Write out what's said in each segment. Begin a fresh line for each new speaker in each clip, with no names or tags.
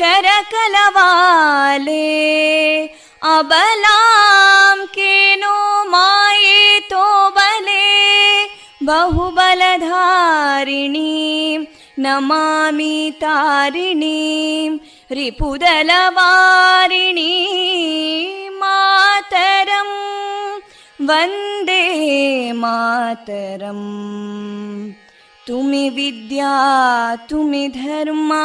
कलकल निनाद कराले कोटि कोटि भुजैदृता करकलवाले अबलां केनो मायेतो बले बहुबलधारिणीं नमामि तारिणीं रिपुदलवारिणी मातरं वन्दे मातरम् तुमि विद्या तुमि धर्मा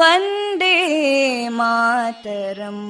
वन्दे मातरम्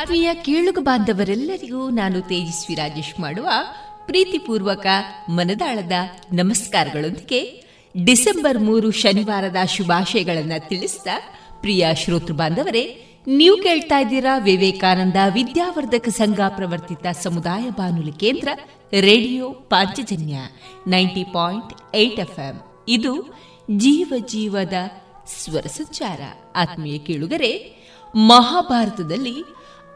ಆತ್ಮೀಯ ಕೇಳುಗ ಬಾಂಧವರೆಲ್ಲರಿಗೂ ನಾನು ತೇಜಸ್ವಿ ರಾಜೇಶ್ ಮಾಡುವ ಪ್ರೀತಿಪೂರ್ವಕ ಮನದಾಳದ ನಮಸ್ಕಾರಗಳೊಂದಿಗೆ ಡಿಸೆಂಬರ್ ಮೂರು ಶನಿವಾರದ ಶುಭಾಶಯಗಳನ್ನು ತಿಳಿಸಿದ ಪ್ರಿಯ ಶ್ರೋತೃ ಬಾಂಧವರೇ, ನೀವು ಕೇಳ್ತಾ ಇದ್ದೀರಾ ವಿವೇಕಾನಂದ ವಿದ್ಯಾವರ್ಧಕ ಸಂಘ ಪ್ರವರ್ತಿತ ಸಮುದಾಯ ಬಾನುಲಿ ಕೇಂದ್ರ radio Panchajanya ninety point eight FM. ಇದು ಜೀವ ಜೀವದ ಸ್ವರ ಸಂಚಾರ. ಆತ್ಮೀಯ ಕೇಳುಗರೆ, ಮಹಾಭಾರತದಲ್ಲಿ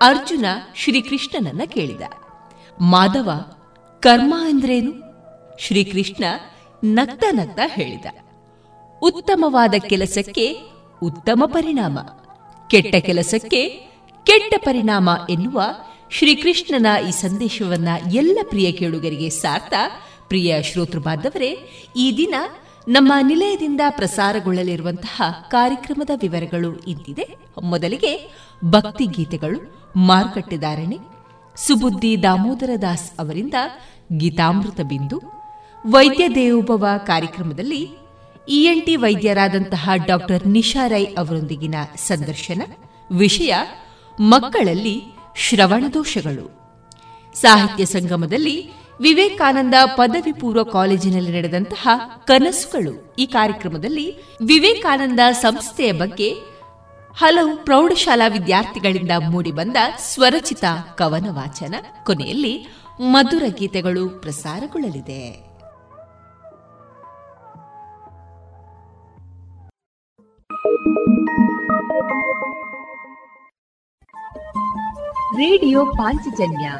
ಅರ್ಜುನ ಶ್ರೀಕೃಷ್ಣನನ್ನ ಕೇಳಿದ. ಮಾಧವ, ಕರ್ಮ ಎಂದ್ರೇನು ಶ್ರೀಕೃಷ್ಣ ನಗ್ತ ನಗ್ತ ಹೇಳಿದ. ಉತ್ತಮವಾದ ಕೆಲಸಕ್ಕೆ ಉತ್ತಮ ಪರಿಣಾಮ. ಕೆಟ್ಟ ಕೆಲಸಕ್ಕೆ ಕೆಟ್ಟ ಪರಿಣಾಮ ಎನ್ನುವ ಶ್ರೀಕೃಷ್ಣನ ಈ ಸಂದೇಶವನ್ನ ಎಲ್ಲ ಪ್ರಿಯ ಕೇಳುಗರಿಗೆ ಸಾರ್ಥ, ಪ್ರಿಯ ಶ್ರೋತೃ ಬಾಂಧವರೇ, ಈ ದಿನ ನಮ್ಮ ನಿಲಯದಿಂದ ಪ್ರಸಾರಗೊಳ್ಳಲಿರುವಂತಹ ಕಾರ್ಯಕ್ರಮದ ವಿವರಗಳು ಇಂತಿದೆ. ಮೊದಲಿಗೆ ಭಕ್ತಿ ಗೀತೆಗಳು ಮಾರುಕಟ್ಟೆದಾರಣೆ, ಸುಬುದ್ದಿ ದಾಮೋದರ ದಾಸ್ ಅವರಿಂದ ಗೀತಾಮೃತ ಬಿಂದು, ವೈದ್ಯ ದೇವೋಭವ ಕಾರ್ಯಕ್ರಮದಲ್ಲಿ ಇಎನ್ಟಿ ವೈದ್ಯರಾದಂತಹ ಡಾಕ್ಟರ್ ನಿಶಾ ರೈ ಅವರೊಂದಿಗಿನ ಸಂದರ್ಶನ, ವಿಷಯ ಮಕ್ಕಳಲ್ಲಿ ಶ್ರವಣ ದೋಷಗಳು. ಸಾಹಿತ್ಯ ಸಂಗಮದಲ್ಲಿ ವಿವೇಕಾನಂದ ಪದವಿ ಪೂರ್ವ ಕಾಲೇಜಿನಲ್ಲಿ ನಡೆದಂತಹ ಕನಸುಗಳು ಈ ಕಾರ್ಯಕ್ರಮದಲ್ಲಿ ವಿವೇಕಾನಂದ ಸಂಸ್ಥೆಯ ಬಗ್ಗೆ ಹಲವು ಪ್ರೌಢಶಾಲಾ ವಿದ್ಯಾರ್ಥಿಗಳಿಂದ ಮೂಡಿಬಂದ ಸ್ವರಚಿತ ಕವನ ವಾಚನ ಕೊನೆಯಲ್ಲಿ ಮಧುರ ಗೀತೆಗಳು ಪ್ರಸಾರಗೊಳ್ಳಲಿದೆ.
ರೇಡಿಯೋ ಪಾಂಚಜನ್ಯ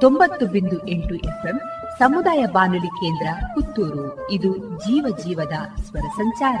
ತೊಂಬತ್ತು ಬಿಂದು ಎಂಟು ಎಫ್ಎಂ ಸಮುದಾಯ ಬಾನುಲಿ ಕೇಂದ್ರ ಪುತ್ತೂರು. ಇದು ಜೀವ ಜೀವದ ಸ್ವರ ಸಂಚಾರ.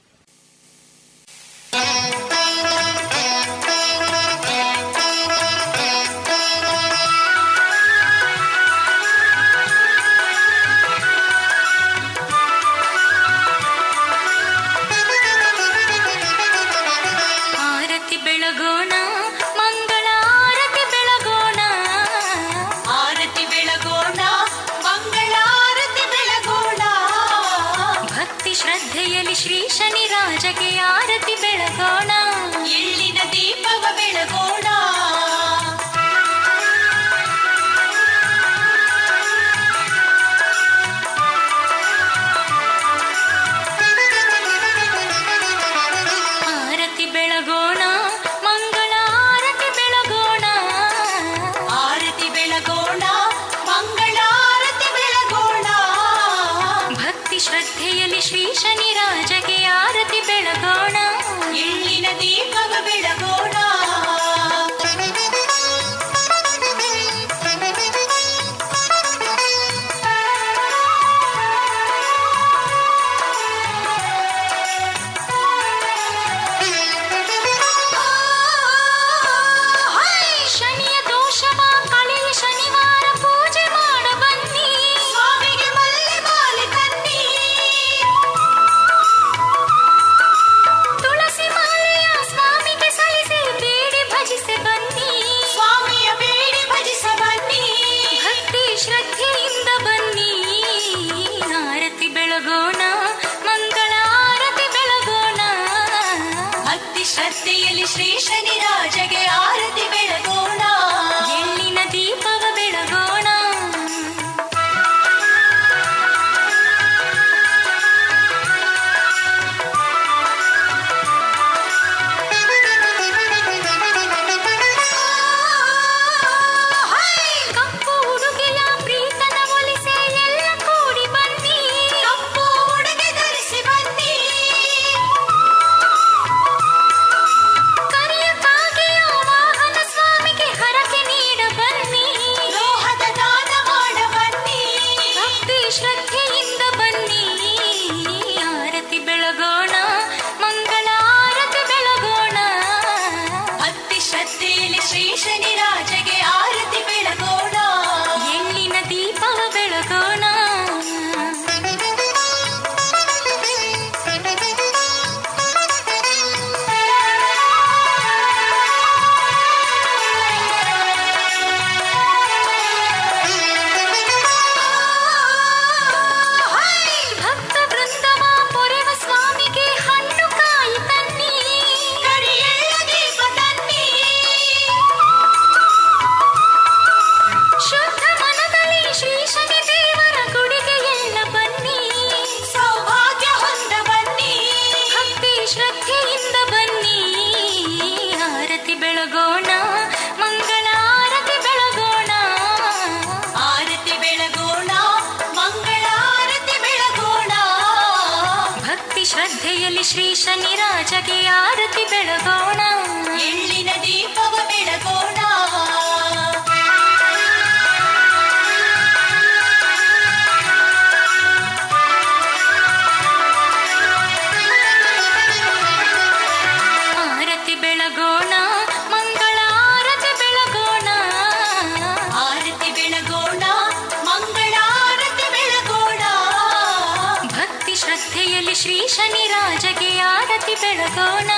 ಬೆಳಗೋಣ.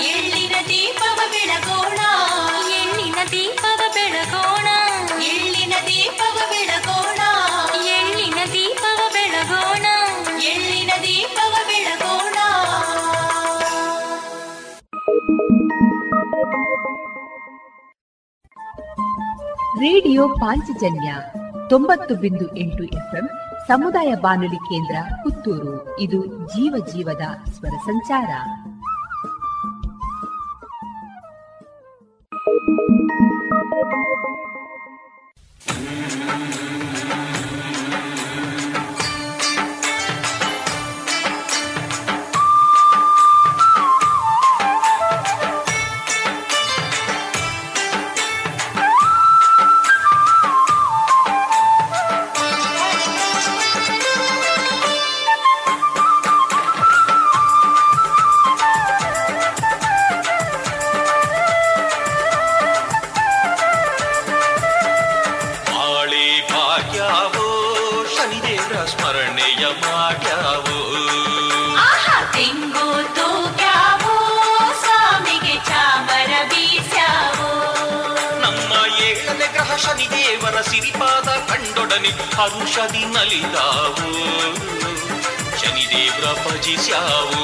ಎಳ್ಳಿನ ದೀಪವ ಬೆಳಗೋಣ. ಎಳ್ಳಿನ ದೀಪವ ಬೆಳಗೋಣ. ಎಳ್ಳಿನ ದೀಪವ ಬೆಳಗೋಣ. ಎಳ್ಳಿನ ದೀಪವ ಬೆಳಗೋಣ. ಎಳ್ಳಿನ ದೀಪವ ಬೆಳಗೋಣ.
ರೇಡಿಯೋ ಪಾಂಚಜನ್ಯ ತೊಂಬತ್ತು ಬಿಂದು ಎಂಟು ಎಫ್ಎಂ ಸಮುದಾಯ ಬಾನುಲಿ ಕೇಂದ್ರ ಪುತ್ತೂರು. ಇದು ಜೀವ ಜೀವದ ಸ್ವರ ಸಂಚಾರ.
ಬಾಳೆ ಕಂಡೊಡನೆ ಹರುಷದಿ ನಲಿದಾವು ಶನಿದೇವ್ರ ಭಜಿಸ್ಯಾವು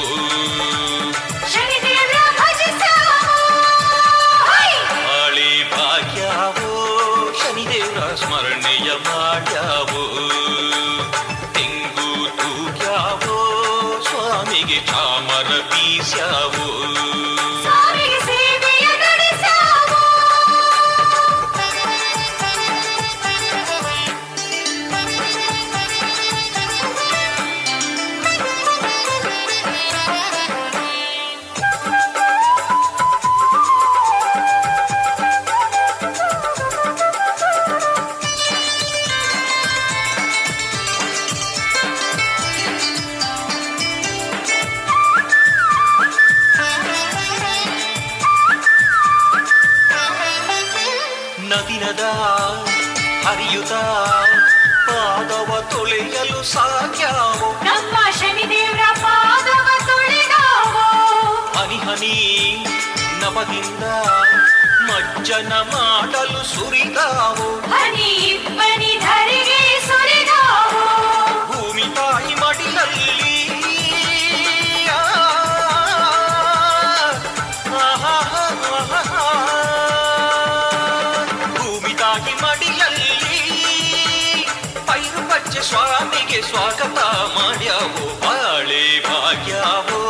ಸ್ವಾಗತ ಮಾಡ್ಯಾವೋ. ಬಾಳೆ ಭಾಗ್ಯಾವೋ.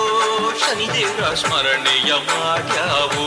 ಶನಿದೇವರ ಸ್ಮರಣೆಯ ಮಾಡ್ಯಾವೋ.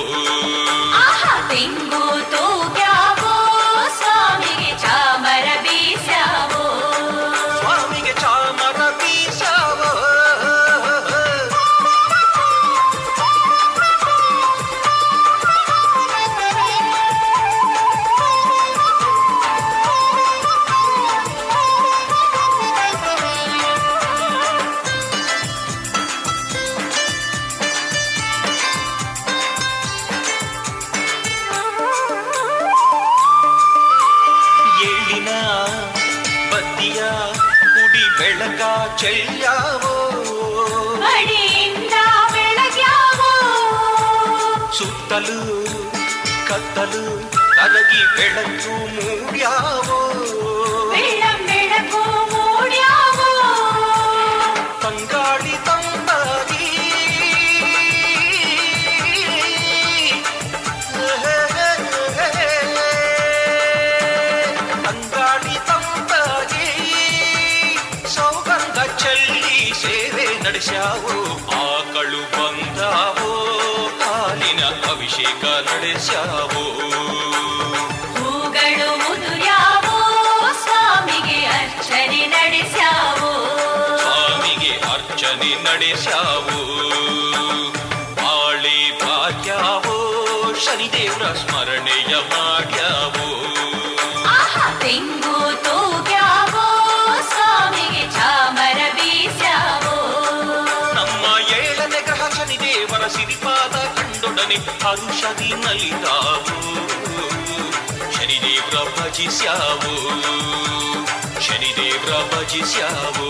ಸುತ್ತಲೂ ಕತ್ತಲು ಕರಗಿ ಬೆಳಕು ಮೂಡ್ಯಾವೋ
ಬೆಳ್ಳಂ ಬೆಳಕು ಮೂಡ್ಯಾವೋ
ತಂಗಾಳಿ ತಂದಾಗಿ ತಂಗಾಳಿ ತಂದಾಗಿ ಸೌಗಂಧ ಚೆಲ್ಲಿ ಸೇವೆ ನಡೆಸ್ಯಾವೋ ಮಾಲಿಕ ನಡೆಸಾವು
ಹೂಗಳು ಮುದುರ್ಯಾವೋ ಸ್ವಾಮಿಗೆ ಅರ್ಚನೆ ನಡೆಸಾವು
ಸ್ವಾಮಿಗೆ ಅರ್ಚನೆ ನಡೆಸಾವು ಬಾಳಿ ಭಾಗ್ಯಾವೋ ಶನಿದೇವರ ಸ್ಮರಣೆಯ ಮಾಡ್ಯಾವೋ ಶರಣಿ ಹರುಷದಿ ನಲಿದಾವು ಶನಿದೇವ್ರ ಭಜಿಸ್ಯಾವು ಶನಿದೇವ್ರ ಭಜಿಸ್ಯಾವು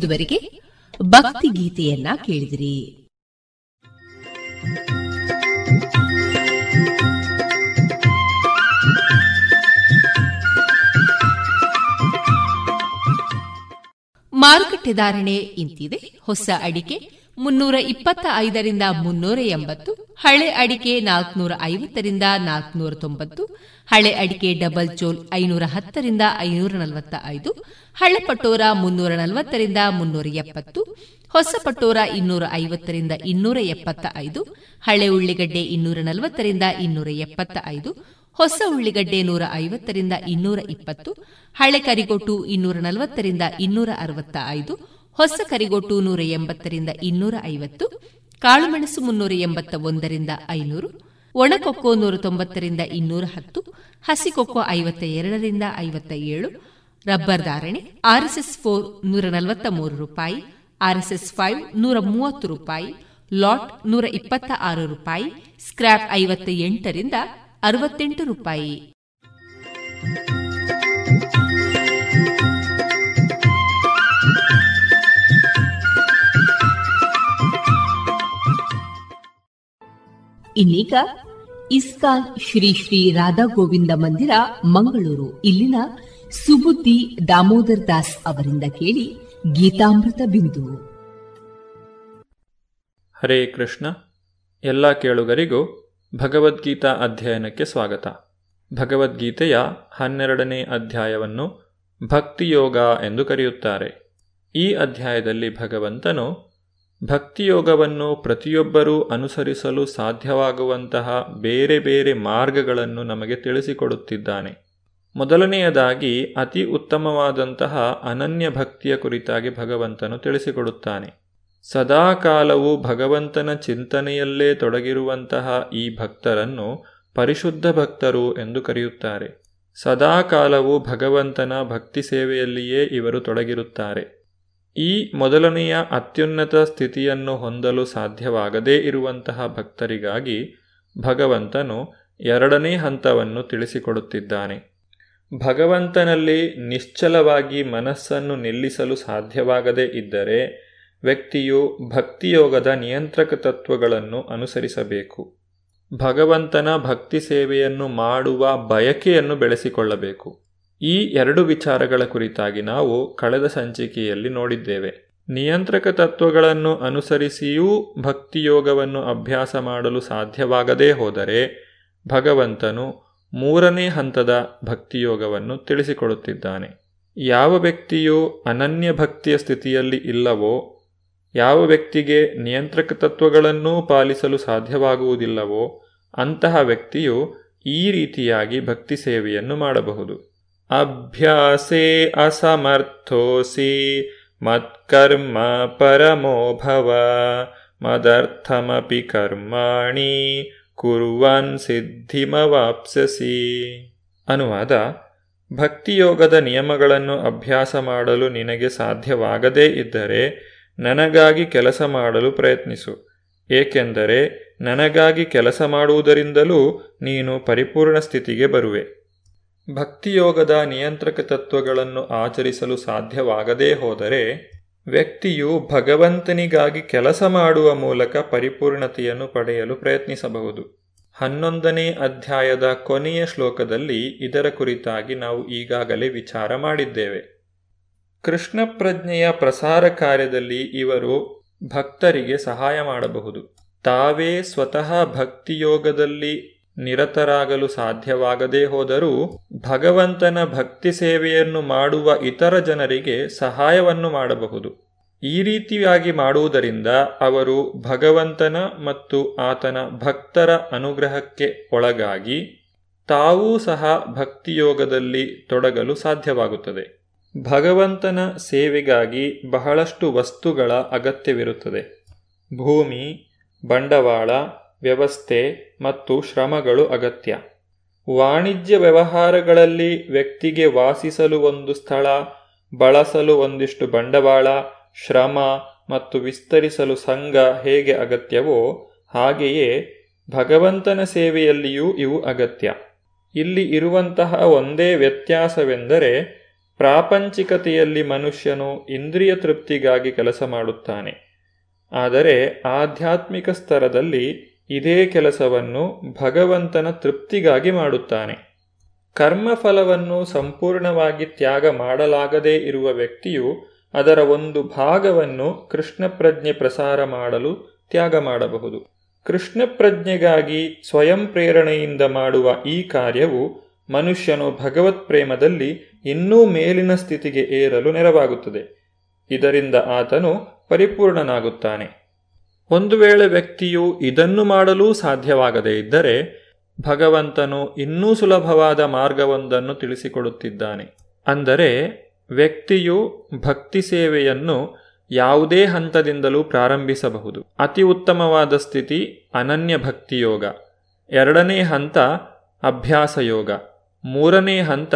ಇದುವರೆಗೆ ಭಕ್ತಿ ಗೀತೆಯನ್ನ ಕೇಳಿದಿರಿ. ಮಾರುಕಟ್ಟೆ ಧಾರಣೆ ಇಂತಿದೆ. ಹೊಸ ಅಡಿಕೆ ಮುನ್ನೂರ ಇಪ್ಪತ್ತ ಐದರಿಂದ ಮುನ್ನೂರ ಎಂಬತ್ತು, ಹಳೆ ಅಡಿಕೆ ನಾಲ್ಕನೂರ ಐವತ್ತರಿಂದ ನಾಲ್ಕನೂರ ತೊಂಬತ್ತು, ಹಳೆ ಅಡಿಕೆ ಡಬಲ್ ಚೋಲ್ ಐನೂರ ಹತ್ತರಿಂದ ಐನೂರ ನಲವತ್ತ ಐದು ಹಳೆ ಪಟೋರ ಮುನ್ನೂರ ನಲವತ್ತರಿಂದ ಮುನ್ನೂರ ಎಪ್ಪತ್ತು ಹೊಸ ಪಟೋರ ಇನ್ನೂರ ಐವತ್ತರಿಂದ ಇನ್ನೂರ ಎಪ್ಪತ್ತ ಐದು, ಹಳೆ ಉಳ್ಳಿಗಡ್ಡೆ ಇನ್ನೂರ ನಲವತ್ತರಿಂದ ಇನ್ನೂರ ಎಪ್ಪತ್ತ ಐದು, ಹೊಸ ಉಳ್ಳಿಗಡ್ಡೆ ನೂರ ಐವತ್ತರಿಂದ ಇನ್ನೂರ ಇಪ್ಪತ್ತು, ಹಳೆ ಕರಿಗೊಟ್ಟು ಇನ್ನೂರ ನಲವತ್ತರಿಂದ ಇನ್ನೂರ ಅರವತ್ತ ಐದು, ಹೊಸ ಕರಿಗೊಟ್ಟು ನೂರ ಎಂಬತ್ತರಿಂದ ಇನ್ನೂರ ಐವತ್ತು, ಕಾಳುಮೆಣಸು ಮುನ್ನೂರ ಎಂಬತ್ತ ಒಂದರಿಂದ ಐನೂರು, ಒಣಕೊಕ್ಕೋ ನೂರ ತೊಂಬತ್ತರಿಂದ ಇನ್ನೂರ ಹತ್ತು, ಹಸಿಕೊಕ್ಕೋ ಐವತ್ತ ಎರಡರಿಂದ ಐವತ್ತ ಏಳು ರಬ್ಬರ್ ಧಾರಣೆ, ಆರ್ಎಸ್ಎಸ್ ಫೋರ್ ನೂರ ನಲವತ್ತ ಮೂರು ರೂಪಾಯಿ, ಆರ್ಎಸ್ಎಸ್ ಫೈವ್ ನೂರ ಮೂವತ್ತು ರೂಪಾಯಿ, ಲಾಟ್ ನೂರ ಇಪ್ಪತ್ತ ಆರು ರೂಪಾಯಿ ಸ್ಕ್ರಾಪ್ ಐವತ್ತ ಎಂಟರಿಂದ ಅರವತ್ತೆಂಟು ರೂಪಾಯಿ. ಇನ್ನೀಗ ಇಸ್ಕಾನ್ ಶ್ರೀ ಶ್ರೀ ರಾಧಾ ಗೋವಿಂದ ಮಂದಿರ, ಮಂಗಳೂರು. ಇಲ್ಲಿನ ಸುಬುದ್ದಿ ದಾಮೋದರ್ ದಾಸ್ ಅವರಿಂದ ಕೇಳಿ ಗೀತಾಮೃತ ಬಿಂದು.
ಹರೇ ಕೃಷ್ಣ, ಎಲ್ಲ ಕೇಳುಗರಿಗೂ ಭಗವದ್ಗೀತಾ ಅಧ್ಯಯನಕ್ಕೆ ಸ್ವಾಗತ. ಭಗವದ್ಗೀತೆಯ ಹನ್ನೆರಡನೇ ಅಧ್ಯಾಯವನ್ನು ಭಕ್ತಿಯೋಗ ಎಂದು ಕರೆಯುತ್ತಾರೆ. ಈ ಅಧ್ಯಾಯದಲ್ಲಿ ಭಗವಂತನು ಭಕ್ತಿಯೋಗವನ್ನು ಪ್ರತಿಯೊಬ್ಬರೂ ಅನುಸರಿಸಲು ಸಾಧ್ಯವಾಗುವಂತಹ ಬೇರೆ ಬೇರೆ ಮಾರ್ಗಗಳನ್ನು ನಮಗೆ ತಿಳಿಸಿಕೊಡುತ್ತಿದ್ದಾನೆ. ಮೊದಲನೆಯದಾಗಿ ಅತಿ ಉತ್ತಮವಾದಂತಹ ಅನನ್ಯ ಭಕ್ತಿಯ ಕುರಿತಾಗಿ ಭಗವಂತನು ತಿಳಿಸಿಕೊಡುತ್ತಾನೆ. ಸದಾಕಾಲವು ಭಗವಂತನ ಚಿಂತನೆಯಲ್ಲೇ ತೊಡಗಿರುವಂತಹ ಈ ಭಕ್ತರನ್ನು ಪರಿಶುದ್ಧ ಭಕ್ತರು ಎಂದು ಕರೆಯುತ್ತಾರೆ. ಸದಾಕಾಲವು ಭಗವಂತನ ಭಕ್ತಿ ಸೇವೆಯಲ್ಲಿಯೇ ಇವರು ತೊಡಗಿರುತ್ತಾರೆ. ಈ ಮೊದಲನೆಯ ಅತ್ಯುನ್ನತ ಸ್ಥಿತಿಯನ್ನು ಹೊಂದಲು ಸಾಧ್ಯವಾಗದೇ ಇರುವಂತಹ ಭಕ್ತರಿಗಾಗಿ ಭಗವಂತನು ಎರಡನೇ ಹಂತವನ್ನು ತಿಳಿಸಿಕೊಡುತ್ತಿದ್ದಾನೆ. ಭಗವಂತನಲ್ಲಿ ನಿಶ್ಚಲವಾಗಿ ಮನಸ್ಸನ್ನು ನಿಲ್ಲಿಸಲು ಸಾಧ್ಯವಾಗದೇ ಇದ್ದರೆ ವ್ಯಕ್ತಿಯು ಭಕ್ತಿಯೋಗದ ನಿಯಂತ್ರಕ ತತ್ವಗಳನ್ನು ಅನುಸರಿಸಬೇಕು. ಭಗವಂತನ ಭಕ್ತಿ ಸೇವೆಯನ್ನು ಮಾಡುವ ಬಯಕೆಯನ್ನು ಬೆಳೆಸಿಕೊಳ್ಳಬೇಕು. ಈ ಎರಡು ವಿಚಾರಗಳ ಕುರಿತಾಗಿ ನಾವು ಕಳೆದ ಸಂಚಿಕೆಯಲ್ಲಿ ನೋಡಿದ್ದೇವೆ. ನಿಯಂತ್ರಕ ತತ್ವಗಳನ್ನು ಅನುಸರಿಸಿಯೂ ಭಕ್ತಿಯೋಗವನ್ನು ಅಭ್ಯಾಸ ಮಾಡಲು ಸಾಧ್ಯವಾಗದೇ ಹೋದರೆ ಭಗವಂತನು ಮೂರನೇ ಹಂತದ ಭಕ್ತಿಯೋಗವನ್ನು ತಿಳಿಸಿಕೊಡುತ್ತಿದ್ದಾನೆ. ಯಾವ ವ್ಯಕ್ತಿಯು ಅನನ್ಯ ಭಕ್ತಿಯ ಸ್ಥಿತಿಯಲ್ಲಿ ಇಲ್ಲವೋ, ಯಾವ ವ್ಯಕ್ತಿಗೆ ನಿಯಂತ್ರಕ ತತ್ವಗಳನ್ನೂ ಪಾಲಿಸಲು ಸಾಧ್ಯವಾಗುವುದಿಲ್ಲವೋ, ಅಂತಹ ವ್ಯಕ್ತಿಯು ಈ ರೀತಿಯಾಗಿ ಭಕ್ತಿ ಸೇವೆಯನ್ನು ಮಾಡಬಹುದು. ಅಭ್ಯಾಸೇ ಅಸಮರ್ಥೋಸಿ ಮತ್ಕರ್ಮ ಪರಮೋಭವ ಮದರ್ಥಮಪಿ ಕರ್ಮಾಣಿ ಕುರುವನ್ ಸಿದ್ಧಿಮವಾಪ್ಸಸಿ ಅನುವಾದ ಭಕ್ತಿಯೋಗದ ನಿಯಮಗಳನ್ನು ಅಭ್ಯಾಸ ಮಾಡಲು ನಿನಗೆ ಸಾಧ್ಯವಾಗದೇ ಇದ್ದರೆ ನನಗಾಗಿ ಕೆಲಸ ಮಾಡಲು ಪ್ರಯತ್ನಿಸು. ಏಕೆಂದರೆ ನನಗಾಗಿ ಕೆಲಸ ಮಾಡುವುದರಿಂದಲೂ ನೀನು ಪರಿಪೂರ್ಣ ಸ್ಥಿತಿಗೆ ಬರುವೆ. ಭಕ್ತಿಯೋಗದ ನಿಯಂತ್ರಕ ತತ್ವಗಳನ್ನು ಆಚರಿಸಲು ಸಾಧ್ಯವಾಗದೇ ಹೋದರೆ ವ್ಯಕ್ತಿಯು ಭಗವಂತನಿಗಾಗಿ ಕೆಲಸ ಮಾಡುವ ಮೂಲಕ ಪರಿಪೂರ್ಣತೆಯನ್ನು ಪಡೆಯಲು ಪ್ರಯತ್ನಿಸಬಹುದು. ಹನ್ನೊಂದನೇ ಅಧ್ಯಾಯದ ಕೊನೆಯ ಶ್ಲೋಕದಲ್ಲಿ ಇದರ ಕುರಿತಾಗಿ ನಾವು ಈಗಾಗಲೇ ವಿಚಾರ ಮಾಡಿದ್ದೇವೆ. ಕೃಷ್ಣ ಪ್ರಜ್ಞೆಯ ಪ್ರಸಾರ ಕಾರ್ಯದಲ್ಲಿ ಇವರು ಭಕ್ತರಿಗೆ ಸಹಾಯ ಮಾಡಬಹುದು. ತಾವೇ ಸ್ವತಃ ಭಕ್ತಿಯೋಗದಲ್ಲಿ ನಿರತರಾಗಲು ಸಾಧ್ಯವಾಗದೇ ಹೋದರೂ ಭಗವಂತನ ಭಕ್ತಿ ಸೇವೆಯನ್ನು ಮಾಡುವ ಇತರ ಜನರಿಗೆ ಸಹಾಯವನ್ನು ಮಾಡಬಹುದು. ಈ ರೀತಿಯಾಗಿ ಮಾಡುವುದರಿಂದ ಅವರು ಭಗವಂತನ ಮತ್ತು ಆತನ ಭಕ್ತರ ಅನುಗ್ರಹಕ್ಕೆ ಒಳಗಾಗಿ ತಾವೂ ಸಹ ಭಕ್ತಿಯೋಗದಲ್ಲಿ ತೊಡಗಲು ಸಾಧ್ಯವಾಗುತ್ತದೆ. ಭಗವಂತನ ಸೇವೆಗಾಗಿ ಬಹಳಷ್ಟು ವಸ್ತುಗಳ ಅಗತ್ಯವಿರುತ್ತದೆ. ಭೂಮಿ, ಬಂಡವಾಳ ವ್ಯವಸ್ಥೆ ಮತ್ತು ಶ್ರಮಗಳು ಅಗತ್ಯ. ವಾಣಿಜ್ಯ ವ್ಯವಹಾರಗಳಲ್ಲಿ ವ್ಯಕ್ತಿಗೆ ವಾಸಿಸಲು ಒಂದು ಸ್ಥಳ, ಬಳಸಲು ಒಂದಿಷ್ಟು ಬಂಡವಾಳ, ಶ್ರಮ ಮತ್ತು ವಿಸ್ತರಿಸಲು ಸಂಘ ಹೇಗೆ ಅಗತ್ಯವೋ ಹಾಗೆಯೇ ಭಗವಂತನ ಸೇವೆಯಲ್ಲಿಯೂ ಇವು ಅಗತ್ಯ. ಇಲ್ಲಿ ಇರುವಂತಹ ಒಂದೇ ವ್ಯತ್ಯಾಸವೆಂದರೆ ಪ್ರಾಪಂಚಿಕತೆಯಲ್ಲಿ ಮನುಷ್ಯನು ಇಂದ್ರಿಯ ತೃಪ್ತಿಗಾಗಿ ಕೆಲಸ ಮಾಡುತ್ತಾನೆ. ಆದರೆ ಆಧ್ಯಾತ್ಮಿಕ ಸ್ತರದಲ್ಲಿ ಇದೇ ಕೆಲಸವನ್ನು ಭಗವಂತನ ತೃಪ್ತಿಗಾಗಿ ಮಾಡುತ್ತಾನೆ. ಕರ್ಮಫಲವನ್ನು ಸಂಪೂರ್ಣವಾಗಿ ತ್ಯಾಗ ಮಾಡಲಾಗದೇ ಇರುವ ವ್ಯಕ್ತಿಯು ಅದರ ಒಂದು ಭಾಗವನ್ನು ಕೃಷ್ಣ ಪ್ರಜ್ಞೆ ಪ್ರಸಾರ ಮಾಡಲು ತ್ಯಾಗ ಮಾಡಬಹುದು. ಕೃಷ್ಣ ಪ್ರಜ್ಞೆಗಾಗಿ ಸ್ವಯಂ ಪ್ರೇರಣೆಯಿಂದ ಮಾಡುವ ಈ ಕಾರ್ಯವು ಮನುಷ್ಯನು ಭಗವತ್ ಪ್ರೇಮದಲ್ಲಿ ಇನ್ನೂ ಮೇಲಿನ ಸ್ಥಿತಿಗೆ ಏರಲು ನೆರವಾಗುತ್ತದೆ. ಇದರಿಂದ ಆತನು ಪರಿಪೂರ್ಣನಾಗುತ್ತಾನೆ. ಒಂದು ವೇಳೆ ವ್ಯಕ್ತಿಯು ಇದನ್ನು ಮಾಡಲು ಸಾಧ್ಯವಾಗದೇ ಇದ್ದರೆ ಭಗವಂತನು ಇನ್ನೂ ಸುಲಭವಾದ ಮಾರ್ಗವೊಂದನ್ನು ತಿಳಿಸಿಕೊಡುತ್ತಿದ್ದಾನೆ. ಅಂದರೆ ವ್ಯಕ್ತಿಯು ಭಕ್ತಿ ಸೇವೆಯನ್ನು ಯಾವುದೇ ಹಂತದಿಂದಲೂ ಪ್ರಾರಂಭಿಸಬಹುದು. ಅತಿ ಉತ್ತಮವಾದ ಸ್ಥಿತಿ ಅನನ್ಯ ಭಕ್ತಿಯೋಗ. ಎರಡನೇ ಹಂತ ಅಭ್ಯಾಸ ಯೋಗ ಮೂರನೇ ಹಂತ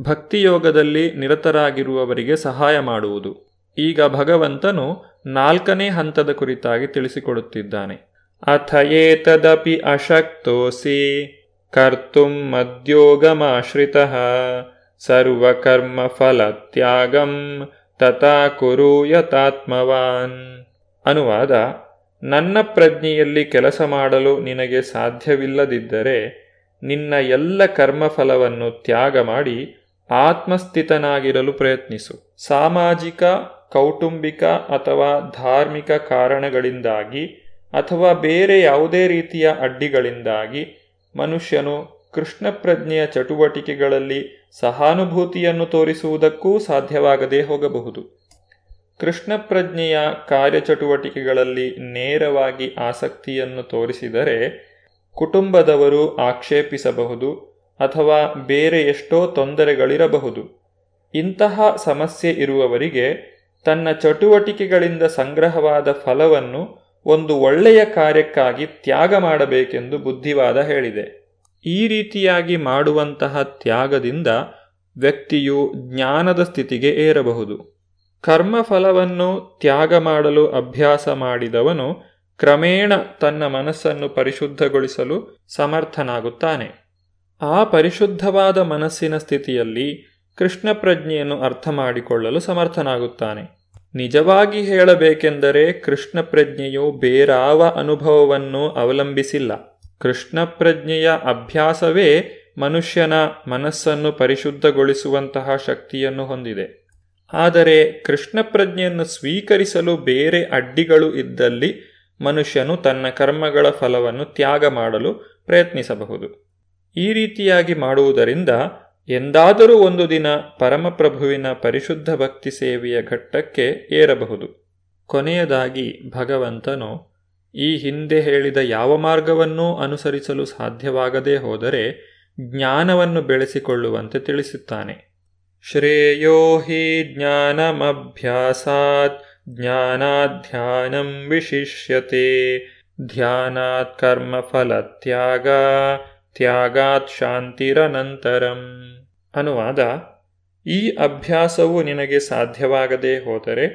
ಭಕ್ತಿಯೋಗದಲ್ಲಿ ನಿರತರಾಗಿರುವವರಿಗೆ ಸಹಾಯ ಮಾಡುವುದು. ಈಗ ಭಗವಂತನು ನಾಲ್ಕನೇ ಹಂತದ ಕುರಿತಾಗಿ ತಿಳಿಸಿಕೊಡುತ್ತಿದ್ದಾನೆ. ಅಥ ಏತದಪಿ ಅಶಕ್ತೋಸಿ ಕರ್ತುಂ ಮದ್ಯೋಗಮಾಶ್ರಿತ ಸರ್ವಕರ್ಮ ತ್ಯಾಗಂ ತಥಾ ಕುರು ಯತಾತ್ಮವಾನ್ ಅನುವಾದ, ನನ್ನ ಪ್ರಜ್ಞೆಯಲ್ಲಿ ಕೆಲಸ ಮಾಡಲು ನಿನಗೆ ಸಾಧ್ಯವಿಲ್ಲದಿದ್ದರೆ ನಿನ್ನ ಎಲ್ಲ ಕರ್ಮಫಲವನ್ನು ತ್ಯಾಗ ಮಾಡಿ ಆತ್ಮಸ್ಥಿತನಾಗಿರಲು ಪ್ರಯತ್ನಿಸು. ಸಾಮಾಜಿಕ ಕೌಟುಂಬಿಕ ಅಥವಾ ಧಾರ್ಮಿಕ ಕಾರಣಗಳಿಂದಾಗಿ ಅಥವಾ ಬೇರೆ ಯಾವುದೇ ರೀತಿಯ ಅಡ್ಡಿಗಳಿಂದಾಗಿ ಮನುಷ್ಯನು ಕೃಷ್ಣ ಪ್ರಜ್ಞೆಯ ಚಟುವಟಿಕೆಗಳಲ್ಲಿ ಸಹಾನುಭೂತಿಯನ್ನು ತೋರಿಸುವುದಕ್ಕೂ ಸಾಧ್ಯವಾಗದೇ ಹೋಗಬಹುದು. ಕೃಷ್ಣ ಪ್ರಜ್ಞೆಯ ಕಾರ್ಯಚಟುವಟಿಕೆಗಳಲ್ಲಿ ನೇರವಾಗಿ ಆಸಕ್ತಿಯನ್ನು ತೋರಿಸಿದರೆ ಕುಟುಂಬದವರು ಆಕ್ಷೇಪಿಸಬಹುದು ಅಥವಾ ಬೇರೆ ಎಷ್ಟೋ ತೊಂದರೆಗಳಿರಬಹುದು. ಇಂತಹ ಸಮಸ್ಯೆ ಇರುವವರಿಗೆ ತನ್ನ ಚಟುವಟಿಕೆಗಳಿಂದ ಸಂಗ್ರಹವಾದ ಫಲವನ್ನು ಒಂದು ಒಳ್ಳೆಯ ಕಾರ್ಯಕ್ಕಾಗಿ ತ್ಯಾಗ ಮಾಡಬೇಕೆಂದು ಬುದ್ಧಿವಾದ ಹೇಳಿದೆ. ಈ ರೀತಿಯಾಗಿ ಮಾಡುವಂತಹ ತ್ಯಾಗದಿಂದ ವ್ಯಕ್ತಿಯು ಜ್ಞಾನದ ಸ್ಥಿತಿಗೆ ಏರಬಹುದು. ಕರ್ಮಫಲವನ್ನು ತ್ಯಾಗ ಮಾಡಲು ಅಭ್ಯಾಸ ಮಾಡಿದವನು ಕ್ರಮೇಣ ತನ್ನ ಮನಸ್ಸನ್ನು ಪರಿಶುದ್ಧಗೊಳಿಸಲು ಸಮರ್ಥನಾಗುತ್ತಾನೆ. ಆ ಪರಿಶುದ್ಧವಾದ ಮನಸ್ಸಿನ ಸ್ಥಿತಿಯಲ್ಲಿ ಕೃಷ್ಣ ಪ್ರಜ್ಞೆಯನ್ನು ಅರ್ಥ ಮಾಡಿಕೊಳ್ಳಲು ಸಮರ್ಥನಾಗುತ್ತಾನೆ. ನಿಜವಾಗಿ ಹೇಳಬೇಕೆಂದರೆ ಕೃಷ್ಣ ಪ್ರಜ್ಞೆಯು ಬೇರಾವ ಅನುಭವವನ್ನು ಅವಲಂಬಿಸಿಲ್ಲ. ಕೃಷ್ಣ ಪ್ರಜ್ಞೆಯ ಅಭ್ಯಾಸವೇ ಮನುಷ್ಯನ ಮನಸ್ಸನ್ನು ಪರಿಶುದ್ಧಗೊಳಿಸುವಂತಹ ಶಕ್ತಿಯನ್ನು ಹೊಂದಿದೆ. ಆದರೆ ಕೃಷ್ಣ ಪ್ರಜ್ಞೆಯನ್ನು ಸ್ವೀಕರಿಸಲು ಬೇರೆ ಅಡ್ಡಿಗಳು ಇದ್ದಲ್ಲಿ ಮನುಷ್ಯನು ತನ್ನ ಕರ್ಮಗಳ ಫಲವನ್ನು ತ್ಯಾಗ ಮಾಡಲು ಪ್ರಯತ್ನಿಸಬಹುದು. ಈ ರೀತಿಯಾಗಿ ಮಾಡುವುದರಿಂದ ಎಂದಾದರೂ ಒಂದು ದಿನ ಪರಮಪ್ರಭುವಿನ ಪರಿಶುದ್ಧ ಭಕ್ತಿ ಸೇವೆಯ ಘಟ್ಟಕ್ಕೆ ಏರಬಹುದು. ಕೊನೆಯದಾಗಿ ಭಗವಂತನು ಈ ಹಿಂದೆ ಹೇಳಿದ ಯಾವ ಮಾರ್ಗವನ್ನೂ ಅನುಸರಿಸಲು ಸಾಧ್ಯವಾಗದೇ ಹೋದರೆ ಜ್ಞಾನವನ್ನು ಬೆಳೆಸಿಕೊಳ್ಳುವಂತೆ ತಿಳಿಸುತ್ತಾನೆ. ಶ್ರೇಯೋ ಹಿ ಜ್ಞಾನಮಭ್ಯಾಸಾತ್ ಜ್ಞಾನಾಧ್ಯಾನಂ ವಿಶಿಷ್ಯತೆ. ಧ್ಯಾನಾತ್ ಕರ್ಮಫಲತ್ಯಾಗ, ತ್ಯಾಗಾತ್ ಶಾಂತಿರನಂತರಂ. ಅನುವಾದ, ಈ ಅಭ್ಯಾಸವು ನಿನಗೆ ಸಾಧ್ಯವಾಗದೇ ಹೋದರೆ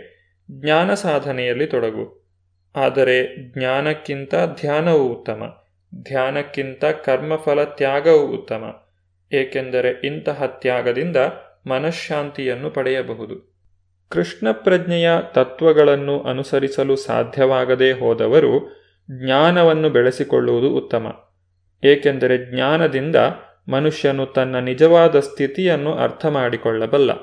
ಜ್ಞಾನ ಸಾಧನೆಯಲ್ಲಿ ತೊಡಗು. ಆದರೆ ಜ್ಞಾನಕ್ಕಿಂತ ಧ್ಯಾನವು ಉತ್ತಮ, ಧ್ಯಾನಕ್ಕಿಂತ ಕರ್ಮಫಲ ತ್ಯಾಗವು ಉತ್ತಮ, ಏಕೆಂದರೆ ಇಂತಹ ತ್ಯಾಗದಿಂದ ಮನಃಶಾಂತಿಯನ್ನು ಪಡೆಯಬಹುದು. ಕೃಷ್ಣ ಪ್ರಜ್ಞೆಯ ತತ್ವಗಳನ್ನು ಅನುಸರಿಸಲು ಸಾಧ್ಯವಾಗದೇ ಹೋದವರು ಜ್ಞಾನವನ್ನು ಬೆಳೆಸಿಕೊಳ್ಳುವುದು ಉತ್ತಮ, ಏಕೆಂದರೆ ಜ್ಞಾನದಿಂದ ಮನುಷ್ಯನು ತನ್ನ ನಿಜವಾದ ಸ್ಥಿತಿಯನ್ನು ಅರ್ಥ ಮಾಡಿಕೊಳ್ಳಬಲ್ಲ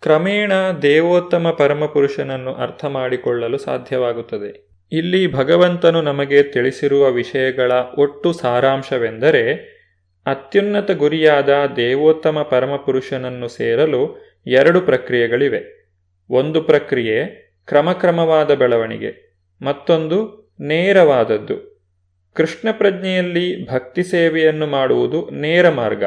ಕ್ರಮೇಣ ದೇವೋತ್ತಮ ಪರಮಪುರುಷನನ್ನು ಅರ್ಥ ಮಾಡಿಕೊಳ್ಳಲು ಸಾಧ್ಯವಾಗುತ್ತದೆ. ಇಲ್ಲಿ ಭಗವಂತನು ನಮಗೆ ತಿಳಿಸಿರುವ ವಿಷಯಗಳ ಒಟ್ಟು ಸಾರಾಂಶವೆಂದರೆ, ಅತ್ಯುನ್ನತ ಗುರಿಯಾದ ದೇವೋತ್ತಮ ಪರಮಪುರುಷನನ್ನು ಸೇರಲು ಎರಡು ಪ್ರಕ್ರಿಯೆಗಳಿವೆ. ಒಂದು ಪ್ರಕ್ರಿಯೆ ಕ್ರಮಕ್ರಮವಾದ ಬೆಳವಣಿಗೆ, ಮತ್ತೊಂದು ನೇರವಾದದ್ದು. ಕೃಷ್ಣ ಪ್ರಜ್ಞೆಯಲ್ಲಿ ಭಕ್ತಿ ಸೇವೆಯನ್ನು ಮಾಡುವುದು ನೇರ ಮಾರ್ಗ.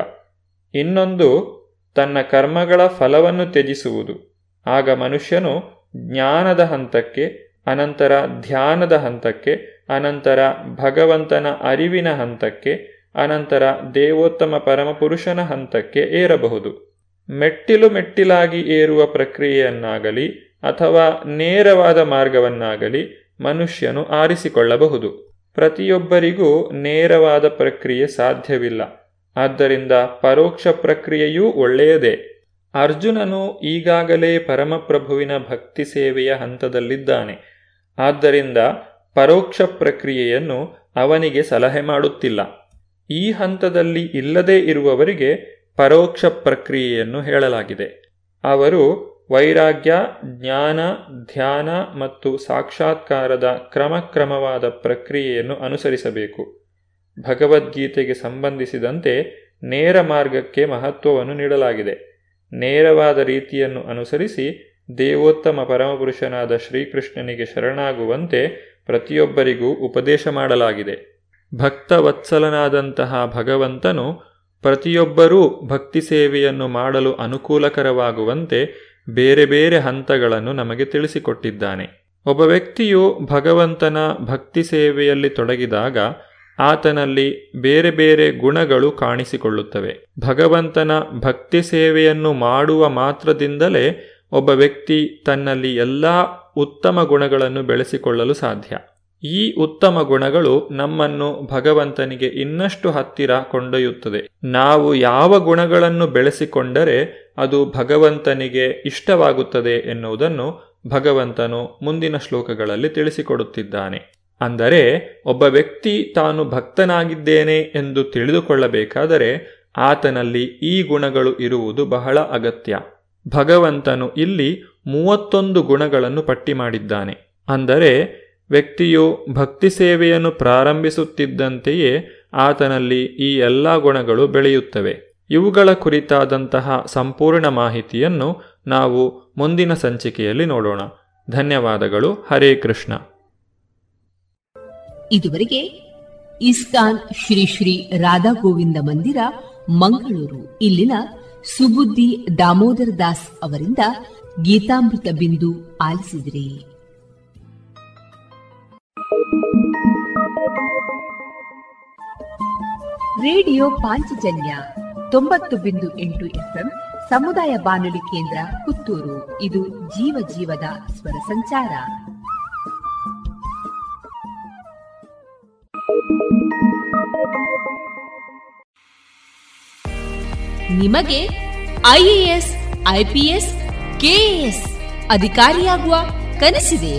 ಇನ್ನೊಂದು, ತನ್ನ ಕರ್ಮಗಳ ಫಲವನ್ನು ತ್ಯಜಿಸುವುದು. ಆಗ ಮನುಷ್ಯನು ಜ್ಞಾನದ ಹಂತಕ್ಕೆ, ಅನಂತರ ಧ್ಯಾನದ ಹಂತಕ್ಕೆ, ಅನಂತರ ಭಗವಂತನ ಅರಿವಿನ ಹಂತಕ್ಕೆ, ಅನಂತರ ದೇವೋತ್ತಮ ಪರಮಪುರುಷನ ಹಂತಕ್ಕೆ ಏರಬಹುದು. ಮೆಟ್ಟಿಲು ಮೆಟ್ಟಿಲಾಗಿ ಏರುವ ಪ್ರಕ್ರಿಯೆಯನ್ನಾಗಲಿ ಅಥವಾ ನೇರವಾದ ಮಾರ್ಗವನ್ನಾಗಲಿ ಮನುಷ್ಯನು ಆರಿಸಿಕೊಳ್ಳಬಹುದು. ಪ್ರತಿಯೊಬ್ಬರಿಗೂ ನೇರವಾದ ಪ್ರಕ್ರಿಯೆ ಸಾಧ್ಯವಿಲ್ಲ. ಆದ್ದರಿಂದ ಪರೋಕ್ಷ ಪ್ರಕ್ರಿಯೆಯೂ ಒಳ್ಳೆಯದೇ. ಅರ್ಜುನನು ಈಗಾಗಲೇ ಪರಮಪ್ರಭುವಿನ ಭಕ್ತಿ ಸೇವೆಯ ಹಂತದಲ್ಲಿದ್ದಾನೆ. ಆದ್ದರಿಂದ ಪರೋಕ್ಷ ಪ್ರಕ್ರಿಯೆಯನ್ನು ಅವನಿಗೆ ಸಲಹೆ ಮಾಡುತ್ತಿಲ್ಲ. ಈ ಹಂತದಲ್ಲಿ ಇಲ್ಲದೇ ಇರುವವರಿಗೆ ಪರೋಕ್ಷ ಪ್ರಕ್ರಿಯೆಯನ್ನು ಹೇಳಲಾಗಿದೆ. ಅವರು ವೈರಾಗ್ಯ, ಜ್ಞಾನ, ಧ್ಯಾನ ಮತ್ತು ಸಾಕ್ಷಾತ್ಕಾರದ ಕ್ರಮಕ್ರಮವಾದ ಪ್ರಕ್ರಿಯೆಯನ್ನು ಅನುಸರಿಸಬೇಕು. ಭಗವದ್ಗೀತೆಗೆ ಸಂಬಂಧಿಸಿದಂತೆ ನೇರ ಮಾರ್ಗಕ್ಕೆ ಮಹತ್ವವನ್ನು ನೀಡಲಾಗಿದೆ. ನೇರವಾದ ರೀತಿಯನ್ನು ಅನುಸರಿಸಿ ದೇವೋತ್ತಮ ಪರಮಪುರುಷನಾದ ಶ್ರೀಕೃಷ್ಣನಿಗೆ ಶರಣಾಗುವಂತೆ ಪ್ರತಿಯೊಬ್ಬರಿಗೂ ಉಪದೇಶ ಮಾಡಲಾಗಿದೆ. ಭಕ್ತವತ್ಸಲನಾದಂತಹ ಭಗವಂತನು ಪ್ರತಿಯೊಬ್ಬರೂ ಭಕ್ತಿ ಸೇವೆಯನ್ನು ಮಾಡಲು ಅನುಕೂಲಕರವಾಗುವಂತೆ ಬೇರೆ ಬೇರೆ ಹಂತಗಳನ್ನು ನಮಗೆ ತಿಳಿಸಿಕೊಟ್ಟಿದ್ದಾನೆ. ಒಬ್ಬ ವ್ಯಕ್ತಿಯು ಭಗವಂತನ ಭಕ್ತಿ ಸೇವೆಯಲ್ಲಿ ತೊಡಗಿದಾಗ ಆತನಲ್ಲಿ ಬೇರೆ ಬೇರೆ ಗುಣಗಳು ಕಾಣಿಸಿಕೊಳ್ಳುತ್ತವೆ. ಭಗವಂತನ ಭಕ್ತಿ ಸೇವೆಯನ್ನು ಮಾಡುವ ಮಾತ್ರದಿಂದಲೇ ಒಬ್ಬ ವ್ಯಕ್ತಿ ತನ್ನಲ್ಲಿ ಎಲ್ಲ ಉತ್ತಮ ಗುಣಗಳನ್ನು ಬೆಳೆಸಿಕೊಳ್ಳಲು ಸಾಧ್ಯ. ಈ ಉತ್ತಮ ಗುಣಗಳು ನಮ್ಮನ್ನು ಭಗವಂತನಿಗೆ ಇನ್ನಷ್ಟು ಹತ್ತಿರ ಕೊಂಡೊಯ್ಯುತ್ತದೆ. ನಾವು ಯಾವ ಗುಣಗಳನ್ನು ಬೆಳೆಸಿಕೊಂಡರೆ ಅದು ಭಗವಂತನಿಗೆ ಇಷ್ಟವಾಗುತ್ತದೆ ಎನ್ನುವುದನ್ನು ಭಗವಂತನು ಮುಂದಿನ ಶ್ಲೋಕಗಳಲ್ಲಿ ತಿಳಿಸಿಕೊಡುತ್ತಿದ್ದಾನೆ. ಅಂದರೆ ಒಬ್ಬ ವ್ಯಕ್ತಿ ತಾನು ಭಕ್ತನಾಗಿದ್ದೇನೆ ಎಂದು ತಿಳಿದುಕೊಳ್ಳಬೇಕಾದರೆ ಆತನಲ್ಲಿ ಈ ಗುಣಗಳು ಇರುವುದು ಬಹಳ ಅಗತ್ಯ. ಭಗವಂತನು ಇಲ್ಲಿ ಮೂವತ್ತೊಂದು ಗುಣಗಳನ್ನು ಪಟ್ಟಿ ಮಾಡಿದ್ದಾನೆ. ಅಂದರೆ ವ್ಯಕ್ತಿಯು ಭಕ್ತಿ ಸೇವೆಯನ್ನು ಪ್ರಾರಂಭಿಸುತ್ತಿದ್ದಂತೆಯೇ ಆತನಲ್ಲಿ ಈ ಎಲ್ಲ ಗುಣಗಳು ಬೆಳೆಯುತ್ತವೆ. ಇವುಗಳ ಕುರಿತಾದಂತಹ ಸಂಪೂರ್ಣ ಮಾಹಿತಿಯನ್ನು ನಾವು ಮುಂದಿನ ಸಂಚಿಕೆಯಲ್ಲಿ ನೋಡೋಣ. ಧನ್ಯವಾದಗಳು. ಹರೇ ಕೃಷ್ಣ.
ಇದುವರೆಗೆ ಇಸ್ಕಾನ್ ಶ್ರೀ ಶ್ರೀ ರಾಧಾ ಗೋವಿಂದ ಮಂದಿರ, ಮಂಗಳೂರು. ಇಲ್ಲಿನ ಸುಬುದ್ದಿ ದಾಮೋದರ ದಾಸ್ ಅವರಿಂದ ಗೀತಾಮೃತ ಬಿಂದು ಆಲಿಸಿದಿರಿ. ರೇಡಿಯೋ ಪಾಂಚಜನ್ಯ ತೊಂಬತ್ತು ಬಿಂದು ಎಂಟು ಎಫ್ಎಂ ಸಮುದಾಯ ಬಾನುಲಿ ಕೇಂದ್ರ ಪುತ್ತೂರು. ಇದು ಜೀವ ಜೀವದ ಸ್ವರ ಸಂಚಾರ. ನಿಮಗೆ ಐಎಎಸ್, ಐಪಿಎಸ್, ಕೆಎಎಸ್ ಅಧಿಕಾರಿಯಾಗುವ ಕನಸಿದೆ?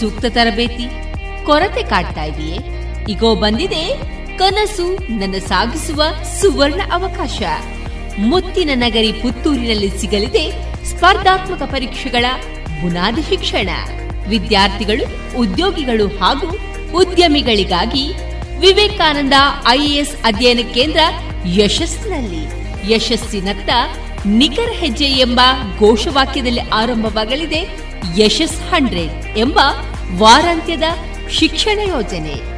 ಸೂಕ್ತ ತರಬೇತಿ, ಕೊರತೆ ಕಾಡ್ತಾ ಇದೆಯೇ? ಈಗೋ ಬಂದಿದೆ ಕನಸು ನನ್ನ ಸಾಗಿಸುವ ಸುವರ್ಣ ಅವಕಾಶ. ಮುತ್ತಿನ ನಗರಿ ಪುತ್ತೂರಿನಲ್ಲಿ ಸಿಗಲಿದೆ ಸ್ಪರ್ಧಾತ್ಮಕ ಪರೀಕ್ಷೆಗಳ ಬುನಾದಿ ಶಿಕ್ಷಣ. ವಿದ್ಯಾರ್ಥಿಗಳು, ಉದ್ಯೋಗಿಗಳು ಹಾಗೂ ಉದ್ಯಮಿಗಳಿಗಾಗಿ ವಿವೇಕಾನಂದ ಐಎಎಸ್ ಅಧ್ಯಯನ ಕೇಂದ್ರ ಯಶಸ್ಸಿನಲ್ಲಿ. ಯಶಸ್ಸಿನತ್ತ ನಿಖರ ಹೆಜ್ಜೆ ಎಂಬ ಘೋಷವಾಕ್ಯದಲ್ಲಿ ಆರಂಭವಾಗಲಿದೆ
ಯಶಸ್ ಹಂಡ್ರೆಡ್ ಎಂಬ ವಾರಾಂತ್ಯದ ಶಿಕ್ಷಣ ಯೋಜನೆ.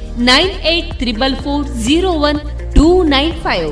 nine eight triple four zero one two nine five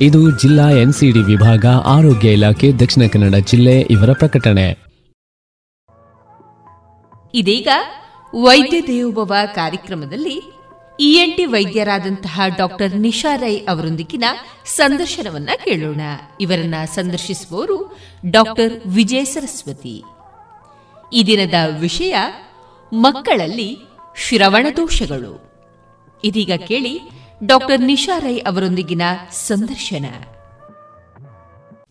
ಇದು ಜಿಲ್ಲಾ ಎನ್ಸಿಡಿ ವಿಭಾಗ, ಆರೋಗ್ಯ ಇಲಾಖೆ, ದಕ್ಷಿಣ ಕನ್ನಡ ಜಿಲ್ಲೆ ಇವರ ಪ್ರಕಟಣೆ.
ಇದೀಗ ವೈದ್ಯ ದೇವೋಭವ ಕಾರ್ಯಕ್ರಮದಲ್ಲಿ ಇಎನ್ಟಿ ವೈದ್ಯರಾದಂತಹ ಡಾಕ್ಟರ್ ನಿಶಾ ರೈ ಅವರೊಂದಿಗಿನ ಸಂದರ್ಶನವನ್ನ ಕೇಳೋಣ. ಇವರನ್ನ ಸಂದರ್ಶಿಸುವವರು ಡಾಕ್ಟರ್ ವಿಜಯ ಸರಸ್ವತಿ. ಈ ದಿನದ ವಿಷಯ ಮಕ್ಕಳಲ್ಲಿ ಶ್ರವಣ ದೋಷಗಳು. ಇದೀಗ ಕೇಳಿ ಡಾಕ್ಟರ್ ನಿಶಾ ರೈ ಅವರೊಂದಿಗಿನ ಸಂದರ್ಶನ.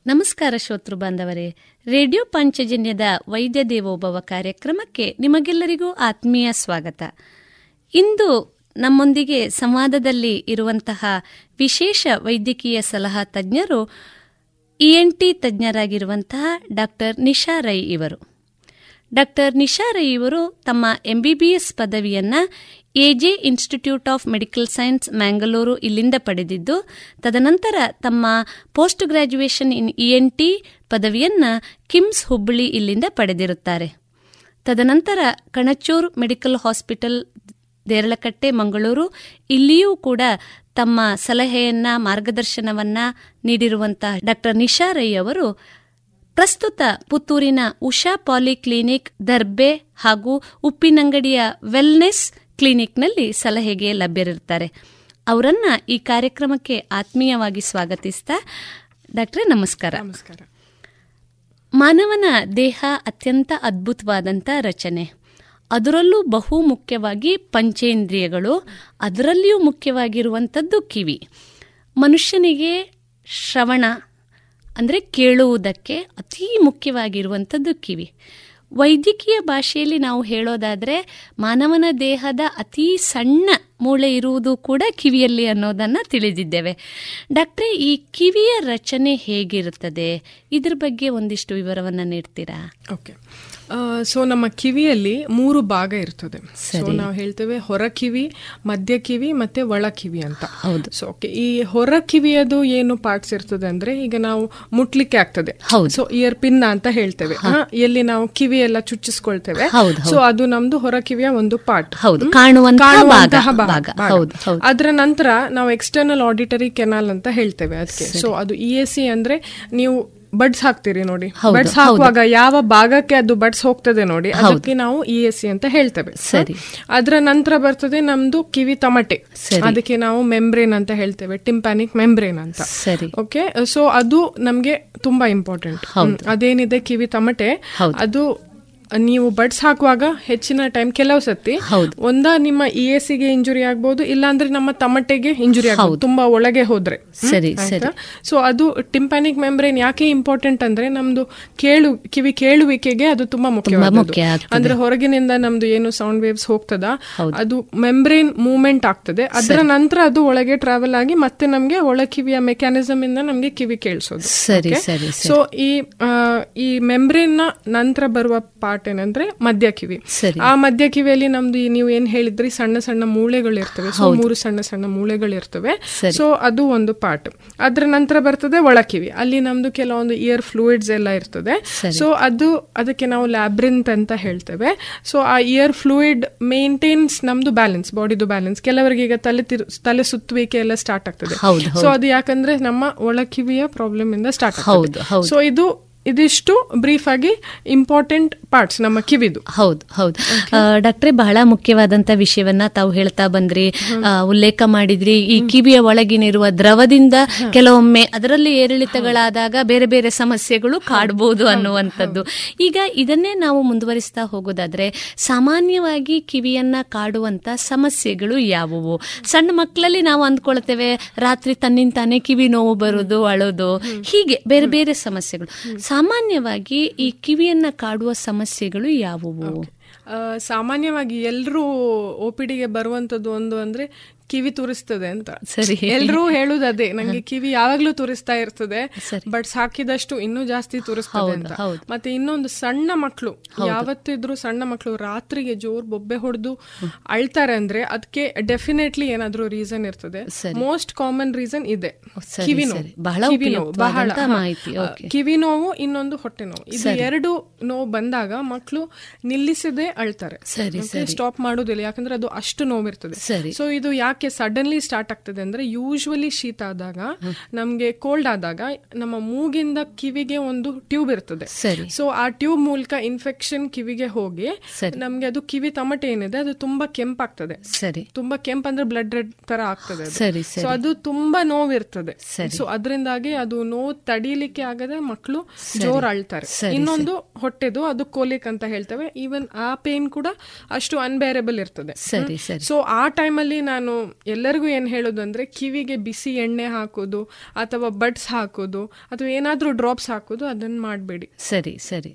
ನಮಸ್ಕಾರ ಶ್ರೋತೃ ಬಾಂಧವರೇ. ರೇಡಿಯೋ ಪಂಚಜನ್ಯದ ವೈದ್ಯ ದೇವೋಭವ ಕಾರ್ಯಕ್ರಮಕ್ಕೆ ನಿಮಗೆಲ್ಲರಿಗೂ ಆತ್ಮೀಯ ಸ್ವಾಗತ. ಇಂದು ನಮ್ಮೊಂದಿಗೆ ಸಂವಾದದಲ್ಲಿ ಇರುವಂತಹ ವಿಶೇಷ ವೈದ್ಯಕೀಯ ಸಲಹಾ ತಜ್ಞರು ಇಎನ್ಟಿ ತಜ್ಞರಾಗಿರುವಂತಹ ಡಾಕ್ಟರ್ ನಿಶಾ ರೈ ಇವರು. ಡಾಕ್ಟರ್ ನಿಶಾ ರೈ ಇವರು ತಮ್ಮ MBBS ಪದವಿಯನ್ನ AJ institute of medical science Mangalore ಇಲ್ಲಿಂದ ಪಡೆದಿದ್ದು, ತದನಂತರ ತಮ್ಮ post graduation in ENT ಪದವಿಯನ್ನ ಕಿಮ್ಸ್ ಹುಬ್ಬಳ್ಳಿ ಇಲ್ಲಿಂದ ಪಡೆದಿರುತ್ತಾರೆ. ತದನಂತರ ಕಣಚೂರು ಮೆಡಿಕಲ್ ಹಾಸ್ಪಿಟಲ್, ದೇರಳಕಟ್ಟೆ, ಮಂಗಳೂರು, ಇಲ್ಲಿಯೂ ಕೂಡ ತಮ್ಮ ಸಲಹೆಯನ್ನ, ಮಾರ್ಗದರ್ಶನವನ್ನ ನೀಡಿರುವಂತಹ ಡಾಕ್ಟರ್ ನಿಶಾ ರೈ ಅವರು ಪ್ರಸ್ತುತ ಪುತ್ತೂರಿನ ಉಷಾ ಪಾಲಿಕ್ಲಿನಿಕ್, ದರ್ಬೆ ಹಾಗೂ ಉಪ್ಪಿನಂಗಡಿಯ ವೆಲ್ನೆಸ್ ಕ್ಲಿನಿಕ್ನಲ್ಲಿ ಸಲಹೆಗೆ ಲಭ್ಯರಿರುತ್ತಾರೆ. ಅವರನ್ನ ಈ ಕಾರ್ಯಕ್ರಮಕ್ಕೆ ಆತ್ಮೀಯವಾಗಿ ಸ್ವಾಗತಿಸ್ತಾ ಡಾಕ್ಟ್ರೆ ನಮಸ್ಕಾರ.
ನಮಸ್ಕಾರ.
ಮಾನವನ ದೇಹ ಅತ್ಯಂತ ಅದ್ಭುತವಾದಂಥ ರಚನೆ. ಅದರಲ್ಲೂ ಬಹು ಮುಖ್ಯವಾಗಿ ಪಂಚೇಂದ್ರಿಯಗಳು ಅದರಲ್ಲಿಯೂ ಮುಖ್ಯವಾಗಿರುವಂಥದ್ದು ಕಿವಿ. ಮನುಷ್ಯನಿಗೆ ಶ್ರವಣ ಅಂದರೆ ಕೇಳುವುದಕ್ಕೆ ಅತೀ ಮುಖ್ಯವಾಗಿರುವಂಥದ್ದು ಕಿವಿ. ವೈದ್ಯಕೀಯ ಭಾಷೆಯಲ್ಲಿ ನಾವು ಹೇಳೋದಾದರೆ ಮಾನವನ ದೇಹದ ಅತಿ ಸಣ್ಣ ಮೂಳೆ ಇರುವುದು ಕೂಡ ಕಿವಿಯಲ್ಲಿ ಅನ್ನೋದನ್ನು ತಿಳಿದಿದ್ದೇವೆ. ಡಾಕ್ಟ್ರೆ, ಈ ಕಿವಿಯ ರಚನೆ ಹೇಗಿರುತ್ತದೆ? ಇದ್ರ ಬಗ್ಗೆ ಒಂದಿಷ್ಟು ವಿವರವನ್ನು ನೀಡ್ತೀರಾ?
ಓಕೆ ಸೊ ನಮ್ಮ ಕಿವಿಯಲ್ಲಿ ಮೂರು ಭಾಗ ಇರ್ತದೆ. ಸೊ ನಾವು ಹೇಳ್ತೇವೆ ಹೊರ ಕಿವಿ ಮಧ್ಯ ಕಿವಿ ಮತ್ತೆ ಒಳ ಕಿವಿ ಅಂತ.
ಹೌದು.
ಸೊ ಓಕೆ ಈ ಹೊರ ಕಿವಿಯದು ಏನು ಪಾರ್ಟ್ಸ್ ಇರ್ತದೆ ಅಂದ್ರೆ ಈಗ ನಾವು ಮುಟ್ಲಿಕ್ಕೆ ಆಗ್ತದೆ. ಸೊ ಇಯರ್ ಪಿನ್ ಅಂತ ಹೇಳ್ತೇವೆ. ಎಲ್ಲಿ ನಾವು ಕಿವಿ ಎಲ್ಲ ಚುಚ್ಚಿಸ್ಕೊಳ್ತೇವೆ ಸೊ ಅದು ನಮ್ದು ಹೊರ ಕಿವಿಯ ಒಂದು ಪಾರ್ಟ್
ಕಾಣುವಂತಹ
ಭಾಗ ಅದರ ನಂತರ ನಾವು ಎಕ್ಸ್ಟರ್ನಲ್ ಆಡಿಟರಿ ಕೆನಾಲ್ ಅಂತ ಹೇಳ್ತೇವೆ ಅದಕ್ಕೆ. ಸೊ ಅದು ಇ ಸಿ ಅಂದ್ರೆ ನೀವು ಬಡ್ಸ್ ಹಾಕ್ತೀರಿ ನೋಡಿ. ಬಡ್ಸ್ ಹಾಕುವಾಗ ಯಾವ ಭಾಗಕ್ಕೆ ಅದು ಬಡ್ಸ್ ಹೋಗ್ತದೆ ನೋಡಿ ಅದಕ್ಕೆ ನಾವು ಇ ಎಸ್ ಸಿ ಅಂತ ಹೇಳ್ತೇವೆ.
ಸರಿ.
ಅದರ ನಂತರ ಬರ್ತದೆ ನಮ್ದು ಕಿವಿ ತಮಟೆ. ಅದಕ್ಕೆ ನಾವು ಮೆಂಬ್ರೇನ್ ಅಂತ ಹೇಳ್ತೇವೆ ಟಿಂಪ್ಯಾನಿಕ್ ಮೆಂಬ್ರೇನ್ ಅಂತ.
ಸರಿ.
ಓಕೆ? ಸೊ ಅದು ನಮ್ಗೆ ತುಂಬಾ ಇಂಪಾರ್ಟೆಂಟ್ ಅದೇನಿದೆ ಕಿವಿ ತಮಟೆ? ಅದು ನೀವು ಬಡ್ಸ್ ಹಾಕುವಾಗ ಹೆಚ್ಚಿನ ಟೈಮ್ ಕೆಲವು ಸತಿ ಒಂದ ನಿಮ್ಮ ಇ ಎಸ್ಗೆ ಇಂಜುರಿ ಆಗ್ಬಹುದು ಇಲ್ಲಾಂದ್ರೆ ನಮ್ಮ ತಮಟೆಗೆ ಇಂಜುರಿ ಆಗ್ಬಹುದು ತುಂಬಾ ಒಳಗೆ ಹೋದ್ರೆ.
ಸರಿ
ಸೊ ಅದು ಟಿಂಪ್ಯಾನಿಕ್ ಮೆಂಬ್ರೇನ್ ಯಾಕೆ ಇಂಪಾರ್ಟೆಂಟ್ ಅಂದ್ರೆ ನಮ್ದು ಕೇಳು ಕಿವಿ ಕೇಳುವಿಕೆಗೆ ಅದು ತುಂಬಾ ಮುಖ್ಯ ಅಂದ್ರೆ ಹೊರಗಿನಿಂದ ನಮ್ದು ಏನು ಸೌಂಡ್ ವೇವ್ಸ್ ಹೋಗ್ತದ? ಅದು ಮೆಂಬ್ರೇನ್ ಮೂವ್ಮೆಂಟ್ ಆಗ್ತದೆ. ಅದರ ನಂತರ ಅದು ಒಳಗೆ ಟ್ರಾವೆಲ್ ಆಗಿ ಮತ್ತೆ ನಮ್ಗೆ ಒಳ ಕಿವಿಯ ಮೆಕ್ಯಾನಿಸಮ್ ಇಂದ ನಮ್ಗೆ ಕಿವಿ ಕೇಳಿಸೋದು.
ಸರಿ ಸರಿ
ಸೊ ಈ ಈ ಮೆಂಬ್ರೇನ್ನ ನಂತರ ಬರುವ ಪಾರ್ಟ್ ಏನಂದ್ರೆ ಮಧ್ಯ ಕಿವಿ. ಆ ಮಧ್ಯ ಕಿವಿಯಲ್ಲಿ ನಮ್ದು ನೀವು ಏನ್ ಹೇಳಿದ್ರಿ ಸಣ್ಣ ಸಣ್ಣ ಮೂಳೆಗಳು ಇರ್ತವೆ ಸೊ ಮೂರು ಸಣ್ಣ ಸಣ್ಣ ಮೂಳೆಗಳು ಇರ್ತವೆ ಸೊ ಅದು ಒಂದು ಪಾರ್ಟ್ ಅದ್ರ ನಂತರ ಬರ್ತದೆ ಒಳಕಿವಿ ಅಲ್ಲಿ ನಮ್ದು ಕೆಲವೊಂದು ಇಯರ್ ಫ್ಲೂಯಿಡ್ಸ್ ಎಲ್ಲ ಇರ್ತದೆ. ಸೊ ಅದು ಅದಕ್ಕೆ ನಾವು ಲ್ಯಾಬ್ರಿಂತ್ ಅಂತ ಹೇಳ್ತೇವೆ. ಸೊ ಆ ಇಯರ್ ಫ್ಲೂಯಿಡ್ ಮೇಂಟೈನ್ಸ್ ನಮ್ದು ಬ್ಯಾಲೆನ್ಸ್ ಬಾಡಿದು ಬ್ಯಾಲೆನ್ಸ್ ಕೆಲವರಿಗೆ ಈಗ ತಲೆ ತಿರು ತಲೆ ಸುತ್ತುವಿಕೆ ಎಲ್ಲ ಸ್ಟಾರ್ಟ್ ಆಗ್ತದೆ. ಸೊ ಅದು ಯಾಕಂದ್ರೆ ನಮ್ಮ ಒಳಕಿವಿಯ ಪ್ರಾಬ್ಲಮ್ ಇಂದ ಸ್ಟಾರ್ಟ್ ಆಗ್ತದೆ. ಸೊ ಇದು ಇದಿಷ್ಟು ಬ್ರೀಫ್ ಆಗಿ ಇಂಪಾರ್ಟೆಂಟ್ ಪಾರ್ಟ್ಸ್ ನಮ್ಮ ಕಿವಿದು.
ಹೌದು ಹೌದು. ಡಾಕ್ಟ್ರೆ ಬಹಳ ಮುಖ್ಯವಾದಂತ ವಿಷಯವನ್ನ ತಾವು ಹೇಳ್ತಾ ಬಂದ್ರಿ. ಉಲ್ಲೇಖ ಮಾಡಿದ್ರಿ. ಈ ಕಿವಿಯ ಒಳಗಿನಿರುವ ದ್ರವದಿಂದ ಕೆಲವೊಮ್ಮೆ ಅದರಲ್ಲಿ ಏರಿಳಿತಗಳಾದಾಗ ಬೇರೆ ಬೇರೆ ಸಮಸ್ಯೆಗಳು ಕಾಡಬಹುದು ಅನ್ನುವಂಥದ್ದು. ಈಗ ಇದನ್ನೇ ನಾವು ಮುಂದುವರಿಸ್ತಾ ಹೋಗೋದಾದ್ರೆ ಸಾಮಾನ್ಯವಾಗಿ ಕಿವಿಯನ್ನ ಕಾಡುವಂತ ಸಮಸ್ಯೆಗಳು ಯಾವುವು? ಸಣ್ಣ ಮಕ್ಕಳಲ್ಲಿ ನಾವು ಅಂದ್ಕೊಳ್ತೇವೆ ರಾತ್ರಿ ತನ್ನಿಂತಾನೆ ಕಿವಿ ನೋವು ಬರುದು ಅಳೋದು. ಹೀಗೆ ಬೇರೆ ಬೇರೆ ಸಮಸ್ಯೆಗಳು. ಸಾಮಾನ್ಯವಾಗಿ ಈ ಕಿವಿಯನ್ನ ಕಾಡುವ ಸಮಸ್ಯೆಗಳು ಯಾವುವು
ಸಾಮಾನ್ಯವಾಗಿ ಎಲ್ಲರೂ ಒ ಪಿ ಡಿಗೆ ಬರುವಂಥದ್ದು ಒಂದು ಅಂದ್ರೆ ಕಿವಿ ತುರಿಸ್ತದೆ ಅಂತ.
ಸರಿ.
ಎಲ್ರೂ ಹೇಳುದು ಅದೇ. ನಂಗೆ ಕಿವಿ ಯಾವಾಗ್ಲೂ ತುರಿಸ್ತಾ ಇರ್ತದೆ ಬಟ್ ಸಾಕಿದಷ್ಟು ಇನ್ನೂ ಜಾಸ್ತಿ ತುರಿಸ್ತದೆ ಅಂತ. ಮತ್ತೆ ಇನ್ನೊಂದು ಸಣ್ಣ ಮಕ್ಕಳು ಯಾವತ್ತಿದ್ರು ಸಣ್ಣ ಮಕ್ಕಳು ರಾತ್ರಿಗೆ ಜೋರ್ ಬೊಬ್ಬೆ ಹೊಡೆದು ಅಳ್ತಾರೆ ಅಂದ್ರೆ ಅದಕ್ಕೆ ಡೆಫಿನೆಟ್ಲಿ ಏನಾದ್ರೂ ರೀಸನ್ ಇರ್ತದೆ. ಮೋಸ್ಟ್ ಕಾಮನ್ ರೀಸನ್ ಇದೆ. ಕಿವಿ ನೋವು. ಕಿವಿ ನೋವು ಬಹಳ. ಕಿವಿ ನೋವು ಇನ್ನೊಂದು ಹೊಟ್ಟೆ ನೋವು. ಇದು ಎರಡು ನೋವು ಬಂದಾಗ ಮಕ್ಕಳು ನಿಲ್ಲಿಸದೆ ಅಳ್ತಾರೆ. ಸ್ಟಾಪ್ ಮಾಡೋದಿಲ್ಲ. ಯಾಕಂದ್ರೆ ಅದು ಅಷ್ಟು ನೋವಿರ್ತದೆ. ಸೊ ಇದು ಯಾಕೆ ಯಾಕೆ ಸಡನ್ಲಿ ಸ್ಟಾರ್ಟ್ ಆಗ್ತದೆ ಅಂದ್ರೆ ಯೂಶ್ವಲಿ ಶೀತ ಆದಾಗ ನಮ್ಗೆ ಕೋಲ್ಡ್ ಆದಾಗ ನಮ್ಮ ಮೂಗಿಂದ ಕಿವಿಗೆ ಒಂದು ಟ್ಯೂಬ್ ಇರ್ತದೆ. ಸೊ ಆ ಟ್ಯೂಬ್ ಮೂಲಕ ಇನ್ಫೆಕ್ಷನ್ ಕಿವಿಗೆ ಹೋಗಿ ನಮ್ಗೆ ಅದು ಕಿವಿ ತಮಟೆ ಏನಿದೆ ಅದು ತುಂಬಾ ಕೆಂಪಾಗ್ತದೆ.
ಸರಿ.
ತುಂಬಾ ಕೆಂಪ್ ಅಂದ್ರೆ ಬ್ಲಡ್ ರೆಡ್ ತರ ಆಗ್ತದೆ ಸರಿ ಸೊ ಅದು ತುಂಬಾ ನೋವಿರ್ತದೆ. ಸೊ ಅದರಿಂದಾಗಿ ಅದು ನೋವು ತಡೀಲಿಕ್ಕೆ ಆಗದೆ ಮಕ್ಕಳು ಜೋರ್ ಅಳ್ತಾರೆ. ಇನ್ನೊಂದು ಹೊಟ್ಟೆದು ಅದು ಕೋಲಿಕ್ ಅಂತ ಹೇಳ್ತೇವೆ. ಈವನ್ ಆ ಪೇನ್ ಕೂಡ ಅಷ್ಟು ಅನ್ಬೇರೆಬಲ್ ಇರ್ತದೆ. ಸೊ ಆ ಟೈಮಲ್ಲಿ ನಾನು ಎಲ್ಲರಿಗೂ ಏನು ಹೇಳೋದು ಅಂದರೆ ಕಿವಿಗೆ ಬಿಸಿ ಎಣ್ಣೆ ಹಾಕೋದು ಅಥವಾ ಬಡ್ಸ್ ಹಾಕೋದು ಅಥವಾ ಏನಾದರೂ ಡ್ರಾಪ್ಸ್ ಹಾಕೋದು ಅದನ್ನ ಮಾಡಬೇಡಿ.
ಸರಿ ಸರಿ.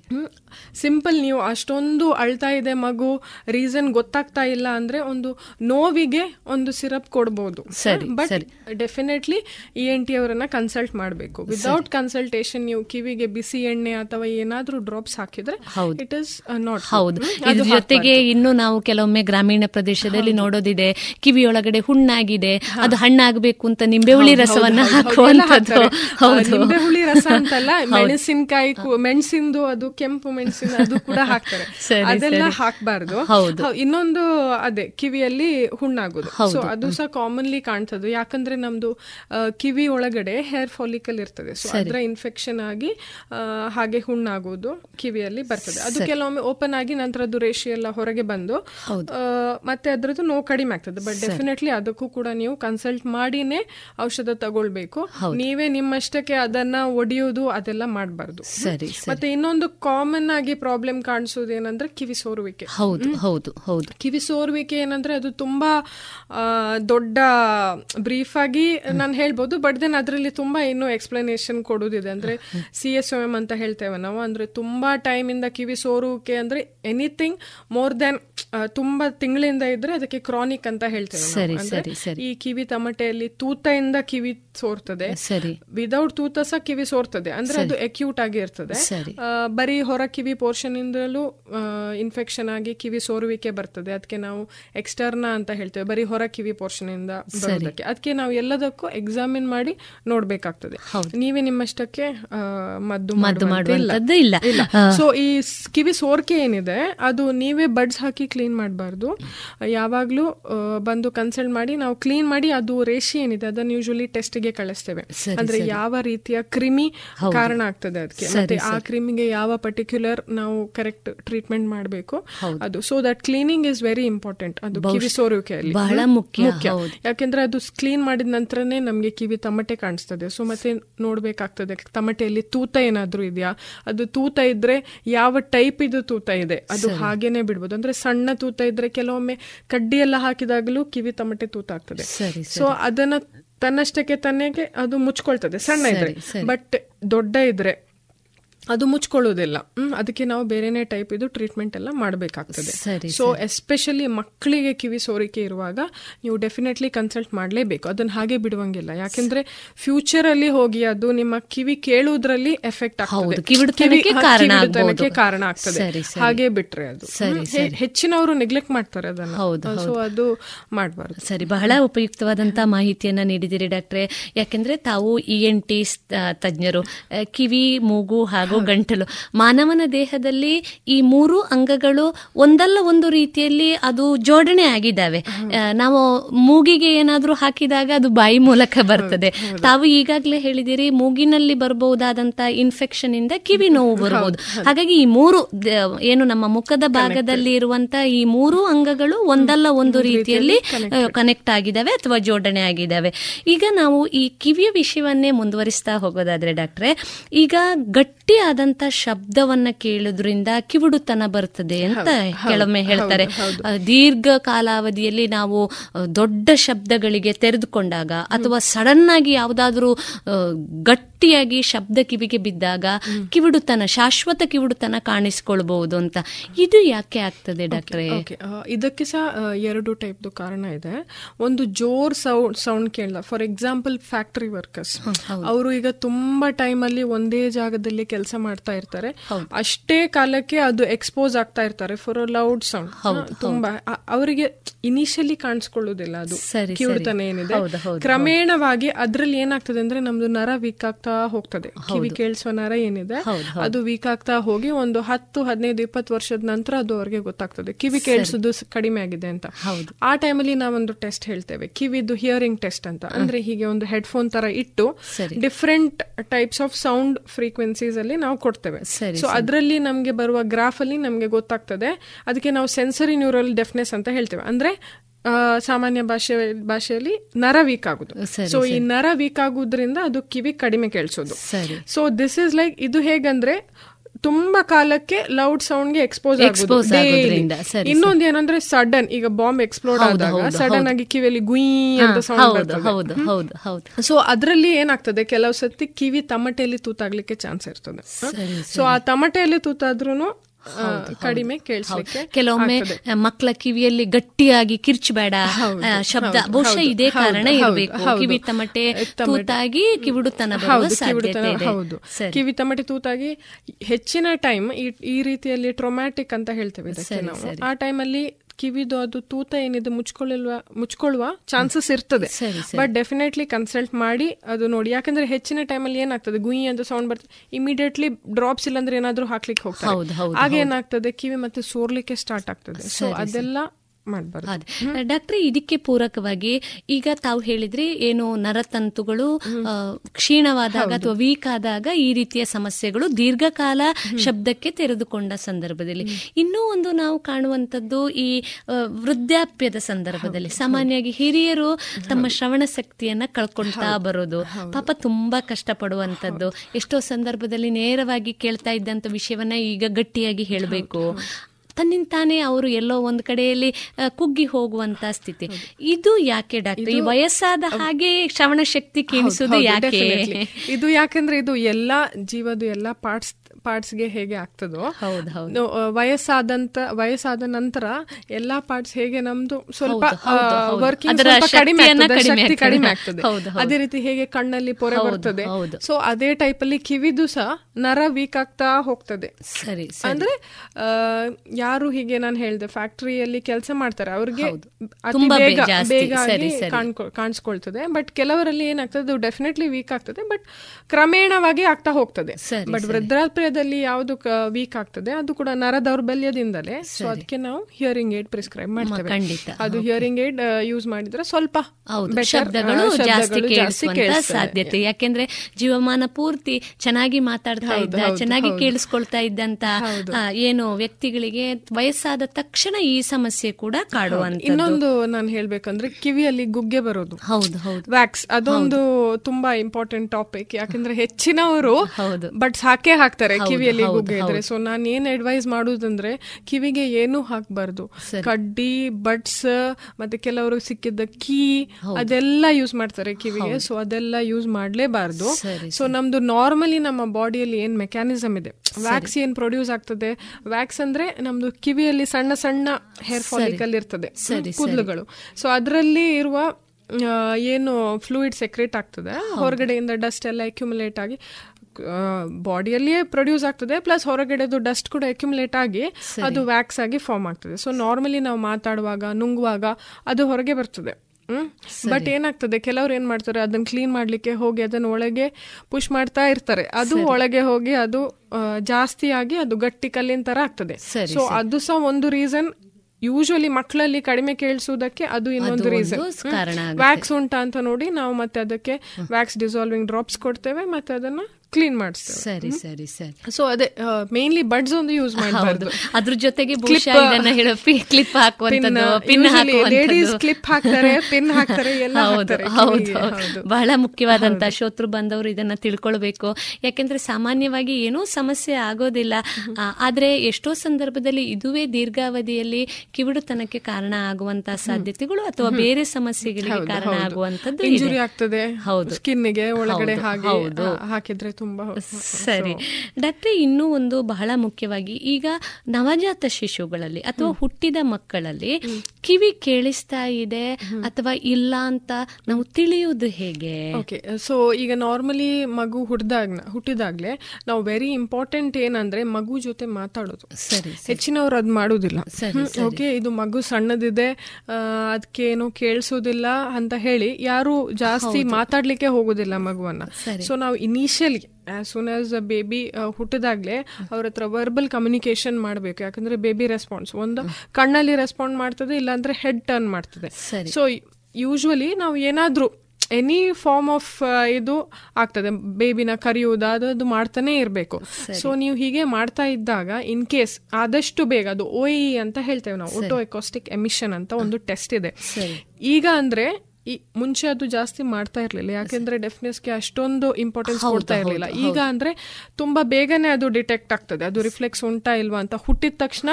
ಸಿಂಪಲ್ ನೀವು ಅಷ್ಟೊಂದು ಅಳ್ತಾ ಇದೆ ಮಗು ರೀಸನ್ ಗೊತ್ತಾಗ್ತಾ ಇಲ್ಲ ಅಂದ್ರೆ ಒಂದು ನೋವಿಗೆ ಒಂದು ಸಿರಪ್ ಕೊಡ್ಬೋದು. ಸರಿ but definitely E N T ಅವರನ್ನು ಕನ್ಸಲ್ಟ್ ಮಾಡಬೇಕು. ವಿದೌಟ್ ಕನ್ಸಲ್ಟೇಷನ್ ನೀವು ಕಿವಿಗೆ ಬಿಸಿ ಎಣ್ಣೆ ಅಥವಾ ಏನಾದರೂ ಡ್ರಾಪ್ಸ್ ಹಾಕಿದ್ರೆ ಇಟ್ ಇಸ್ ನಾಟ್
ಹೌದು. ಇದ್ರ ಜೊತೆಗೆ ಇನ್ನು ನಾವು ಕೆಲವೊಮ್ಮೆ ಗ್ರಾಮೀಣ ಪ್ರದೇಶದಲ್ಲಿ ನೋಡೋದಿದೆ ಕಿವಿಯೊಳಗಡೆ ಹುಣ್ಣಾಗಿದೆ ಅದು ಹಣ್ಣಾಗಬೇಕು ಅಂತ ನಿಂಬೆ ಹುಳಿ ರಸವನ್ನ ಹಾಕುವಂತದ್ದು
ನಿಂಬೆ ಹುಳಿ ರಸ ಅಂತಲ್ಲ ಮೆಣಸಿನಕಾಯಿ ಮೆಣಸಿಂದು ಅದು ಕೆಂಪು ಮೆಣಸಿನ ಅದು ಕೂಡ ಹಾಕ್ತಾರೆ. ಅದೆಲ್ಲ ಹಾಕ್ಬಾರ್ದು. ಇನ್ನೊಂದು ಅದೇ ಕಿವಿಯಲ್ಲಿ ಹುಣ್ಣಾಗೋದು. ಸೊ ಅದು ಸಹ ಕಾಮನ್ಲಿ ಕಾಣ್ತದೆ ಯಾಕಂದ್ರೆ ನಮ್ದು ಕಿವಿ ಒಳಗಡೆ ಹೇರ್ ಫಾಲಿಕಲ್ ಇರ್ತದೆ. ಸೊ ಅದ್ರ ಇನ್ಫೆಕ್ಷನ್ ಆಗಿ ಹಾಗೆ ಹುಣ್ಣಾಗೋದು ಕಿವಿಯಲ್ಲಿ ಬರ್ತದೆ. ಅದು ಕೆಲವೊಮ್ಮೆ ಓಪನ್ ಆಗಿ ನಂತರ ಅದು ರೇಷಿ ಎಲ್ಲ ಹೊರಗೆ ಬಂದು ಮತ್ತೆ ಅದ್ರದ್ದು ನೋವು ಕಡಿಮೆ ಆಗ್ತದೆ. ಬಟ್ ಡೆಫಿನೆಟ್ಲಿ ಅದಕ್ಕೂ ಕೂಡ ನೀವು ಕನ್ಸಲ್ಟ್ ಮಾಡಿನೇ ಔಷಧ ತಗೊಳ್ಬೇಕು. ನೀವೇ ನಿಮ್ಮಷ್ಟಕ್ಕೆ ಅದನ್ನ ಒಡೆಯೋದು ಅದೆಲ್ಲ ಮಾಡಬಾರ್ದು. ಮತ್ತೆ ಇನ್ನೊಂದು ಕಾಮನ್ ಆಗಿ ಪ್ರಾಬ್ಲಮ್ ಕಾಣಿಸೋದು ಏನಂದ್ರೆ ಕಿವಿ ಸೋರುವಿಕೆ.
ಹೌದು ಹೌದು ಹೌದು.
ಕಿವಿ ಸೋರುವಿಕೆ ಏನಂದ್ರೆ ಅದು ತುಂಬಾ ದೊಡ್ಡ ಬ್ರೀಫ್ ಆಗಿ ನಾನು ಹೇಳ್ಬೋದು ಬಟ್ ದೆನ್ ಅದರಲ್ಲಿ ತುಂಬಾ ಇನ್ನೂ ಎಕ್ಸ್ಪ್ಲನೇಷನ್ ಕೊಡೋದಿದೆ. ಅಂದ್ರೆ ಸಿ ಎಸ್ ಒ ಎಂ ಅಂತ ಹೇಳ್ತೇವೆ ನಾವು. ಅಂದ್ರೆ ತುಂಬಾ ಟೈಮ್ ಇಂದ ಕಿವಿ ಸೋರುವಿಕೆ ಅಂದ್ರೆ ಎನಿಥಿಂಗ್ ಮೋರ್ ದೆನ್ ತುಂಬಾ ತಿಂಗಳಿಂದ ಇದ್ರೆ ಅದಕ್ಕೆ ಕ್ರಾನಿಕ್ ಅಂತ ಹೇಳ್ತೇವೆ ಈ ಕಿವಿ ತಮಟೆಯಲ್ಲಿ ತೂತದಿಂದ ಕಿವಿ ಸೋರ್ತದೆ. ವಿದೌಟ್ ತೂತ ಸಹ ಕಿವಿ ಸೋರ್ತದೆ. ಅಂದ್ರೆ ಅದು ಅಕ್ಯೂಟ್ ಆಗಿ ಇರ್ತದೆ. ಬರೀ ಹೊರ ಕಿವಿ ಪೋರ್ಷನ್ ಇಂದಲೂ ಇನ್ಫೆಕ್ಷನ್ ಆಗಿ ಕಿವಿ ಸೋರುವಿಕೆ ಬರ್ತದೆ. ಅದಕ್ಕೆ ನಾವು ಎಕ್ಸ್ಟರ್ನಾ ಅಂತ ಹೇಳ್ತೇವೆ. ಬರೀ ಹೊರ ಕಿವಿ ಪೋರ್ಷನ್ ಇಂದ ಬರೋದಕ್ಕೆ. ಅದಕ್ಕೆ ನಾವು ಎಲ್ಲದಕ್ಕೂ ಎಕ್ಸಾಮಿನ್ ಮಾಡಿ ನೋಡ್ಬೇಕಾಗ್ತದೆ. ನೀವೇ ನಿಮ್ಮಷ್ಟಕ್ಕೆ ಮದ್ದು
ಮದ್ದು ಇಲ್ಲ.
ಸೊ ಈ ಕಿವಿ ಸೋರ್ಕೆ ಏನಿದೆ ಅದು ನೀವೇ ಬಡ್ಸ್ ಹಾಕಿ ಕ್ಲೀನ್ ಮಾಡಬಾರ್ದು. ಯಾವಾಗ್ಲೂ ಬಂದು ಕನ್ಸಲ್ಟ್ ಮಾಡಿ ನಾವು ಕ್ಲೀನ್ ಮಾಡಿ ಅದು ರೇಷಿ ಏನಿದೆ ಅದನ್ನ ಯೂಶಲಿ ಟೆಸ್ಟ್ಗೆ ಕಳಿಸ್ತೇವೆ. ಅಂದ್ರೆ ಯಾವ ರೀತಿಯ ಕ್ರಿಮಿ ಕಾರಣ ಆಗ್ತದೆ ಅದಕ್ಕೆ. ಮತ್ತೆ ಆ ಕ್ರಿಮಿಗೆ ಯಾವ ಪರ್ಟಿಕ್ಯುಲರ್ ನಾವು ಕರೆಕ್ಟ್ ಟ್ರೀಟ್ಮೆಂಟ್ ಮಾಡಬೇಕು ಅದು. So that cleaning is very important ಅದು ಕಿವಿ ಸೋರುವಿಕೆಯಲ್ಲಿ.
ಬಹಳ ಮುಖ್ಯ.
ಯಾಕೆಂದ್ರೆ ಅದು ಕ್ಲೀನ್ ಮಾಡಿದ ನಂತರನೇ ನಮಗೆ ಕಿವಿ ತಮಟೆ ಕಾಣಿಸ್ತದೆ. ಸೊ ಮತ್ತೆ ನೋಡ್ಬೇಕಾಗ್ತದೆ ತಮಟೆಯಲ್ಲಿ ತೂತ ಏನಾದ್ರೂ ಇದೆಯಾ? ಅದು ತೂತ ಇದ್ರೆ ಯಾವ ಟೈಪ್ ಇದು ತೂತ ಇದೆ ಅದು ಹಾಗೇನೆ ಬಿಡ್ಬೋದು. ಅಂದ್ರೆ ಸಣ್ಣ ತೂತ ಇದ್ರೆ ಕೆಲವೊಮ್ಮೆ ಕಡ್ಡಿ ಎಲ್ಲ ಹಾಕಿದಾಗಲೂ ಕಿವಿ ತಮಟೆ ತೂತ ಆಗ್ತದೆ ಸೊ ಅದನ್ನ ತನ್ನಷ್ಟಕ್ಕೆ ತನ್ನಗೆ ಅದು ಮುಚ್ಕೊಳ್ತದೆ. ಸಣ್ಣ ಇದ್ರೆ. ಬಟ್ ದೊಡ್ಡ ಇದ್ರೆ ಅದು ಮುಚ್ಕೊಳ್ಳೋದಿಲ್ಲ. ಅದಕ್ಕೆ ನಾವು ಬೇರೆನೆ ಟೈಪ್ ಇದು ಟ್ರೀಟ್ಮೆಂಟ್ ಎಲ್ಲ ಮಾಡಬೇಕಾಗ್ತದೆ. ಸೊ ಎಸ್ಪೆಷಲಿ ಮಕ್ಕಳಿಗೆ ಕಿವಿ ಸೋರಿಕೆ ಇರುವಾಗ ನೀವು ಡೆಫಿನೆಟ್ಲಿ ಕನ್ಸಲ್ಟ್ ಮಾಡಲೇಬೇಕು. ಅದನ್ನ ಹಾಗೆ ಬಿಡುವಂಗಿಲ್ಲ. ಯಾಕೆಂದ್ರೆ ಫ್ಯೂಚರ್ ಅಲ್ಲಿ ಹೋಗಿ ಅದು ನಿಮ್ಮ ಕಿವಿ ಕೇಳುವುದ್ರಲ್ಲಿ ಎಫೆಕ್ಟ್ ಆಗ್ತದೆ. ಕಾರಣ ಆಗ್ತದೆ. ಹಾಗೆ ಬಿಟ್ರೆ ಅದು. ಹೆಚ್ಚಿನವರು ನೆಗ್ಲೆಕ್ಟ್ ಮಾಡ್ತಾರೆ ಅದನ್ನ. ಸೊ ಅದು ಮಾಡಬಾರ್ದು.
ಸರಿ ಬಹಳ ಉಪಯುಕ್ತವಾದಂತಹ ಮಾಹಿತಿಯನ್ನ ನೀಡಿದಿರಿ ಡಾಕ್ಟ್ರೆ. ಯಾಕೆಂದ್ರೆ ತಾವು ಇ ಎನ್ ಟಿ ತಜ್ಞರು ಕಿವಿ ಮೂಗು ಹಾಗೂ ಹಾಗೂ ಗಂಟಲು. ಮಾನವನ ದೇಹದಲ್ಲಿ ಈ ಮೂರು ಅಂಗಗಳು ಒಂದಲ್ಲ ಒಂದು ರೀತಿಯಲ್ಲಿ ಅದು ಜೋಡಣೆ ಆಗಿದ್ದಾವೆ. ನಾವು ಮೂಗಿಗೆ ಏನಾದರೂ ಹಾಕಿದಾಗ ಅದು ಬಾಯಿ ಮೂಲಕ ಬರ್ತದೆ. ತಾವು ಈಗಾಗಲೇ ಹೇಳಿದಿರಿ ಮೂಗಿನಲ್ಲಿ ಬರಬಹುದಾದಂತ ಇನ್ಫೆಕ್ಷನ್ ಇಂದ ಕಿವಿ ನೋವು ಬರಬಹುದು ಹಾಗಾಗಿ ಈ ಮೂರು ಏನು ನಮ್ಮ ಮುಖದ ಭಾಗದಲ್ಲಿ ಇರುವಂತ ಈ ಮೂರು ಅಂಗಗಳು ಒಂದಲ್ಲ ಒಂದು ರೀತಿಯಲ್ಲಿ ಕನೆಕ್ಟ್ ಆಗಿದ್ದಾವೆ ಅಥವಾ ಜೋಡಣೆ ಆಗಿದ್ದಾವೆ. ಈಗ ನಾವು ಈ ಕಿವಿಯ ವಿಷಯವನ್ನೇ ಮುಂದುವರಿಸ್ತಾ ಹೋಗೋದಾದ್ರೆ ಡಾಕ್ಟ್ರೆ ಈಗ ಗಟ್ಟಿಯಾದಂತ ಶಬ್ದವನ್ನ ಕೇಳೋದ್ರಿಂದ ಕಿವುಡುತನ ಬರ್ತದೆ ಅಂತ ಕೆಲವೊಮ್ಮೆ ಹೇಳ್ತಾರೆ. ದೀರ್ಘ ಕಾಲಾವಧಿಯಲ್ಲಿ ನಾವು ದೊಡ್ಡ ಶಬ್ದಗಳಿಗೆ ತೆರೆದುಕೊಂಡಾಗ ಅಥವಾ ಸಡನ್ ಆಗಿ ಯಾವುದಾದ್ರೂ ಆ, ಗಟ್ಟಿಯಾಗಿ ಶಬ್ದ ಕಿವಿಗೆ ಬಿದ್ದಾಗ ಕಿವಿಡುತನ ಶಾಶ್ವತ ಕಿವಿಡುತನ ಕಾಣಿಸಿಕೊಳ್ಬಹುದು ಅಂತ. ಇದು ಯಾಕೆ ಆಗ್ತದೆ ಡಾಕ್ಟ್ರೆ?
ಇದಕ್ಕೆ ಸಹ ಎರಡು ಟೈಪ್ದು ಕಾರಣ ಇದೆ. ಒಂದು ಜೋರ್ ಸೌಂಡ್ ಸೌಂಡ್ ಕೇಳಲ್ಲ. ಫಾರ್ ಎಕ್ಸಾಂಪಲ್ ಫ್ಯಾಕ್ಟರಿ ವರ್ಕರ್ಸ್ ಅವರು ಈಗ ತುಂಬಾ ಟೈಮ್ ಅಲ್ಲಿ ಒಂದೇ ಜಾಗದಲ್ಲಿ ಕೆಲಸ ಮಾಡ್ತಾ ಇರ್ತಾರೆ. ಅಷ್ಟೇ ಕಾಲಕ್ಕೆ ಅದು ಎಕ್ಸ್ಪೋಸ್ ಆಗ್ತಾ ಇರ್ತಾರೆ ಫಾರ್ ಅ ಲೌಡ್ ಸೌಂಡ್ ತುಂಬಾ. ಅವರಿಗೆ ಇನಿಷಿಯಲಿ ಕಾಣಿಸ್ಕೊಳ್ಳೋದಿಲ್ಲ ಅದು. ಕಿವಿಡ್ತಾನೆ ಏನಿದೆ. ಕ್ರಮೇಣವಾಗಿ ಅದ್ರಲ್ಲಿ ಏನಾಗ್ತದೆ ಅಂದ್ರೆ ನಮ್ದು ನರ ವೀಕ್ ಆಗ್ತಾ ಹೋಗ್ತದೆ. ಕಿವಿ ಕೇಳಿಸೋನಾರ ನರ ಏನಿದೆ ಅದು ವೀಕ್ ಆಗ್ತಾ ಹೋಗಿ ಒಂದು ಹತ್ತು ಹದಿನೈದು ಇಪ್ಪತ್ತು ವರ್ಷದ ನಂತರ ಅದು ಅವ್ರಿಗೆ ಗೊತ್ತಾಗ್ತದೆ. ಕಿವಿ ಕೇಳಿಸೋದು ಕಡಿಮೆ ಆಗಿದೆ ಅಂತ. ಆ ಟೈಮಲ್ಲಿ ನಾವೊಂದು ಟೆಸ್ಟ್ ಹೇಳ್ತೇವೆ. ಕಿವಿದು ಹಿಯರಿಂಗ್ ಟೆಸ್ಟ್ ಅಂತ. ಅಂದ್ರೆ ಹೀಗೆ ಒಂದು ಹೆಡ್ಫೋನ್ ತರ ಇಟ್ಟು different types of sound frequencies ಅಲ್ಲಿ ನಾವು ಕೊಡ್ತೇವೆ. ಸೊ ಅದರಲ್ಲಿ ನಮಗೆ ಬರುವ ಗ್ರಾಫ್ ಅಲ್ಲಿ ನಮಗೆ ಗೊತ್ತಾಗ್ತದೆ. ಅದಕ್ಕೆ ನಾವು ಸೆನ್ಸರಿ ನ್ಯೂರಲ್ ಡೆಫ್ನೆಸ್ ಅಂತ ಹೇಳ್ತೇವೆ. ಅಂದ್ರೆ ಸಾಮಾನ್ಯ ಭಾಷೆ ಭಾಷೆಯಲ್ಲಿ ನರ ವೀಕ್ ಆಗುದು. ಸೊ ಈ ನರ ವೀಕ್ ಆಗುದ್ರಿಂದ ಅದು ಕಿವಿ ಕಡಿಮೆ ಕೇಳಿಸೋದು. ಸೊ ದಿಸ್ ಇಸ್ ಲೈಕ್ ಇದು ಹೇಗಂದ್ರೆ ತುಂಬಾ ಕಾಲಕ್ಕೆ ಲೌಡ್ ಸೌಂಡ್ಗೆ ಎಕ್ಸ್ಪೋಸ್ ಇನ್ನೊಂದು ಏನಂದ್ರೆ ಸಡನ್ ಈಗ ಬಾಂಬ್ ಎಕ್ಸ್ಪ್ಲೋಡ್ ಆದಾಗ ಸಡನ್ ಆಗಿ ಕಿವಿಯಲ್ಲಿ ಗುಯಿ ಅಂತ ಸೌಂಡ್ ಸೊ ಅದರಲ್ಲಿ ಏನಾಗ್ತದೆ? ಕೆಲವು ಸತಿ ಕಿವಿ ತಮಟೆಯಲ್ಲಿ ತೂತಾಗ್ಲಿಕ್ಕೆ ಚಾನ್ಸ್ ಇರ್ತದೆ. ಸೊ ಆ ತಮಟೆಯಲ್ಲಿ ತೂತಾದ್ರೂ ಕಡಿಮೆ ಕೇಳಿಸ್ಲಿಕ್ಕೆ
ಕೆಲವೊಮ್ಮೆ. ಮಕ್ಕಳ ಕಿವಿಯಲ್ಲಿ ಗಟ್ಟಿಯಾಗಿ ಕಿರ್ಚಬೇಡ ಶಬ್ದ ಬಹುಶಃ ಇದೇ ಕಾರಣ ಇರಬೇಕು. ಕಿವಿ ತಮಟೆ. ತೂತಾಗಿ ಕಿವುಡುತನ
ಹೌದು ಕಿವಿ ತಮಟೆ ತೂತಾಗಿ ಹೆಚ್ಚಿನ ಟೈಮ್ ಈ ರೀತಿಯಲ್ಲಿ ಟ್ರೊಮ್ಯಾಟಿಕ್ ಅಂತ ಹೇಳ್ತೇವೆ ನಾವು. ಆ ಟೈಮಲ್ಲಿ ಕಿವಿದು ಅದು ತೂತ ಏನಿದೆ ಮುಚ್ಕೊಳ್ಳುವ ಮುಚ್ಕೊಳ್ಳುವ ಚಾನ್ಸಸ್ ಇರ್ತದೆ. ಬಟ್ ಡೆಫಿನೆಟ್ಲಿ ಕನ್ಸಲ್ಟ್ ಮಾಡಿ ಅದು ನೋಡಿ. ಯಾಕಂದ್ರೆ ಹೆಚ್ಚಿನ ಟೈಮಲ್ಲಿ ಏನಾಗ್ತದೆ? ಗುಯಿ ಅಂತ ಸೌಂಡ್ ಬರ್ತದೆ ಇಮಿಡಿಯೇಟ್ಲಿ ಡ್ರಾಪ್ಸ್ ಇಲ್ಲಾಂದ್ರೆ ಏನಾದ್ರೂ ಹಾಕ್ಲಿಕ್ಕೆ ಹೋಗ್ತಾರೆ.
ಹೌದು,
ಆಗ ಏನಾಗ್ತದೆ? ಕಿವಿ ಮತ್ತೆ ಸೋರ್ಲಿಕ್ಕೆ ಸ್ಟಾರ್ಟ್ ಆಗ್ತದೆ. ಸೊ ಅದೆಲ್ಲ ಮಾಡ್ಬಾರ್ದು.
ಡಾಕ್ಟರ್ ಡಾಕ್ಟ್ರೆ ಇದಕ್ಕೆ ಪೂರಕವಾಗಿ ಈಗ ತಾವು ಹೇಳಿದ್ರಿ ಏನು ನರತಂತುಗಳು ಕ್ಷೀಣವಾದಾಗ ಅಥವಾ ವೀಕ್ ಆದಾಗ ಈ ರೀತಿಯ ಸಮಸ್ಯೆಗಳು ದೀರ್ಘಕಾಲ ಶಬ್ದಕ್ಕೆ ತೆರೆದುಕೊಂಡ ಸಂದರ್ಭದಲ್ಲಿ. ಇನ್ನೂ ಒಂದು ನಾವು ಕಾಣುವಂತದ್ದು ಈ ವೃದ್ಧಾಪ್ಯದ ಸಂದರ್ಭದಲ್ಲಿ. ಸಾಮಾನ್ಯವಾಗಿ ಹಿರಿಯರು ತಮ್ಮ ಶ್ರವಣ ಶಕ್ತಿಯನ್ನ ಕಳ್ಕೊಳ್ತಾ ಬರೋದು. ಪಾಪ ತುಂಬಾ ಕಷ್ಟಪಡುವಂತದ್ದು ಎಷ್ಟೋ ಸಂದರ್ಭದಲ್ಲಿ ನೇರವಾಗಿ ಕೇಳ್ತಾ ಇದ್ದಂತ ವಿಷಯವನ್ನ ಈಗ ಗಟ್ಟಿಯಾಗಿ ಹೇಳಬೇಕು. ತನ್ನಿಂತಾನೇ ಅವರು ಎಲ್ಲೋ ಒಂದ್ ಕಡೆಯಲ್ಲಿ ಕುಗ್ಗಿ ಹೋಗುವಂತ ಸ್ಥಿತಿ. ಇದು ಯಾಕೆ ಡಾಕ್ಟರ್? ಈ ವಯಸ್ಸಾದ ಹಾಗೆ ಶ್ರವಣ ಶಕ್ತಿ ಕ್ಷೀಣಿಸುವುದು ಯಾಕೆ?
ಇದು ಯಾಕಂದ್ರೆ ಇದು ಎಲ್ಲಾ ಜೀವದ ಎಲ್ಲಾ ಪಾರ್ಟ್ಸ್ ಪಾರ್ಟ್ಸ್ಗೆ ಹೇಗೆ ಆಗ್ತದೋ. ವಯಸ್ಸಾದಂತ ವಯಸ್ಸಾದ ನಂತರ ಎಲ್ಲಾ ಪಾರ್ಟ್ಸ್ ಹೇಗೆ ನಮ್ದು ಸ್ವಲ್ಪ. ವರ್ಕಿಂಗ್ ಕಡಿಮೆ
ಕಡಿಮೆ
ಶಕ್ತಿ ಕಡಿಮೆ ಆಗ್ತದೆ. ಅದೇ ರೀತಿ ಹೇಗೆ ಕಣ್ಣಲ್ಲಿ ಪೊರೆ ಬರ್ತದೆ. ಸೊ ಅದೇ ಟೈಪ್ ಅಲ್ಲಿ ಕಿವಿದು ಸಹ ನರ ವೀಕ್ ಆಗ್ತಾ ಹೋಗ್ತದೆ.
ಸರಿ
ಅಂದ್ರೆ ಯಾರು ಹೀಗೆ ನಾನು ಹೇಳ್ದೆ ಫ್ಯಾಕ್ಟರಿಯಲ್ಲಿ ಕೆಲಸ ಮಾಡ್ತಾರೆ. ಅವ್ರಿಗೆ ಬೇಗ ಕಾಣಿಸ್ಕೊಳ್ತದೆ. ಬಟ್ ಕೆಲವರಲ್ಲಿ ಏನಾಗ್ತದೆ ಅದು ಡೆಫಿನೆಟ್ಲಿ ವೀಕ್ ಆಗ್ತದೆ. ಬಟ್ ಕ್ರಮೇಣವಾಗಿ ಆಗ್ತಾ ಹೋಗ್ತದೆ. ಬಟ್
ಸರಿ.
ವೃದ್ಧಾಪ್ಯದಲ್ಲಿ ಯಾವುದು ವೀಕ್ ಆಗ್ತದೆ ಅದು ಕೂಡ ನರ ದೌರ್ಬಲ್ಯದಿಂದಲೇ ಸೊ ಅದಕ್ಕೆ ನಾವು ಹಿಯರಿಂಗ್ ಏಡ್ ಪ್ರಿಸ್ಕ್ರೈಬ್ ಮಾಡ್ತೇವೆ. ಅದು ಹಿಯರಿಂಗ್ ಏಡ್ ಯೂಸ್ ಮಾಡಿದ್ರೆ ಸ್ವಲ್ಪ
ಶಬ್ದಗಳು ಜಾಸ್ತಿ ಸಾಧ್ಯತೆ. ಯಾಕೆಂದ್ರೆ ಜೀವಮಾನ ಪೂರ್ತಿ ಚೆನ್ನಾಗಿ ಮಾತಾಡ್ತಾ ಇದ್ದ ಚೆನ್ನಾಗಿ. ಕೇಳಿಸ್ಕೊಳ್ತಾ ಇದ್ದಂತ ಏನು ವ್ಯಕ್ತಿಗಳಿಗೆ ವಯಸ್ಸಾದ ತಕ್ಷಣ ಈ ಸಮಸ್ಯೆ ಕೂಡ ಕಾಡುವಂತ
ಇನ್ನೊಂದು ನಾನು ಹೇಳ್ಬೇಕಂದ್ರೆ ಕಿವಿಯಲ್ಲಿ ಗುಗ್ಗೆ ಬರೋದು.
ಹೌದು ಹೌದು.
ವ್ಯಾಕ್ಸ್ ಅದೊಂದು ತುಂಬಾ ಇಂಪಾರ್ಟೆಂಟ್ ಟಾಪಿಕ್ ಯಾಕಂದ್ರೆ ಹೆಚ್ಚಿನವರು
ಹೌದು.
ಬಟ್ ಹಾಕೇ ಹಾಕ್ತಾರೆ. ಕಿವಿಯಲ್ಲಿ ಗುಗ್ಗೆ ಇದ್ರೆ ಸೊ ನಾನು ಏನ್ ಅಡ್ವೈಸ್ ಮಾಡುದಂದ್ರೆ ಕಿವಿಗೆ ಏನು ಹಾಕ್ಬಾರ್ದು? ಕಡ್ಡಿ ಬಟ್ಸ್ ಮತ್ತೆ ಕೆಲವರು ಸಿಕ್ಕಿದ್ದ ಕೀ ಅದೆಲ್ಲ ಯೂಸ್ ಮಾಡ್ತಾರೆ ಕಿವಿಗೆ. ಸೊ ಅದೆಲ್ಲ ಯೂಸ್ ಮಾಡ್ಲೇಬಾರ್ದು. ಸೊ ನಮ್ದು ನಾರ್ಮಲಿ ನಮ್ಮ ಬಾಡಿಯಲ್ಲಿ ಏನ್ ಮೆಕ್ಯಾನಿಸಮ್ ಇದೆ? ವ್ಯಾಕ್ಸ್ ಏನ್ ಪ್ರೊಡ್ಯೂಸ್ ಆಗ್ತದೆ? ವ್ಯಾಕ್ಸ್ ಅಂದ್ರೆ ನಮ್ದು ಕಿವಿಯಲ್ಲಿ ಸಣ್ಣ ಸಣ್ಣ ಹೇರ್ ಫಾಲಿಕಲ್ ಇರ್ತದೆ. ಕೂದಲುಗಳು. ಸೊ ಅದರಲ್ಲಿ ಇರುವ ಏನು ಫ್ಲೂಯಿಡ್ ಸೆಕ್ರೇಟ್ ಆಗ್ತದೆ. ಹೊರಗಡೆಯಿಂದ ಡಸ್ಟ್ ಎಲ್ಲ ಅಕ್ಯುಮುಲೇಟ್ ಆಗಿ ಬಾಡಿಯಲ್ಲಿಯೇ ಪ್ರೊಡ್ಯೂಸ್ ಆಗ್ತದೆ ಪ್ಲಸ್ ಹೊರಗಡೆದು ಡಸ್ಟ್ ಕೂಡ ಅಕ್ಯುಮುಲೇಟ್ ಆಗಿ ಅದು ವ್ಯಾಕ್ಸ್ ಆಗಿ ಫಾರ್ಮ್ ಆಗ್ತದೆ. ಸೊ ನಾರ್ಮಲಿ ನಾವು ಮಾತಾಡುವಾಗ ನುಂಗುವಾಗ ಅದು ಹೊರಗೆ ಬರ್ತದೆ. ಹ್ಮ್? ಬಟ್ ಏನಾಗ್ತದೆ ಕೆಲವ್ರು ಏನ್ ಮಾಡ್ತಾರೆ ಅದನ್ನ ಕ್ಲೀನ್ ಮಾಡ್ಲಿಕ್ಕೆ ಹೋಗಿ ಅದನ್ನ ಒಳಗೆ ಪುಷ್ ಮಾಡ್ತಾ ಇರ್ತಾರೆ. ಅದು ಒಳಗೆ ಹೋಗಿ ಅದು ಜಾಸ್ತಿ ಆಗಿ ಅದು ಗಟ್ಟಿ ಕಲ್ಲಿನ ತರ ಆಗ್ತದೆ. ಸೊ ಅದು ಸಹ ಒಂದು ರೀಸನ್ ಯೂಶಲಿ ಮಕ್ಕಳಲ್ಲಿ ಕಡಿಮೆ ಕೇಳಿಸುವುದಕ್ಕೆ ಅದು ಇನ್ನೊಂದು ರೀಸನ್ ವ್ಯಾಕ್ಸ್ ಉಂಟಾ ಅಂತ ನೋಡಿ ನಾವು ಮತ್ತೆ ಅದಕ್ಕೆ ವ್ಯಾಕ್ಸ್ ಡಿಸಾಲ್ವಿಂಗ್ ಡ್ರಾಪ್ಸ್ ಕೊಡ್ತೇವೆ ಮತ್ತೆ ಅದನ್ನ ಕ್ಲೀನ್ ಮಾಡಿಸ್ತೇವೆ.
ಸರಿ ಸರಿ ಸರಿ.
ಸೊ ಅದೇ ಮೇನ್ಲಿ ಬಡ್ಸ್ ಒಂದು ಯೂಸ್ ಮಾಡಬಾರ್ದು.
ಅದ್ರ ಜೊತೆಗೆ ಕ್ಲಿಪ್ ಹಾಕುವಂತದ್ದು ಪಿನ್
ಲೇಡೀಸ್ ಕ್ಲಿಪ್ ಹಾಕ್ತಾರೆ ಪಿನ್ ಹಾಕ್ತಾರೆ ಎಲ್ಲ
ಹೌದು ಬಹಳ ಮುಖ್ಯವಾದಂತ ಶೋತೃ ಬಂದವರು ಇದನ್ನ ತಿಳ್ಕೊಳ್ಬೇಕು. ಯಾಕೆಂದ್ರೆ ಸಾಮಾನ್ಯವಾಗಿ ಏನೂ ಸಮಸ್ಯೆ ಆಗೋದಿಲ್ಲ. ಆದ್ರೆ ಎಷ್ಟೋ ಸಂದರ್ಭದಲ್ಲಿ ಇದುವೇ ದೀರ್ಘಾವಧಿಯಲ್ಲಿ ಕಿವಿಡುತನಕ್ಕೆ ಕಾರಣ ಆಗುವಂತ ಸಾಧ್ಯತೆಗಳು ಅಥವಾ ಬೇರೆ ಸಮಸ್ಯೆಗಳಿಗೆ ಕಾರಣ ಆಗುವಂತದ್ದು.
ಇಂಜುರಿ ಆಗ್ತದೆ
ಹೌದು.
ಸ್ಕಿನ್ಗೆ ಒಳಗಡೆ ಹಾಗೆ. ಹಾಕಿದ್ರೆ ತುಂಬಾ
ಸರಿ. ಡಾಕ್ಟ್ರೆ ಇನ್ನೂ ಒಂದು ಬಹಳ ಮುಖ್ಯವಾಗಿ ಈಗ ನವಜಾತ ಶಿಶುಗಳಲ್ಲಿ ಅಥವಾ ಹುಟ್ಟಿದ ಮಕ್ಕಳಲ್ಲಿ ಕಿವಿ ಕೇಳಿಸ್ತಾ ಇದೆ ಅಥವಾ ಇಲ್ಲ ಅಂತ ನಾವು ತಿಳಿಯೋದು ಹೇಗೆ?
ಓಕೆ ಸೊ ಈಗ ನಾರ್ಮಲಿ ಮಗು ಹುಟ್ಟಿದಾಗ ಹುಟ್ಟಿದಾಗ್ಲೇ ನಾವು ವೆರಿ ಇಂಪಾರ್ಟೆಂಟ್ ಏನಂದ್ರೆ ಮಗು ಜೊತೆ ಮಾತಾಡೋದು.
ಸರಿ
ಹೆಚ್ಚಿನವ್ರು ಅದ್ ಮಾಡೋದಿಲ್ಲ. ಓಕೆ ಇದು ಮಗು ಸಣ್ಣದಿದೆ ಅದಕ್ಕೆ ಏನು ಕೇಳಿಸೋದಿಲ್ಲ ಅಂತ ಹೇಳಿ ಯಾರು ಜಾಸ್ತಿ ಮಾತಾಡ್ಲಿಕ್ಕೆ ಹೋಗೋದಿಲ್ಲ ಮಗುವನ್ನ. ಸೊ ನಾವು initially as soon as a baby ಹುಟ್ಟಿದಾಗ್ಲೇ ಅವ್ರ ಹತ್ರ ವರ್ಬಲ್ ಕಮ್ಯುನಿಕೇಶನ್ ಮಾಡಬೇಕು. ಯಾಕಂದ್ರೆ ಬೇಬಿ ರೆಸ್ಪಾನ್ಸ್ ಒಂದು ಕಣ್ಣಲ್ಲಿ ರೆಸ್ಪಾಂಡ್ ಮಾಡ್ತದೆ ಇಲ್ಲಾಂದ್ರೆ ಹೆಡ್ ಟರ್ನ್ ಮಾಡ್ತದೆ. ಸೊ ಯೂಶ್ವಲಿ ನಾವು ಏನಾದರೂ ಎನಿ ಫಾರ್ಮ್ ಆಫ್ ಇದು ಆಗ್ತದೆ. ಬೇಬಿನ ಕರೆಯುವುದು ಅದು ಅದು ಮಾಡ್ತಾನೆ ಇರಬೇಕು. ಸೊ ನೀವು ಹೀಗೆ ಮಾಡ್ತಾ ಇದ್ದಾಗ ಇನ್ ಕೇಸ್ ಆದಷ್ಟು ಬೇಗ ಅದು ಒ ಅಂತ ಹೇಳ್ತೇವೆ ನಾವು ಓಟೋ ಎಕೋಸ್ಟಿಕ್ ಎಮಿಷನ್ ಅಂತ ಒಂದು ಟೆಸ್ಟ್ ಇದೆ. ಈಗ ಅಂದ್ರೆ ಈ ಮುಂಚೆ ಅದು ಜಾಸ್ತಿ ಮಾಡ್ತಾ ಇರ್ಲಿಲ್ಲ. ಯಾಕೆಂದ್ರೆ ಡೆಫಿನೆಸ್ಗೆ ಅಷ್ಟೊಂದು ಇಂಪಾರ್ಟೆನ್ಸ್ ಕೊಡ್ತಾ ಇರ್ಲಿಲ್ಲ. ಈಗ ಅಂದ್ರೆ ತುಂಬಾ ಬೇಗನೆ ಅದು ಡಿಟೆಕ್ಟ್ ಆಗ್ತದೆ. ಅದು ರಿಫ್ಲೆಕ್ಸ್ ಉಂಟಾ ಇಲ್ವಾ ಅಂತ ಹುಟ್ಟಿದ ತಕ್ಷಣ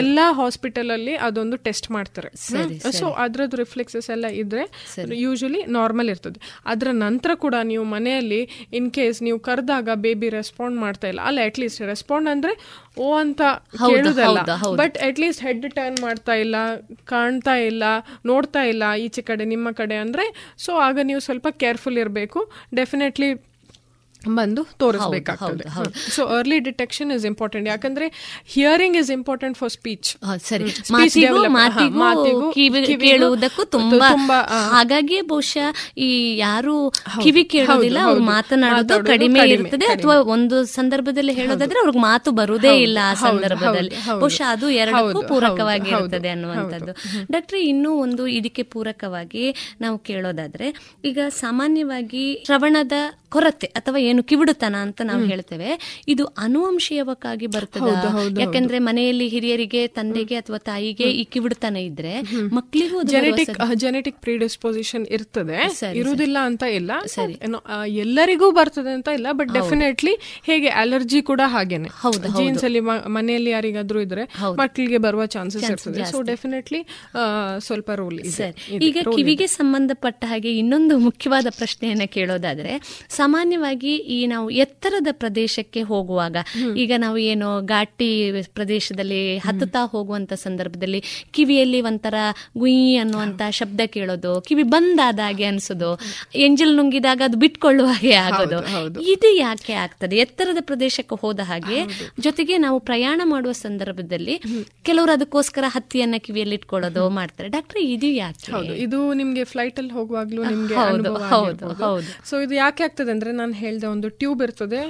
ಎಲ್ಲಾ ಹಾಸ್ಪಿಟಲ್ ಅಲ್ಲಿ ಅದೊಂದು ಟೆಸ್ಟ್ ಮಾಡ್ತಾರೆ. ಸೊ ಅದ್ರದ್ದು ರಿಫ್ಲೆಕ್ಸಸ್ ಎಲ್ಲ ಇದ್ರೆ ಯೂಶಲಿ ನಾರ್ಮಲ್ ಇರ್ತದೆ. ಅದರ ನಂತರ ಕೂಡ ನೀವು ಮನೆಯಲ್ಲಿ ಇನ್ ಕೇಸ್ ನೀವು ಕರೆದಾಗ ಬೇಬಿ ರೆಸ್ಪಾಂಡ್ ಮಾಡ್ತಾ ಇಲ್ಲ. ಅಲ್ಲ ಅಟ್ ಲೀಸ್ಟ್ ರೆಸ್ಪಾಂಡ್ ಅಂದ್ರೆ ಓ ಅಂತ ಹೇಳುದಲ್ಲ but at least head turn ಮಾಡ್ತಾ ಇಲ್ಲ ಕಾಣ್ತಾ ಇಲ್ಲ ನೋಡ್ತಾ ಇಲ್ಲ. ಈಚೆ ಕಡೆ ನಿಮ್ಮ ಕಡೆ ಅಂದ್ರೆ ಸೊ ಆಗ ನೀವು ಸ್ವಲ್ಪ ಕೇರ್ಫುಲ್ ಇರಬೇಕು. ಡೆಫಿನೆಟ್ಲಿ ಬಂದು ತೋರಿಸಬೇಕಾಗ್ತದೆ. So early detection is important ಯಾಕಂದ್ರೆ hearing is important for speech
ಸರಿ. ಕೇಳುವುದಕ್ಕೂ ತುಂಬಾ ಹಾಗಾಗಿ ಬಹುಶಃ ಈ ಯಾರು ಕಿವಿ ಕೇಳೋದಿಲ್ಲ ಅವ್ರು ಮಾತನಾಡೋದು ಕಡಿಮೆ ಇರ್ತದೆ ಅಥವಾ ಒಂದು ಸಂದರ್ಭದಲ್ಲಿ ಹೇಳೋದಾದ್ರೆ ಅವ್ರಿಗೆ ಮಾತು ಬರುವುದೇ ಇಲ್ಲ ಆ ಸಂದರ್ಭದಲ್ಲಿ. ಬಹುಶಃ ಅದು ಎರಡಕ್ಕೂ ಪೂರಕವಾಗಿ ಇರ್ತದೆ ಅನ್ನುವಂಥದ್ದು. ಡಾಕ್ಟ್ರಿ ಇನ್ನೂ ಒಂದು ಇದಕ್ಕೆ ಪೂರಕವಾಗಿ ನಾವು ಕೇಳೋದಾದ್ರೆ ಈಗ ಸಾಮಾನ್ಯವಾಗಿ ಶ್ರವಣದ ಕೊರತೆ ಅಥವಾ ಏನು ಕಿವಿಡುತನ ಅಂತ ನಾವು ಹೇಳ್ತೇವೆ. ಇದು ಅನುವಂಶೀಯವಾಗಿ ಬರ್ತದೆ. ಯಾಕಂದ್ರೆ ಮನೆಯಲ್ಲಿ ಹಿರಿಯರಿಗೆ ತಂದೆಗೆ ಅಥವಾ ತಾಯಿಗೆ ಈ ಕಿವಿಡುತನ ಇದ್ರೆ ಮಕ್ಕಳಿಗೂ
ಜೆನೆಟಿಕ್ ಜೆನೆಟಿಕ್ ಪ್ರಿಡಿಸ್ಪೋಸಿಷನ್ ಇರ್ತದೆ. ಇರುವುದಿಲ್ಲ ಅಂತ ಇಲ್ಲ. ಸರಿ. ಎಲ್ಲರಿಗೂ ಬರ್ತದೆ ಅಂತ ಇಲ್ಲ ಬಟ್ ಡೆಫಿನೆಟ್ಲಿ ಹೇಗೆ ಅಲರ್ಜಿ ಕೂಡ ಹಾಗೇನೆ. ಜೀನ್ಸ್ ಅಲ್ಲಿ ಮನೆಯಲ್ಲಿ ಯಾರಿಗಾದ್ರೂ ಇದ್ರೆ ಮಕ್ಕಳಿಗೆ ಬರುವ ಚಾನ್ಸಸ್ ಇರ್ತದೆ. ಸೊ ಡೆಫಿನೆಟ್ಲಿ ಸ್ವಲ್ಪ ರೋಲ್
ಈಗ ಕಿವಿಗೆ ಸಂಬಂಧಪಟ್ಟ ಹಾಗೆ ಇನ್ನೊಂದು ಮುಖ್ಯವಾದ ಪ್ರಶ್ನೆಯನ್ನ ಕೇಳೋದಾದ್ರೆ ಸಾಮಾನ್ಯವಾಗಿ ಈ ನಾವು ಎತ್ತರದ ಪ್ರದೇಶಕ್ಕೆ ಹೋಗುವಾಗ ಈಗ ನಾವು ಏನು ಘಾಟಿ ಪ್ರದೇಶದಲ್ಲಿ ಹತ್ತುತ್ತಾ ಹೋಗುವಂತ ಸಂದರ್ಭದಲ್ಲಿ ಕಿವಿಯಲ್ಲಿ ಒಂಥರ ಗುಯಿ ಅನ್ನುವಂತ ಶಬ್ದ ಕೇಳೋದು ಕಿವಿ ಬಂದಾದ ಹಾಗೆ ಅನ್ಸೋದು ಎಂಜಲ್ ನುಂಗಿದಾಗ ಅದು ಬಿಟ್ಕೊಳ್ಳುವ ಹಾಗೆ ಆಗೋದು. ಇದು ಯಾಕೆ ಆಗ್ತದೆ? ಎತ್ತರದ ಪ್ರದೇಶಕ್ಕೆ ಹೋದ ಹಾಗೆ ಜೊತೆಗೆ ನಾವು ಪ್ರಯಾಣ ಮಾಡುವ ಸಂದರ್ಭದಲ್ಲಿ ಕೆಲವರು ಅದಕ್ಕೋಸ್ಕರ ಹತ್ತಿಯನ್ನ ಕಿವಿಯಲ್ಲಿ ಇಟ್ಕೊಳ್ಳೋದು ಮಾಡ್ತಾರೆ. ಡಾಕ್ಟರ್ ಇದು ಯಾಕೆ?
ಹೌದು ಇದು ನಿಮ್ಗೆ ಫ್ಲೈಟ್ ಅಲ್ಲಿ ಹೋಗುವಾಗ್ಲೂ ನಿಮ್ಗೆ
ಹೌದು. ಹೌದು.
ಸೊ ಇದು ಯಾಕೆ ಆಗ್ತದೆ ಅಂದ್ರೆ ನಾನು ಹೇಳ್ದೆ ಒಂದು ಟ್ಯೂಬ್ ಇರ್ತದೆ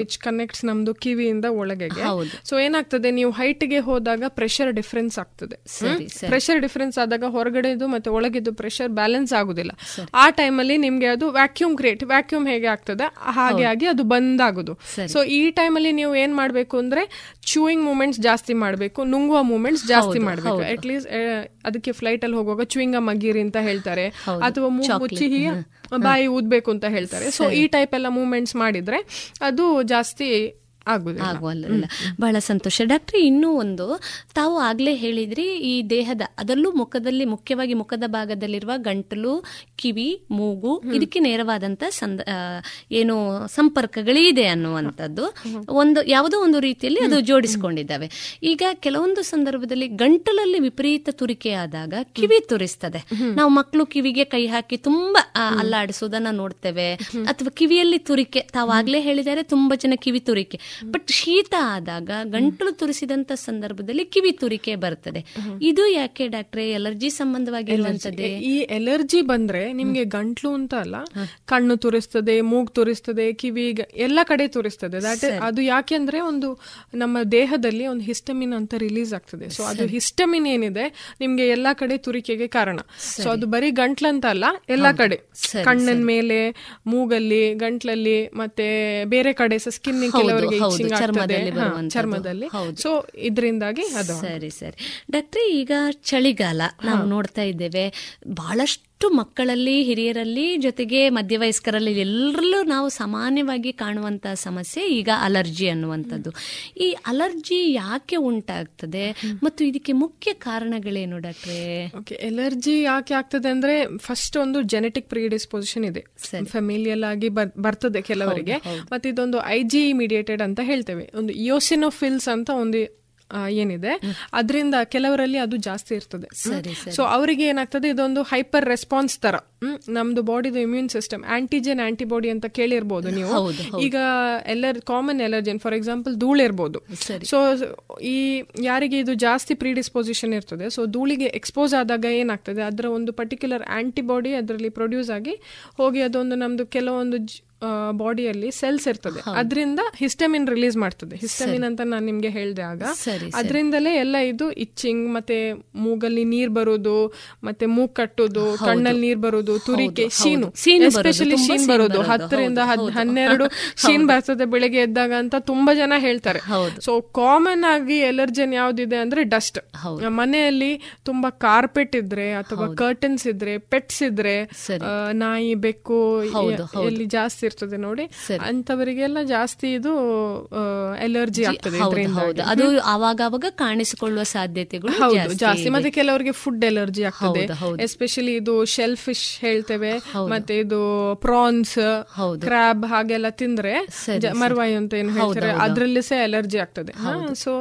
ವಿಚ್ ಕನೆಕ್ಟ್ಸ್ ನಮ್ದು ಕಿವಿಯಿಂದ ಒಳಗೆಗೆ. ಸೊ ಏನಾಗ್ತದೆ ನೀವು ಹೈಟ್ಗೆ ಹೋದಾಗ ಪ್ರೆಷರ್ ಡಿಫ್ರೆನ್ಸ್ ಆಗ್ತದೆ. ಪ್ರೆಷರ್ ಡಿಫ್ರೆನ್ಸ್ ಆದಾಗ ಹೊರಗಡೆದು ಮತ್ತೆ ಒಳಗಿದ್ದು ಪ್ರೆಷರ್ ಬ್ಯಾಲೆನ್ಸ್ ಆಗುದಿಲ್ಲ. ಆ ಟೈಮಲ್ಲಿ ನಿಮ್ಗೆ ಅದು ವ್ಯಾಕ್ಯೂಮ್ ಕ್ರಿಯೇಟ್ ವ್ಯಾಕ್ಯೂಮ್ ಹೇಗೆ ಆಗ್ತದೆ? ಹಾಗೆ ಆಗಿ ಅದು ಬಂದ್ ಆಗುದು ಸೊ ಈ ಟೈಮಲ್ಲಿ ನೀವು ಏನ್ ಮಾಡ್ಬೇಕು ಅಂದ್ರೆ ಚೂಯಿಂಗ್ ಮೂಮೆಂಟ್ಸ್ ಜಾಸ್ತಿ ಮಾಡಬೇಕು ನುಂಗುವ ಮೂಮೆಂಟ್ಸ್ ಜಾಸ್ತಿ ಮಾಡಬೇಕು. ಅಟ್ ಲೀಸ್ಟ್ ಅದಕ್ಕೆ ಫ್ಲೈಟ್ ಅಲ್ಲಿ ಹೋಗುವಾಗ ಚೂಯಿಂಗ್ ಮಗೀರಿ ಅಂತ ಹೇಳ್ತಾರೆ. ಅಥವಾ ಮುಚ್ಚಿ ಹೀಗೆ ಬಾಯಿ ಊದ್ಬೇಕು ಅಂತ ಹೇಳ್ತಾರೆ. ಸೊ ಈ ಟೈಪ್ ಎಲ್ಲ ಮೂವ್ಮೆಂಟ್ಸ್ ಮಾಡಿದ್ರೆ ಅದು ಜಾಸ್ತಿ
ಆಗುವಲ್ಲ ಬಹಳ ಸಂತೋಷ. ಡಾಕ್ಟ್ರಿ ಇನ್ನೂ ಒಂದು ತಾವು ಆಗ್ಲೇ ಹೇಳಿದ್ರಿ ಈ ದೇಹದ ಅದರಲ್ಲೂ ಮುಖದಲ್ಲಿ ಮುಖ್ಯವಾಗಿ ಮುಖದ ಭಾಗದಲ್ಲಿರುವ ಗಂಟಲು ಕಿವಿ ಮೂಗು ಇದಕ್ಕೆ ನೇರವಾದಂತ ಸಂದ ಏನು ಸಂಪರ್ಕಗಳಿದೆ ಅನ್ನುವಂಥದ್ದು. ಒಂದು ಯಾವುದೋ ಒಂದು ರೀತಿಯಲ್ಲಿ ಅದು ಜೋಡಿಸಿಕೊಂಡಿದ್ದಾವೆ. ಈಗ ಕೆಲವೊಂದು ಸಂದರ್ಭದಲ್ಲಿ ಗಂಟಲಲ್ಲಿ ವಿಪರೀತ ತುರಿಕೆ ಆದಾಗ ಕಿವಿ ತುರಿಸ್ತದೆ. ನಾವು ಮಕ್ಕಳು ಕಿವಿಗೆ ಕೈ ಹಾಕಿ ತುಂಬಾ ಅಲ್ಲಾಡಿಸೋದನ್ನ ನೋಡ್ತೇವೆ. ಅಥವಾ ಕಿವಿಯಲ್ಲಿ ತುರಿಕೆ ತಾವಾಗ್ಲೇ ಹೇಳಿದ್ದಾರೆ ತುಂಬಾ ಜನ ಕಿವಿ ತುರಿಕೆ. ಬಟ್ ಶೀತ ಆದಾಗ ಗಂಟಲು ತುರಿಸಿದಂತ ಸಂದರ್ಭದಲ್ಲಿ ಕಿವಿ ತುರಿಕೆ ಬರ್ತದೆ. ಇದು ಯಾಕೆ ಡಾಕ್ಟ್ರೆ ಎಲರ್ಜಿ ಸಂಬಂಧವಾಗಿ
ಈ ಎಲರ್ಜಿ ಬಂದ್ರೆ ನಿಮ್ಗೆ ಗಂಟ್ಲು ಅಂತ ಅಲ್ಲ ಕಣ್ಣು ತುರಿಸ್ತದೆ ಮೂಗ್ ತುರಿಸ್ತದೆ ಕಿವಿ ಎಲ್ಲ ಕಡೆ ತುರಿಸ್ತದೆ. ಅದು ಯಾಕೆ ಅಂದ್ರೆ ಒಂದು ನಮ್ಮ ದೇಹದಲ್ಲಿ ಒಂದು ಹಿಸ್ಟಮಿನ್ ಅಂತ ರಿಲೀಸ್ ಆಗ್ತದೆ. ಸೊ ಅದು ಹಿಸ್ಟಮಿನ್ ಏನಿದೆ ನಿಮ್ಗೆ ಎಲ್ಲಾ ಕಡೆ ತುರಿಕೆಗೆ ಕಾರಣ. ಸೊ ಅದು ಬರೀ ಗಂಟ್ಲಂತ ಅಲ್ಲ ಎಲ್ಲಾ ಕಡೆ. ಕಣ್ಣನ್ ಮೇಲೆ ಮೂಗಲ್ಲಿ ಗಂಟ್ಲಲ್ಲಿ ಮತ್ತೆ ಬೇರೆ ಕಡೆ ಸ್ಕಿನ್ ಕೆಲವರಿಗೆ ಚರ್ಮದಲ್ಲಿ ಸೊ ಇದರಿಂದಾಗಿ ಅದು
ಸರಿ ಸರಿ. ಡಾಕ್ಟ್ರಿ ಈಗ ಚಳಿಗಾಲ ನಾವು ನೋಡ್ತಾ ಇದ್ದೇವೆ. ಬಹಳಷ್ಟು ಮಕ್ಕಳಲ್ಲಿ ಹಿರಿಯರಲ್ಲಿ ಜೊತೆಗೆ ಮಧ್ಯವಯಸ್ಕರಲ್ಲಿ ಎಲ್ಲರಲ್ಲೂ ನಾವು ಸಾಮಾನ್ಯವಾಗಿ ಕಾಣುವಂತಹ ಸಮಸ್ಯೆ ಈಗ ಅಲರ್ಜಿ ಅನ್ನುವಂಥದ್ದು. ಈ ಅಲರ್ಜಿ ಯಾಕೆ ಉಂಟಾಗ್ತದೆ? ಮತ್ತು ಇದಕ್ಕೆ ಮುಖ್ಯ ಕಾರಣಗಳೇನು ಡಾಕ್ಟ್ರೆ?
ಓಕೆ ಎಲರ್ಜಿ ಯಾಕೆ ಆಗ್ತದೆ ಅಂದ್ರೆ ಫಸ್ಟ್ ಒಂದು ಜೆನೆಟಿಕ್ ಪ್ರಿಡಿಸ್ಪೊಸಿಷನ್ ಇದೆ. ಫೆಮಿಲಿಯಲ್ ಆಗಿ ಬರ್ತದೆ ಕೆಲವರಿಗೆ. ಮತ್ತೆ ಇದೊಂದು ಐ ಜಿ ಇಮಿಡಿಯೇಟೆಡ್ ಅಂತ ಹೇಳ್ತೇವೆ. ಒಂದು ಇಯೋಸಿನೋಫಿಲ್ಸ್ ಅಂತ ಒಂದು ಏನಿದೆ. ಅದರಿಂದ ಕೆಲವರಲ್ಲಿ ಅದು ಜಾಸ್ತಿ ಇರ್ತದೆ. ಸೊ ಅವರಿಗೆ ಏನಾಗ್ತದೆ ಇದೊಂದು ಹೈಪರ್ ರೆಸ್ಪಾನ್ಸ್ ತರ. ನಮ್ದು ಬಾಡಿದು ಇಮ್ಯೂನ್ ಸಿಸ್ಟಮ್ ಆಂಟಿಜೆನ್ ಆಂಟಿಬಾಡಿ ಅಂತ ಕೇಳಿರ್ಬೋದು ನೀವು. ಈಗ ಎಲ್ಲರ್ ಕಾಮನ್ ಎಲರ್ಜಿನ್ ಫಾರ್ ಎಕ್ಸಾಂಪಲ್ ಧೂಳಿರ್ಬೋದು. ಸೊ ಈ ಯಾರಿಗೆ ಇದು ಜಾಸ್ತಿ ಪ್ರೀಡಿಸ್ಪೊಸಿಷನ್ ಇರ್ತದೆ ಸೊ ಧೂಳಿಗೆ ಎಕ್ಸ್ಪೋಸ್ ಆದಾಗ ಏನಾಗ್ತದೆ ಅದರ ಒಂದು ಪರ್ಟಿಕ್ಯುಲರ್ ಆಂಟಿಬಾಡಿ ಅದರಲ್ಲಿ ಪ್ರೊಡ್ಯೂಸ್ ಆಗಿ ಹೋಗಿ ಅದೊಂದು ನಮ್ದು ಕೆಲವೊಂದು ಬಾಡಿಯಲ್ಲಿ ಸೆಲ್ಸ್ ಇರ್ತದೆ. ಅದರಿಂದ ಹಿಸ್ಟಮಿನ್ ರಿಲೀಸ್ ಮಾಡ್ತದೆ. ಹಿಸ್ಟಮಿನ್ ಅಂತ ನಾನು ನಿಮ್ಗೆ ಹೇಳಿದೆ ಆಗ. ಅದರಿಂದಲೇ ಎಲ್ಲ ಇದು ಇಚ್ಚಿಂಗ್ ಮತ್ತೆ ಮೂಗಲ್ಲಿ ನೀರ್ ಬರೋದು ಮತ್ತೆ ಮೂಗ್ ಕಟ್ಟೋದು ಕಣ್ಣಲ್ಲಿ ನೀರ್ ಬರೋದು ತುರಿಕೆ ಶೀನು. ಎಸ್ಪೆಷಲಿ ಶೀನ್ ಬರೋದು ಹತ್ತರಿಂದ ಹನ್ನೆರಡು ಶೀನ್ ಬರ್ತದೆ ಬೆಳಿಗ್ಗೆ ಎದ್ದಾಗ ಅಂತ ತುಂಬಾ ಜನ ಹೇಳ್ತಾರೆ. ಸೊ ಕಾಮನ್ ಆಗಿ ಎಲರ್ಜನ್ ಯಾವ್ದಿದೆ ಅಂದ್ರೆ ಡಸ್ಟ್ ಮನೆಯಲ್ಲಿ ತುಂಬಾ ಕಾರ್ಪೆಟ್ ಇದ್ರೆ ಅಥವಾ ಕರ್ಟನ್ಸ್ ಇದ್ರೆ ಪೆಟ್ಸ್ ಇದ್ರೆ ನಾಯಿ ಬೆಕ್ಕು ಎಲ್ಲಿ ಜಾಸ್ತಿ ಇರ್ತದೆ ನೋಡಿ. ಅಂತವರಿಗೆಲ್ಲ ಜಾಸ್ತಿ ಇದು ಎಲರ್ಜಿ ಆಗ್ತದೆ
ಅದು ಅವಾಗ ಕಾಣಿಸಿಕೊಳ್ಳುವ ಸಾಧ್ಯತೆಗಳು
ಜಾಸ್ತಿ ಮತ್ತೆ ಕೆಲವರಿಗೆ ಫುಡ್ ಎಲರ್ಜಿ ಆಗ್ತದೆ. ಎಸ್ಪೆಷಲಿ ಇದು ಶೆಲ್ ಫಿಶ್ ಹೇಳ್ತೇವೆ. ಮತ್ತೆ ಇದು ಪ್ರಾನ್ಸ್ ಕ್ರಾಬ್ ಹಾಗೆಲ್ಲ ತಿಂದ್ರೆ ಮರವಾಯಿ ಅಂತ ಏನು ಹೇಳ್ತಾರೆ ಅದ್ರಲ್ಲಿ ಸಹ ಅಲರ್ಜಿ ಆಗ್ತದೆ. ಸೊ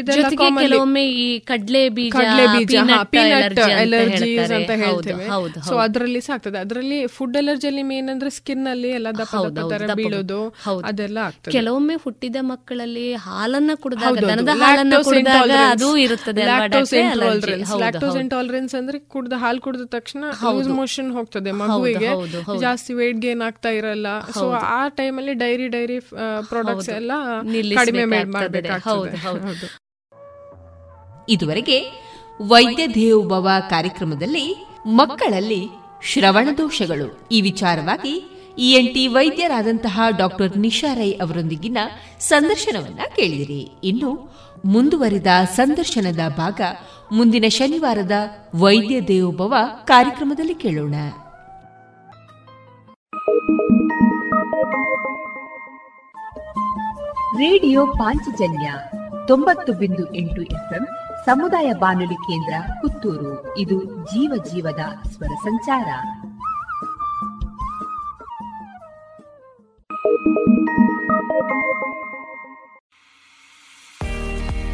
ಇದೆಲ್ಲ ಕೆಲವೊಮ್ಮೆ ಈ ಕಡ್ಲೆ ಬೀಜ
ಕಡ್ಲೆ ಬೀಜ ಪೀನಟ್ ಎಲರ್ಜೀಸ್ ಅಂತ ಹೇಳ್ತೇವೆ. ಸೊ ಅದರಲ್ಲಿ ಸಹ ಆಗ್ತದೆ. ಅದರಲ್ಲಿ ಫುಡ್ ಎಲರ್ಜಿಯಲ್ಲಿ ಮೇನ್ ಅಂದ್ರೆ ಸ್ಕಿನ್ ಅಲ್ಲಿ ಎಲ್ಲ ಬೀಳೋದು ಅದೆಲ್ಲ ಆಗ್ತದೆ.
ಕೆಲವೊಮ್ಮೆ ಹುಟ್ಟಿದ ಮಕ್ಕಳಲ್ಲಿ ಹಾಲನ್ನ ಕುಡಿದಾಗ ದನದ ಹಾಲನ್ನ ಕುಡಿದಾಗ ಅದು ಇರುತ್ತದೆ
ಲ್ಯಾಕ್ಟೋಸ್ ಇಂಟಾಲರೆನ್ಸ್ ಅಂದ್ರೆ ಕುಡಿದ ಹಾಲು ಕುಡಿದ ತಕ್ಷಣ ಲೂಸ್ ಮೋಷನ್ ಹೋಗ್ತದೆ ಮಗುವಿಗೆ ಜಾಸ್ತಿ ವೇಟ್ ಗೇನ್ ಆಗ್ತಾ ಇರಲ್ಲ. ಸೊ ಆ ಟೈಮಲ್ಲಿ ಡೈರಿ ಡೈರಿ ಪ್ರಾಡಕ್ಟ್ಸ್ ಎಲ್ಲ ಕಡಿಮೆ
ಇದುವರೆಗೆ ವೈದ್ಯ ದೇವೋಭವ ಕಾರ್ಯಕ್ರಮದಲ್ಲಿ ಮಕ್ಕಳಲ್ಲಿ ಶ್ರವಣ ದೋಷಗಳು. ಈ ವಿಚಾರವಾಗಿ ಇಎನ್ಟಿ ವೈದ್ಯರಾದಂತಹ ಡಾಕ್ಟರ್ ನಿಶಾ ರೈ ಅವರೊಂದಿಗಿನ ಸಂದರ್ಶನವನ್ನ ಕೇಳಿದಿರಿ. ಇನ್ನು ಮುಂದುವರಿದ ಸಂದರ್ಶನದ ಭಾಗ ಮುಂದಿನ ಶನಿವಾರದ ವೈದ್ಯ ದೇವೋಭವ ಕಾರ್ಯಕ್ರಮದಲ್ಲಿ ಕೇಳೋಣ.
ರೇಡಿಯೋ ಪಾಂಚಜನ್ಯ ತೊಂಬತ್ತು ಬಿಂದು ಎಂಟು ಎಫ್ಎಂ ಸಮುದಾಯ ಬಾನುಲಿ ಕೇಂದ್ರ ಪುತ್ತೂರು. ಇದು ಜೀವ ಜೀವದ ಸ್ವರ ಸಂಚಾರ.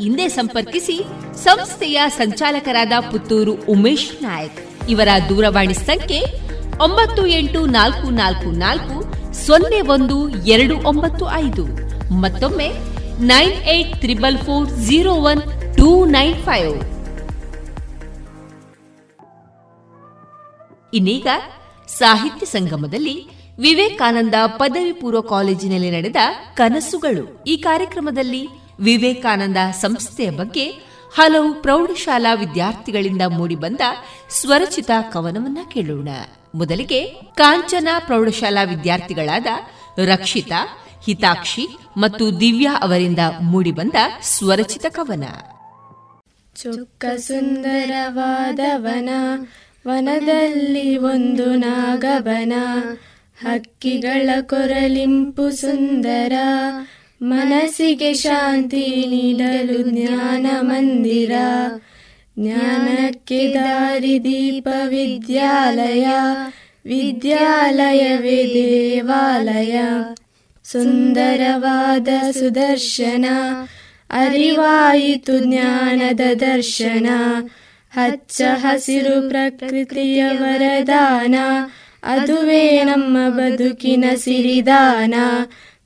ಹಿಂದೆ ಸಂಪರ್ಕಿಸಿ ಸಂಸ್ಥೆಯ ಸಂಚಾಲಕರಾದ ಪುತ್ತೂರು ಉಮೇಶ್ ನಾಯಕ್. ಇವರ ದೂರವಾಣಿ ಸಂಖ್ಯೆ ಒಂಬತ್ತು ಎಂಟು ನಾಲ್ಕು ನಾಲ್ಕು ನಾಲ್ಕು ಸೊನ್ನೆ ಒಂದು ಎರಡು ಒಂಬತ್ತು ಐದು. ಮತ್ತೊಮ್ಮೆ nine eight triple four zero one two nine five. ಇನ್ನೀಗ ಸಾಹಿತ್ಯ ಸಂಗಮದಲ್ಲಿ ವಿವೇಕಾನಂದ ಪದವಿ ಪೂರ್ವ ಕಾಲೇಜಿನಲ್ಲಿ ನಡೆದ ಕನಸುಗಳು ಈ ಕಾರ್ಯಕ್ರಮದಲ್ಲಿ ವಿವೇಕಾನಂದ ಸಂಸ್ಥೆಯ ಬಗ್ಗೆ ಹಲವು ಪ್ರೌಢಶಾಲಾ ವಿದ್ಯಾರ್ಥಿಗಳಿಂದ ಮೂಡಿಬಂದ ಸ್ವರಚಿತ ಕವನವನ್ನ ಕೇಳೋಣ. ಮೊದಲಿಗೆ ಕಾಂಚನ ಪ್ರೌಢಶಾಲಾ ವಿದ್ಯಾರ್ಥಿಗಳಾದ ರಕ್ಷಿತಾ, ಹಿತಾಕ್ಷಿ ಮತ್ತು ದಿವ್ಯಾ ಅವರಿಂದ ಮೂಡಿಬಂದ ಸ್ವರಚಿತ ಕವನ.
ಚೊಕ್ಕ ಸುಂದರವಾದವನ, ವನದಲ್ಲಿ ಒಂದು ನಾಗಬನ ಹಕ್ಕಿಗಳ ಕೊರಲಿಂಪು ಸುಂದರ ಮನಸ್ಸಿಗೆ ಶಾಂತಿ ನೀಡಲು ಜ್ಞಾನ ಮಂದಿರ. ಜ್ಞಾನಕ್ಕೆ ದಾರಿ ದೀಪ ವಿದ್ಯಾಲಯ. ವಿದ್ಯಾಲಯವೇ ದೇವಾಲಯ. ಸುಂದರವಾದ ಸುದರ್ಶನ. ಅರಿವಾಯಿತು ಜ್ಞಾನದ ದರ್ಶನ. ಹಚ್ಚ ಹಸಿರು ಪ್ರಕೃತಿಯ ವರದಾನ. ಅದುವೇ ನಮ್ಮ ಬದುಕಿನ ಸಿರಿದಾನ.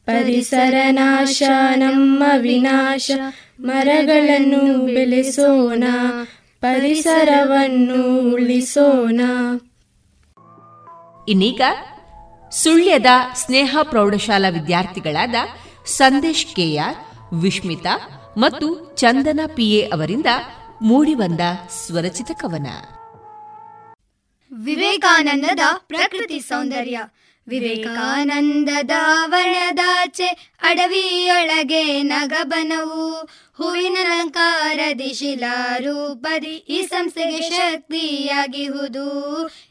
ಪರಿಸರ ನಾಶ ನಮ್ಮ ವಿನಾಶ ಮರಗಳನ್ನು ಬೆಳೆಸೋಣ ಪರಿಸರವನ್ನು ಉಳಿಸೋಣ.
ಇನ್ನೀಗ ಸುಳ್ಯದ ಸ್ನೇಹ ಪ್ರೌಢಶಾಲಾ ವಿದ್ಯಾರ್ಥಿಗಳಾದ ಸಂದೇಶ್ ಕೆಆರ್ ವಿಶ್ಮಿತಾ ಮತ್ತು ಚಂದನ ಪಿಎ ಅವರಿಂದ ಮೂಡಿಬಂದ ಸ್ವರಚಿತ ಕವನ.
ವಿವೇಕಾನಂದದ ಪ್ರಕೃತಿ ಸೌಂದರ್ಯ. ವನದಾಚೆ ಅಡವಿಯೊಳಗೆ ನಗಬನವು. ಹೂವಿನ ಅಲಂಕಾರದಿ ಶಿಲಾರೂಪದಿ ಈ ಸಂಸ್ಥೆಗೆ ಶಕ್ತಿಯಾಗಿಹುದು.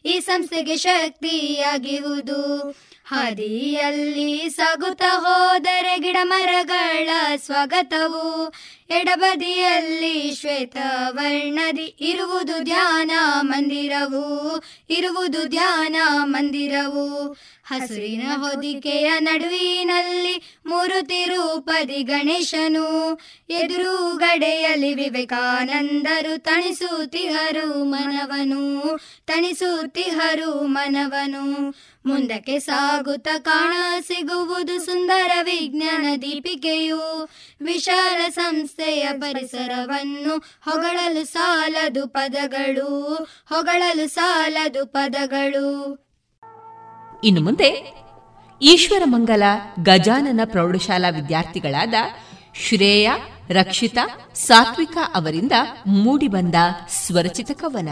ಈ ಸಂಸ್ಥೆಗೆ ಶಕ್ತಿಯಾಗಿಹುದು. ಹಾದಿಯಲ್ಲಿ ಸಗುತ ಹೋದರೆ ಗಿಡ ಮರಗಳ ಸ್ವಾಗತವು. ಎಡಬದಿಯಲ್ಲಿ ಶ್ವೇತ ವರ್ಣದಿ ಇರುವುದು ಧ್ಯಾನ ಮಂದಿರವು. ಇರುವುದು ಧ್ಯಾನ ಮಂದಿರವು. ಹಸುರಿನ ಹೊದಿಕೆಯ ನಡುವಿನಲ್ಲಿ ಮೂರು ತಿರುಪದಿ ಗಣೇಶನು. ಎದುರುಗಡೆಯಲ್ಲಿ ವಿವೇಕಾನಂದರು ತಣಿಸುತ್ತಿಹರು ಮನವನು. ತಣಿಸುತ್ತಿಹರು ಮನವನು. ಮುಂದಕ್ಕೆ ಸಾಗುತ್ತ ಕಾಣ ಸಿಗುವುದು ಸುಂದರ ವಿಜ್ಞಾನ ದೀಪಿಕೆಯು. ವಿಶಾಲ ಸಂಸ್ಥೆಯ ಪರಿಸರವನ್ನು ಹೊಗಳಲು ಸಾಲದು ಪದಗಳು. ಹೊಗಳಲು ಸಾಲದು ಪದಗಳು.
ಇನ್ನು ಮುಂದೆ ಈಶ್ವರ ಮಂಗಲ ಗಜಾನನ ಪ್ರೌಢಶಾಲಾ ವಿದ್ಯಾರ್ಥಿಗಳಾದ ಶ್ರೇಯ, ರಕ್ಷಿತಾ, ಸಾತ್ವಿಕ ಅವರಿಂದ ಮೂಡಿಬಂದ ಸ್ವರಚಿತ ಕವನ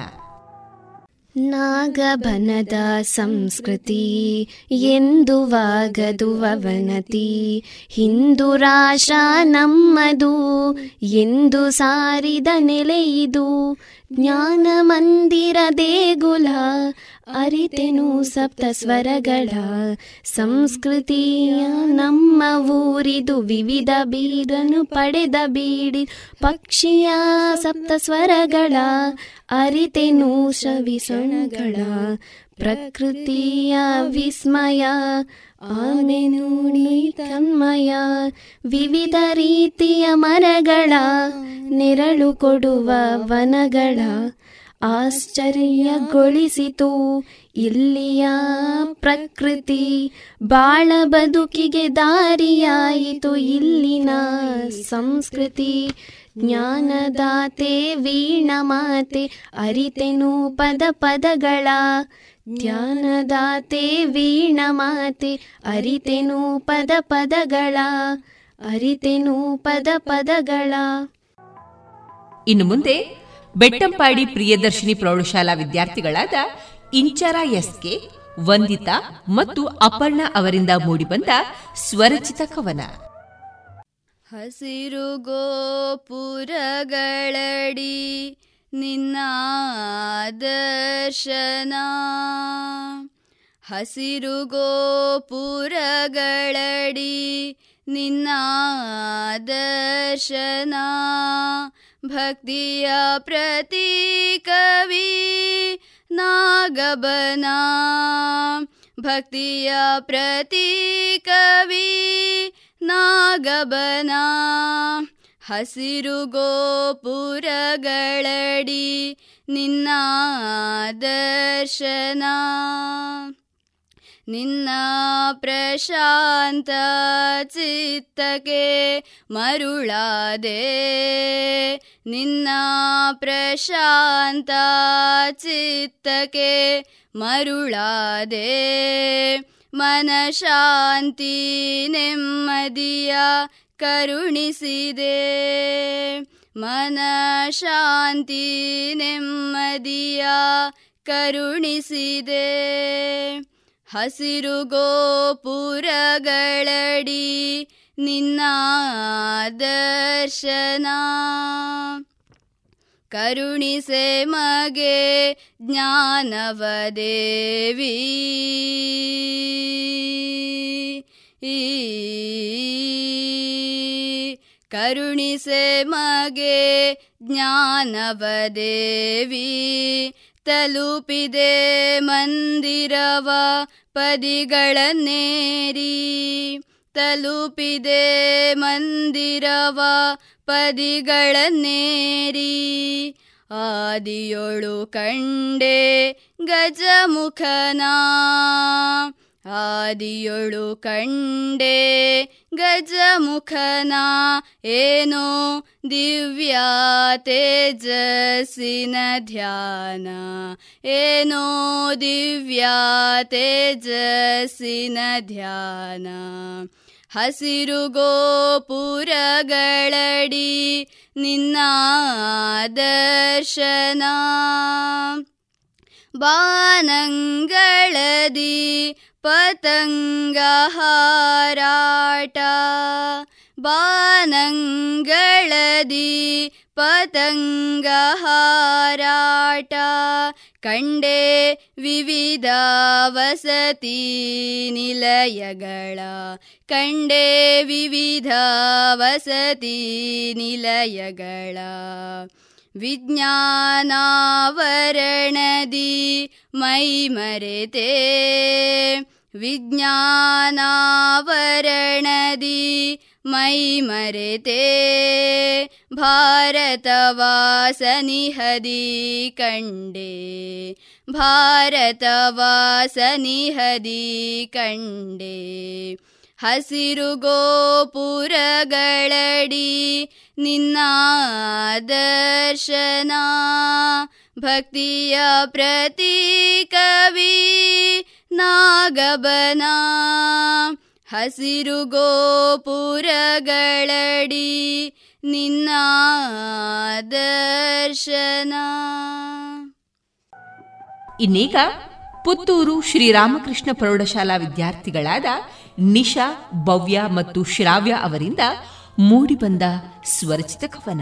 ನಾಗಬನದ ಸಂಸ್ಕೃತಿ ಎಂದು ವಾಗದು ಅವನತಿ. ಹಿಂದೂ ರಾಷ್ಟ್ರ ನಮ್ಮದು ಎಂದು ಸಾರಿದ ನೆಲೆಯಿದು ಜ್ಞಾನ ಮಂದಿರ ದೇಗುಲ, ಅರಿತೆನು ಸಪ್ತ ಸ್ವರಗಳ. ಸಂಸ್ಕೃತಿಯ ನಮ್ಮ ಊರಿದು ವಿವಿಧ ಬೀರನು ಪಡೆದ ಬೀಡಿ, ಪಕ್ಷಿಯ ಸಪ್ತ ಸ್ವರಗಳ, ಅರಿತೆನು ಶ್ರವಿಸಣಗಳ ಪ್ರಕೃತಿಯ ವಿಸ್ಮಯ ಆಮೆನು ತನ್ಮಯ, ವಿವಿಧ ರೀತಿಯ ಮರಗಳ, ನೆರಳು ಕೊಡುವ ವನಗಳ ಆಶ್ಚರ್ಯಗೊಳಿಸಿತು. ಇಲ್ಲಿಯ ಪ್ರಕೃತಿ ಬಾಳ ಬದುಕಿಗೆ ದಾರಿಯಾಯಿತು. ಇಲ್ಲಿನ ಸಂಸ್ಕೃತಿ, ಜ್ಞಾನದಾತೆ ವೀಣಮಾತೆ, ಅರಿತೆನು ಪದ ಪದಗಳ ಧ್ಯಾನದಾತೆ ವೀಣಮಾತೆ ಅರಿತೆನು ಪದ ಪದಗಳ ಅರಿತೆನು ಪದ ಪದಗಳ.
ಇನ್ನು ಮುಂದೆ ಬೆಟ್ಟಂಪಾಡಿ ಪ್ರಿಯದರ್ಶಿನಿ ಪ್ರೌಢಶಾಲಾ ವಿದ್ಯಾರ್ಥಿಗಳಾದ ಇಂಚರ ಎಸ್ಕೆ ವಂದಿತಾ ಮತ್ತು ಅಪರ್ಣ ಅವರಿಂದ ಮೂಡಿಬಂದ ಸ್ವರಚಿತ ಕವನ.
ಹಸಿರು ಗೋಪುರಗಳಡಿ ನಿನ್ನ ದರ್ಶನ ಹಸಿರು ಗೋಪುರಗಳಡಿ ನಿನ್ನ ದರ್ಶನ ಭಕ್ತಿಯ ಪ್ರತೀಕವಿ ನಾಗಬನ. ಭಕ್ತಿಯ ಪ್ರತೀಕವಿ ನಾಗಬನ. ಹಸಿರು ಗೋಪುರಗಳಡಿ ನಿನ್ನ ದರ್ಶನ. ನಿನ್ನ ಪ್ರಶಾಂತ ಚಿತ್ತಕ್ಕೆ ಮರುಳಾದೆ. ನಿನ್ನ ಪ್ರಶಾಂತ ಚಿತ್ತಕ್ಕೆ ಮರುಳಾದೆ. ಮನಶಾಂತಿ ನೆಮ್ಮದಿಯ ಕರುಣಿಸಿದೆ. ಮನ ಶಾಂತಿ ನೆಮ್ಮದಿಯ ಕರುಣಿಸಿದೆ. ಹಸಿರು ಗೋಪುರಗಳಡಿ ನಿನ್ನ ದರ್ಶನ. ಕರುಣಿಸೆ ಮಗೆ ಜ್ಞಾನವ ದೇವಿ ಕರುಣಿಸೆ ಮಗೆ ಜ್ಞಾನವ ದೇವಿ ತಲುಪಿದೆ ಮಂದಿರವ ಪದಿಗಳನ್ನೇರಿ. ತಲುಪಿದೆ ಮಂದಿರವ ಪದಿಗಳನ್ನೇರಿ. ಆದಿಯೊಳು ಕಂಡೆ ಗಜಮುಖನಾ. ಆದಿಯೊಳು ಕಂಡೆ ಗಜಮುಖನ ಏನೋ ದಿವ್ಯ ತೇಜಸಿನ ಧ್ಯಾನ. ಏನೋ ದಿವ್ಯ ತೇಜಸಿನ ಧ್ಯಾನ. ಹಸಿರು ಗೋಪುರಗಳಡಿ ನಿನ್ನ ದರ್ಶನ. ಬಾನಂಗಳದಿ ಪತಂಗ ಹಾರಾಟ ಬಾನಂಗಳದಿ ಪತಂಗ ಕಂಡೆ ವಿವಿಧ ವಸತಿ ನಿಲಯಗಳ. ಕಂಡೆ ವಿವಿಧ ವಸತಿ ನಿಲಯಗಳ. ವಿಜ್ಞಾನಾವರಣದಿ ಮೈ ಮರೆತೆ ವಿಜ್ಞಾನಾವರಣದಿ ಮೈ ಮರೆತೆ ಭಾರತವಾಸನಿಹದಿ ಕಂಡೆ ಭಾರತವಾಸನಿಹದಿ ಕಂಡೆ. ಹಸಿರು ಗೋಪುರಗಳಡಿ ನಿನ್ನ ದರ್ಶನ ಭಕ್ತಿಯ ಪ್ರತೀಕವಿ ನಾಗಬನ. ಹಸಿರು ಗೋಪುರಗಳಡಿ ನಿನ್ನ ದರ್ಶನ.
ಇನ್ನೀಗ ಪುತ್ತೂರು ಶ್ರೀರಾಮಕೃಷ್ಣ ಪ್ರೌಢಶಾಲಾ ವಿದ್ಯಾರ್ಥಿಗಳಾದ ನಿಶಾ ಭವ್ಯ ಮತ್ತು ಶ್ರಾವ್ಯ ಅವರಿಂದ ಮೂಡಿಬಂದ ಸ್ವರಚಿತ ಕವನ.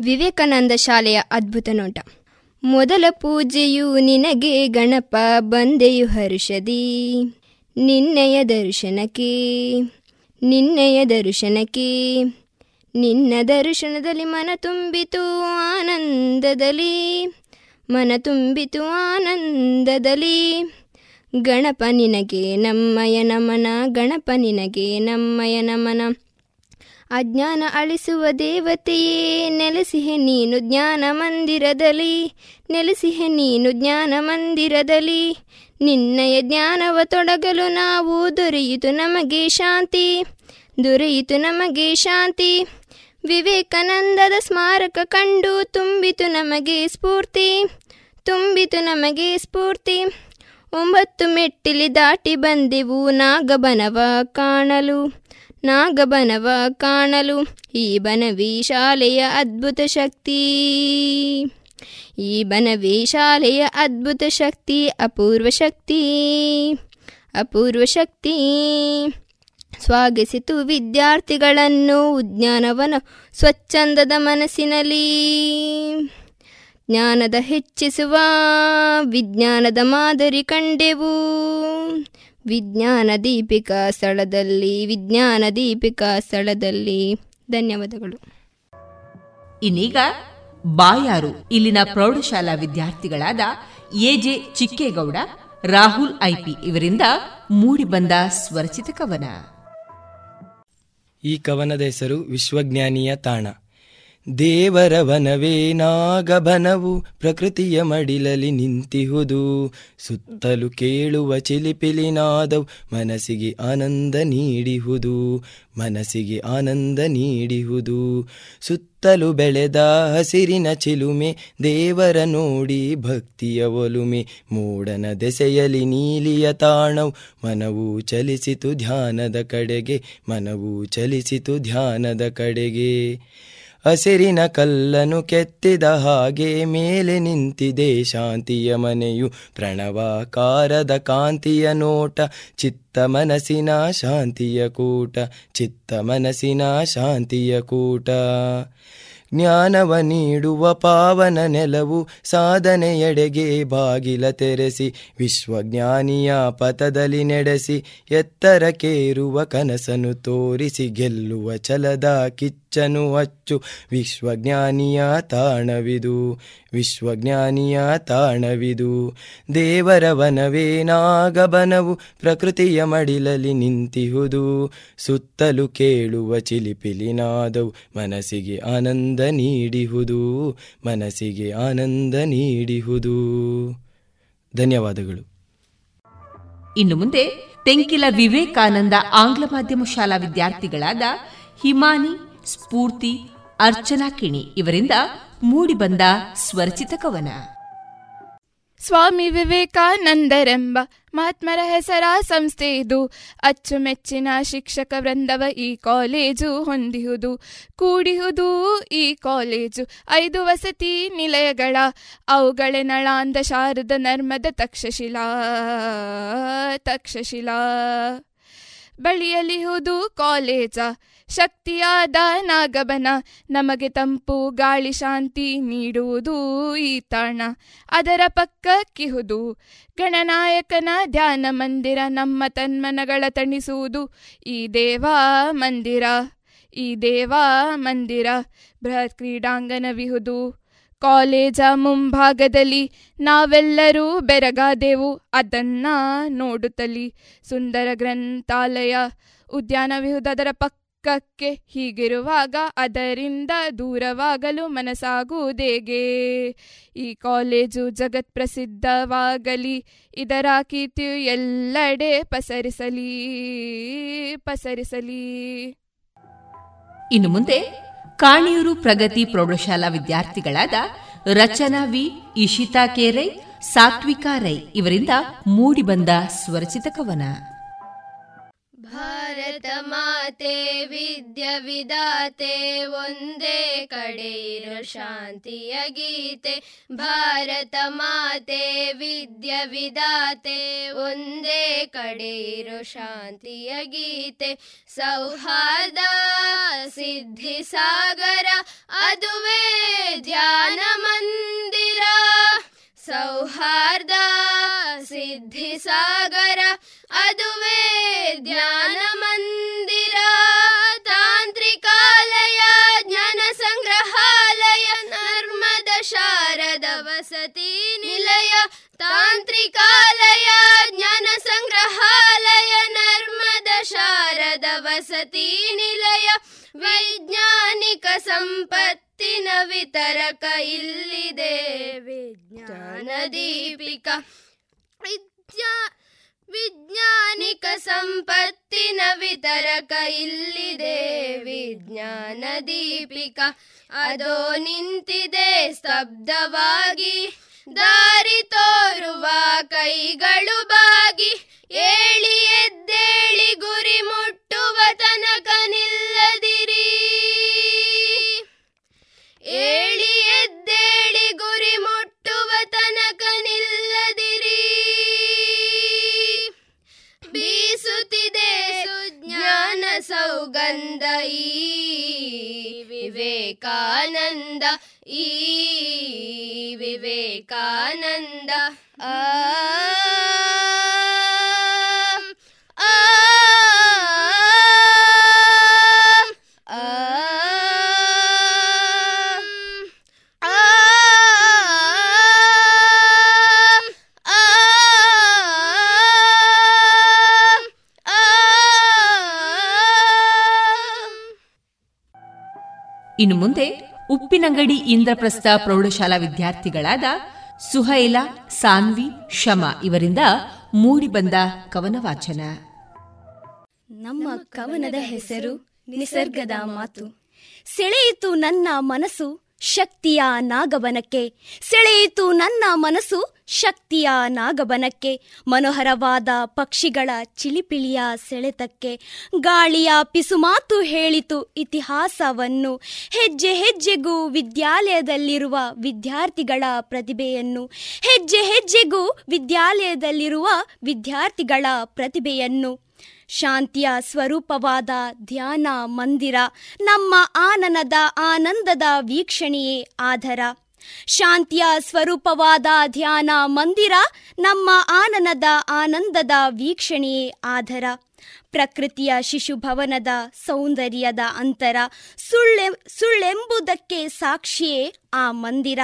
ವಿವೇಕಾನಂದ ಶಾಲೆಯ ಅದ್ಭುತ ನೋಟ. ಮೊದಲ ಪೂಜೆಯು ನಿನಗೆ ಗಣಪ ಬಂದೆಯು ಹರ್ಷದಿ. ನಿನ್ನೆಯ ದರ್ಶನಕ್ಕೆ ನಿನ್ನೆಯ ದರ್ಶನಕ್ಕೆ. ನಿನ್ನ ದರ್ಶನದಲ್ಲಿ ಮನ ತುಂಬಿತು ಆನಂದದಲ್ಲಿ. ಮನ ತುಂಬಿತು ಆನಂದದಲ್ಲಿ. ಗಣಪ ನಿನಗೆ ನಮ್ಮಯ ನಮನ, ಗಣಪ ನಿನಗೆ ನಮ್ಮಯ ನಮನ. ಅಜ್ಞಾನ ಅಳಿಸುವ ದೇವತೆಯೇ, ನೆಲೆಸಿಹೆ ನೀನು ಜ್ಞಾನ ಮಂದಿರದಲ್ಲಿ, ನೆಲೆಸಿಹೆ ನೀನು ಜ್ಞಾನ ಮಂದಿರದಲ್ಲಿ. ನಿನ್ನಯ ಜ್ಞಾನವ ತೊಡಗಲು ನಾವು ದೊರೆಯಿತು ನಮಗೆ ಶಾಂತಿ, ದೊರೆಯಿತು ನಮಗೆ ಶಾಂತಿ. ವಿವೇಕಾನಂದದ ಸ್ಮಾರಕ ಕಂಡು ತುಂಬಿತು ನಮಗೆ ಸ್ಫೂರ್ತಿ, ತುಂಬಿತು ನಮಗೆ ಸ್ಫೂರ್ತಿ. ಒಂಬತ್ತು ಮೆಟ್ಟಿಲಿ ದಾಟಿ ಬಂದೆವು ನಾಗಬನವ ಕಾಣಲು. ನಾಗಬನವ ಕಾಣಲು ಈ ಬನವಿ ಶಾಲೆಯ ಅದ್ಭುತ ಶಕ್ತಿ. ಈ ಬನವಿ ಶಾಲೆಯ ಅದ್ಭುತ ಶಕ್ತಿ, ಅಪೂರ್ವ ಶಕ್ತಿ ಅಪೂರ್ವ ಶಕ್ತಿ. ಸ್ವಾಗತಿಸಿತು ವಿದ್ಯಾರ್ಥಿಗಳನ್ನು ಉಜ್ಞಾನವನ ಸ್ವಚ್ಛಂದದ ಮನಸ್ಸಿನಲ್ಲಿ. ಜ್ಞಾನದ ಹೆಚ್ಚಿಸುವ, ವಿಜ್ಞಾನದ ಮಾದರಿ ಕಂಡೆವು. ವಿಜ್ಞಾನ ದೀಪಿಕಾ ಸ್ಥಳದಲ್ಲಿ ವಿಜ್ಞಾನ ದೀಪಿಕಾ ಸ್ಥಳದಲ್ಲಿ. ಧನ್ಯವಾದಗಳು.
ಇನ್ನೀಗ ಬಾಯಾರು ಇಲ್ಲಿನ ಪ್ರೌಢಶಾಲಾ ವಿದ್ಯಾರ್ಥಿಗಳಾದ ಎಜೆ ಚಿಕ್ಕೇಗೌಡ ರಾಹುಲ್ ಐಪಿ ಇವರಿಂದ ಮೂಡಿಬಂದ ಸ್ವರಚಿತ ಕವನ.
ಈ ಕವನದ ಹೆಸರು ವಿಶ್ವಜ್ಞಾನಿಯ ತಾಣ. ದೇವರ ವನವೇ ನಾಗಬನವು ಪ್ರಕೃತಿಯ ಮಡಿಲಲಿ ನಿಂತಿಹುದು. ಸುತ್ತಲು ಕೇಳುವ ಚಿಲಿಪಿಲಿನಾದವು ಮನಸ್ಸಿಗೆ ಆನಂದ ನೀಡಿಹುದು. ಮನಸ್ಸಿಗೆ ಆನಂದ ನೀಡಿಹುದು. ಸುತ್ತಲೂ ಬೆಳೆದ ಹಸಿರಿನ ಚಿಲುಮೆ ದೇವರ ನೋಡಿ ಭಕ್ತಿಯ ಒಲುಮೆ ಮೂಡನ ದೆಸೆಯಲಿ ನೀಲಿಯ ತಾಣವು ಮನವು ಚಲಿಸಿತು ಧ್ಯಾನದ ಕಡೆಗೆ ಮನವು ಚಲಿಸಿತು ಧ್ಯಾನದ ಕಡೆಗೆ. ಹಸಿರಿನ ಕಲ್ಲನು ಕೆತ್ತಿದ ಹಾಗೆ ಮೇಲೆ ನಿಂತಿದೆ ಶಾಂತಿಯ ಮನೆಯು. ಪ್ರಣವಾಕಾರದ ಕಾಂತಿಯ ನೋಟ, ಚಿತ್ತ ಮನಸ್ಸಿನ ಶಾಂತಿಯ ಕೂಟ, ಚಿತ್ತ ಮನಸ್ಸಿನ ಶಾಂತಿಯ ಕೂಟ. ಜ್ಞಾನವ ನೀಡುವ ಪಾವನ ನೆಲವು ಸಾಧನೆಯೆಡೆಗೆ ಬಾಗಿಲ ತೆರೆಸಿ, ವಿಶ್ವಜ್ಞಾನಿಯ ಪಥದಲ್ಲಿ ನಡೆಸಿ, ಎತ್ತರಕ್ಕೇರುವ ಕನಸನ್ನು ತೋರಿಸಿ, ಗೆಲ್ಲುವ ಛಲದ ಕಿಚ್ಚನು ಅಚ್ಚು. ವಿಶ್ವಜ್ಞಾನಿಯ ತಾಣವಿದು. ವಿಶ್ವಜ್ಞಾನಿಯ ತಾಣವಿದು. ದೇವರ ವನವೇ ನಾಗಬನವು. ಪ್ರಕೃತಿಯ ಮಡಿಲಲ್ಲಿ ನಿಂತಿಹುದು. ಸುತ್ತಲೂ ಕೇಳುವ ಚಿಲಿಪಿಲಿನಾದವು. ಮನಸ್ಸಿಗೆ ಆನಂದ ನೀಡಿಹುದು. ಮನಸ್ಸಿಗೆ ಆನಂದ ನೀಡಿಹುದು. ಧನ್ಯವಾದಗಳು.
ಇನ್ನು ಮುಂದೆ ತೆಂಕಿಲ ವಿವೇಕಾನಂದ ಆಂಗ್ಲ ಮಾಧ್ಯಮ ಶಾಲಾ ವಿದ್ಯಾರ್ಥಿಗಳಾದ ಹಿಮಾನಿ ಸ್ಫೂರ್ತಿ, ಅರ್ಚನಾ ಕಿಣಿ ಇವರಿಂದ ಮೂಡಿಬಂದ ಸ್ವರಚಿತ ಕವನ.
ಸ್ವಾಮಿ ವಿವೇಕಾನಂದರೆಂಬ ಮಹಾತ್ಮರ ಹೆಸರ ಸಂಸ್ಥೆ ಇದು. ಅಚ್ಚುಮೆಚ್ಚಿನ ಶಿಕ್ಷಕ ವೃಂದವ ಈ ಕಾಲೇಜು ಹೊಂದಿಹುದು. ಕೂಡಿಹುದು ಈ ಕಾಲೇಜು ಐದು ವಸತಿ ನಿಲಯಗಳ. ಅವುಗಳೇ ನಳಾಂದ ಶಾರದ ನರ್ಮದ ತಕ್ಷಶಿಲಾ ತಕ್ಷಶಿಲಾ. ಬಳಿಯಲಿಹುದು ಕಾಲೇಜ. ಶಕ್ತಿಯಾದ ನಾಗಬನ, ನಮಗೆ ತಂಪು, ಗಾಳಿ ಶಾಂತಿ ನೀಡುವುದು ಈ ತಾಣ. ಅದರ ಪಕ್ಕಕ್ಕಿಹುದು ಗಣನಾಯಕನ ಧ್ಯಾನ ಮಂದಿರ, ನಮ್ಮ ತನ್ಮನಗಳ ತಣಿಸುವುದು ಈ ದೇವಾ ಮಂದಿರ. ಈ ದೇವಾ ಮಂದಿರ, ಬೃಹತ್ ಕ್ರೀಡಾಂಗಣವಿಹುದು ಕಾಲೇಜ ಮುಂಭಾಗದಲ್ಲಿ ನಾವೆಲ್ಲರೂ ಬೆರಗಾದೆವು, ಅದನ್ನ ನೋಡುತ್ತಲಿ. ಸುಂದರ ಗ್ರಂಥಾಲಯ, ಉದ್ಯಾನವಿಹುದು, ಅದರ ಪಕ್ಕಕ್ಕೆ ಹೀಗಿರುವಾಗ ಅದರಿಂದ ದೂರವಾಗಲು ಮನಸ್ಸಾಗುವುದೇಗೆ? ಈ ಕಾಲೇಜು ಜಗತ್ ಪ್ರಸಿದ್ಧವಾಗಲಿ ಇದರ ಕೀರ್ತಿಯು ಎಲ್ಲೆಡೆ ಪಸರಿಸಲಿ ಪಸರಿಸಲಿ.
ಇನ್ನು ಮುಂದೆ ಕಾಣಿಯೂರು ಪ್ರಗತಿ ಪ್ರೌಢಶಾಲಾ ವಿದ್ಯಾರ್ಥಿಗಳಾದ ರಚನಾ ವಿ. ಇಶಿತಾ ಕೆರೈ, ಸಾತ್ವಿಕಾ ರೈ ಇವರಿಂದ ಮೂಡಿಬಂದ ಸ್ವರಚಿತ ಕವನ.
ಭಾರತ ಮಾತೆ, ವಿದ್ಯ ವಿದಾತೆ ಒಂದೇ ಕಡೆ ಇರೋ ಶಾಂತಿಯ ಗೀತೆ. ಭಾರತ ಮಾತೆ, ವಿದ್ಯ ವಿದಾತೆ ಒಂದೇ ಕಡೆ ಇರೋ ಶಾಂತಿಯ ಗೀತೆ. ಸೌಹಾರ್ದ ಸಿದ್ಧಿ ಸಾಗರ ಅದುವೇ ಧ್ಯಾನ ಮಂದಿರ ತಾಂತ್ರಿಕಾಲಯ ಜ್ಞಾನ ಸಂಗ್ರಹಾಲಯ, ನರ್ಮದ ಶಾರದ ವಸತಿ ನಿಲಯ ತಾಂತ್ರಿಕಾಲಯ ಜ್ಞಾನ ಸಂಗ್ರಹಾಲಯ, ನರ್ಮದ ಶಾರದ ವಸತಿ ನಿಲಯ, ವೈಜ್ಞಾನಿಕ ಸಂಪತ್ತಿನ ವಿತರಕ ಇಲ್ಲಿದೆ. ವಿಜ್ಞಾನ ದೀಪಿಕಾ, ವಿದ್ಯಾ, ವಿಜ್ಞಾನಿಕ ಸಂಪತ್ತಿನ ವಿತರಕ ಇಲ್ಲಿದೆ. ವಿಜ್ಞಾನ ದೀಪಿಕಾ, ಅದೋ ನಿಂತಿದೆ ಸ್ತಬ್ಧವಾಗಿ. ದಾರಿ ತೋರುವ ಕೈಗಳು ಬಾಗಿ. ಏಳಿ ಎದ್ದೇಳಿ ಗುರಿ ಮುಟ್ಟುವ ತನಕ ನಿಲ್ಲದಿರಿ. ಏಳಿ ಎದ್ದೇಳಿ ಗುರಿ ಮುಟ್ಟುವ ತನಕ ನಿಲ್ಲದಿರಿ. ಬೀಸುತ್ತಿದೆ ಸುಜ್ಞಾನ ಸೌಗಂಧ ಈ ವಿವೇಕಾನಂದ ಈ ವಿವೇಕಾನಂದ ಆ.
ಇನ್ನು ಮುಂದೆ ಉಪ್ಪಿನಂಗಡಿ ಇಂದ್ರಪ್ರಸ್ಥ ಪ್ರೌಢಶಾಲಾ ವಿದ್ಯಾರ್ಥಿಗಳಾದ ಸುಹೈಲ, ಸಾನ್ವಿ, ಶಮ ಇವರಿಂದ ಮೂಡಿಬಂದ ಕವನ ವಾಚನ
ನಮ್ಮ ಕವನದ ಹೆಸರು ನಿಸರ್ಗದ ಮಾತು. ಸೆಳೆಯಿತು ನನ್ನ ಮನಸ್ಸು ಶಕ್ತಿಯ ನಾಗಬನಕ್ಕೆ. ಸೆಳೆಯಿತು ನನ್ನ ಮನಸ್ಸು ಶಕ್ತಿಯ ನಾಗಬನಕ್ಕೆ. ಮನೋಹರವಾದ ಪಕ್ಷಿಗಳ ಚಿಲಿಪಿಲಿಯ ಸೆಳೆತಕ್ಕೆ. ಗಾಳಿಯ ಪಿಸುಮಾತು ಹೇಳಿತು ಇತಿಹಾಸವನ್ನು. ಹೆಜ್ಜೆ ಹೆಜ್ಜೆಗೂ ವಿದ್ಯಾಲಯದಲ್ಲಿರುವ ವಿದ್ಯಾರ್ಥಿಗಳ ಪ್ರತಿಭೆಯನ್ನು. ಹೆಜ್ಜೆ ಹೆಜ್ಜೆಗೂ ವಿದ್ಯಾಲಯದಲ್ಲಿರುವ ವಿದ್ಯಾರ್ಥಿಗಳ ಪ್ರತಿಭೆಯನ್ನು. ಶಾಂತಿಯ ಸ್ವರೂಪವಾದ ಧ್ಯಾನ ಮಂದಿರ, ನಮ್ಮ ಆನನದ ಆನಂದದ ವೀಕ್ಷಣೆಯೇ ಆಧಾರ. ಶಾಂತಿಯ ಸ್ವರೂಪವಾದ ಧ್ಯಾನ ಮಂದಿರ, ನಮ್ಮ ಆನನದ ಆನಂದದ ವೀಕ್ಷಣೆಯೇ ಆಧಾರ. ಪ್ರಕೃತಿಯ ಶಿಶುಭವನದ ಸೌಂದರ್ಯದ ಅಂತರ, ಸುಳ್ಳೆ, ಸುಳ್ಳೆಂಬುದಕ್ಕೆ ಸಾಕ್ಷಿಯೇ ಆ ಮಂದಿರ.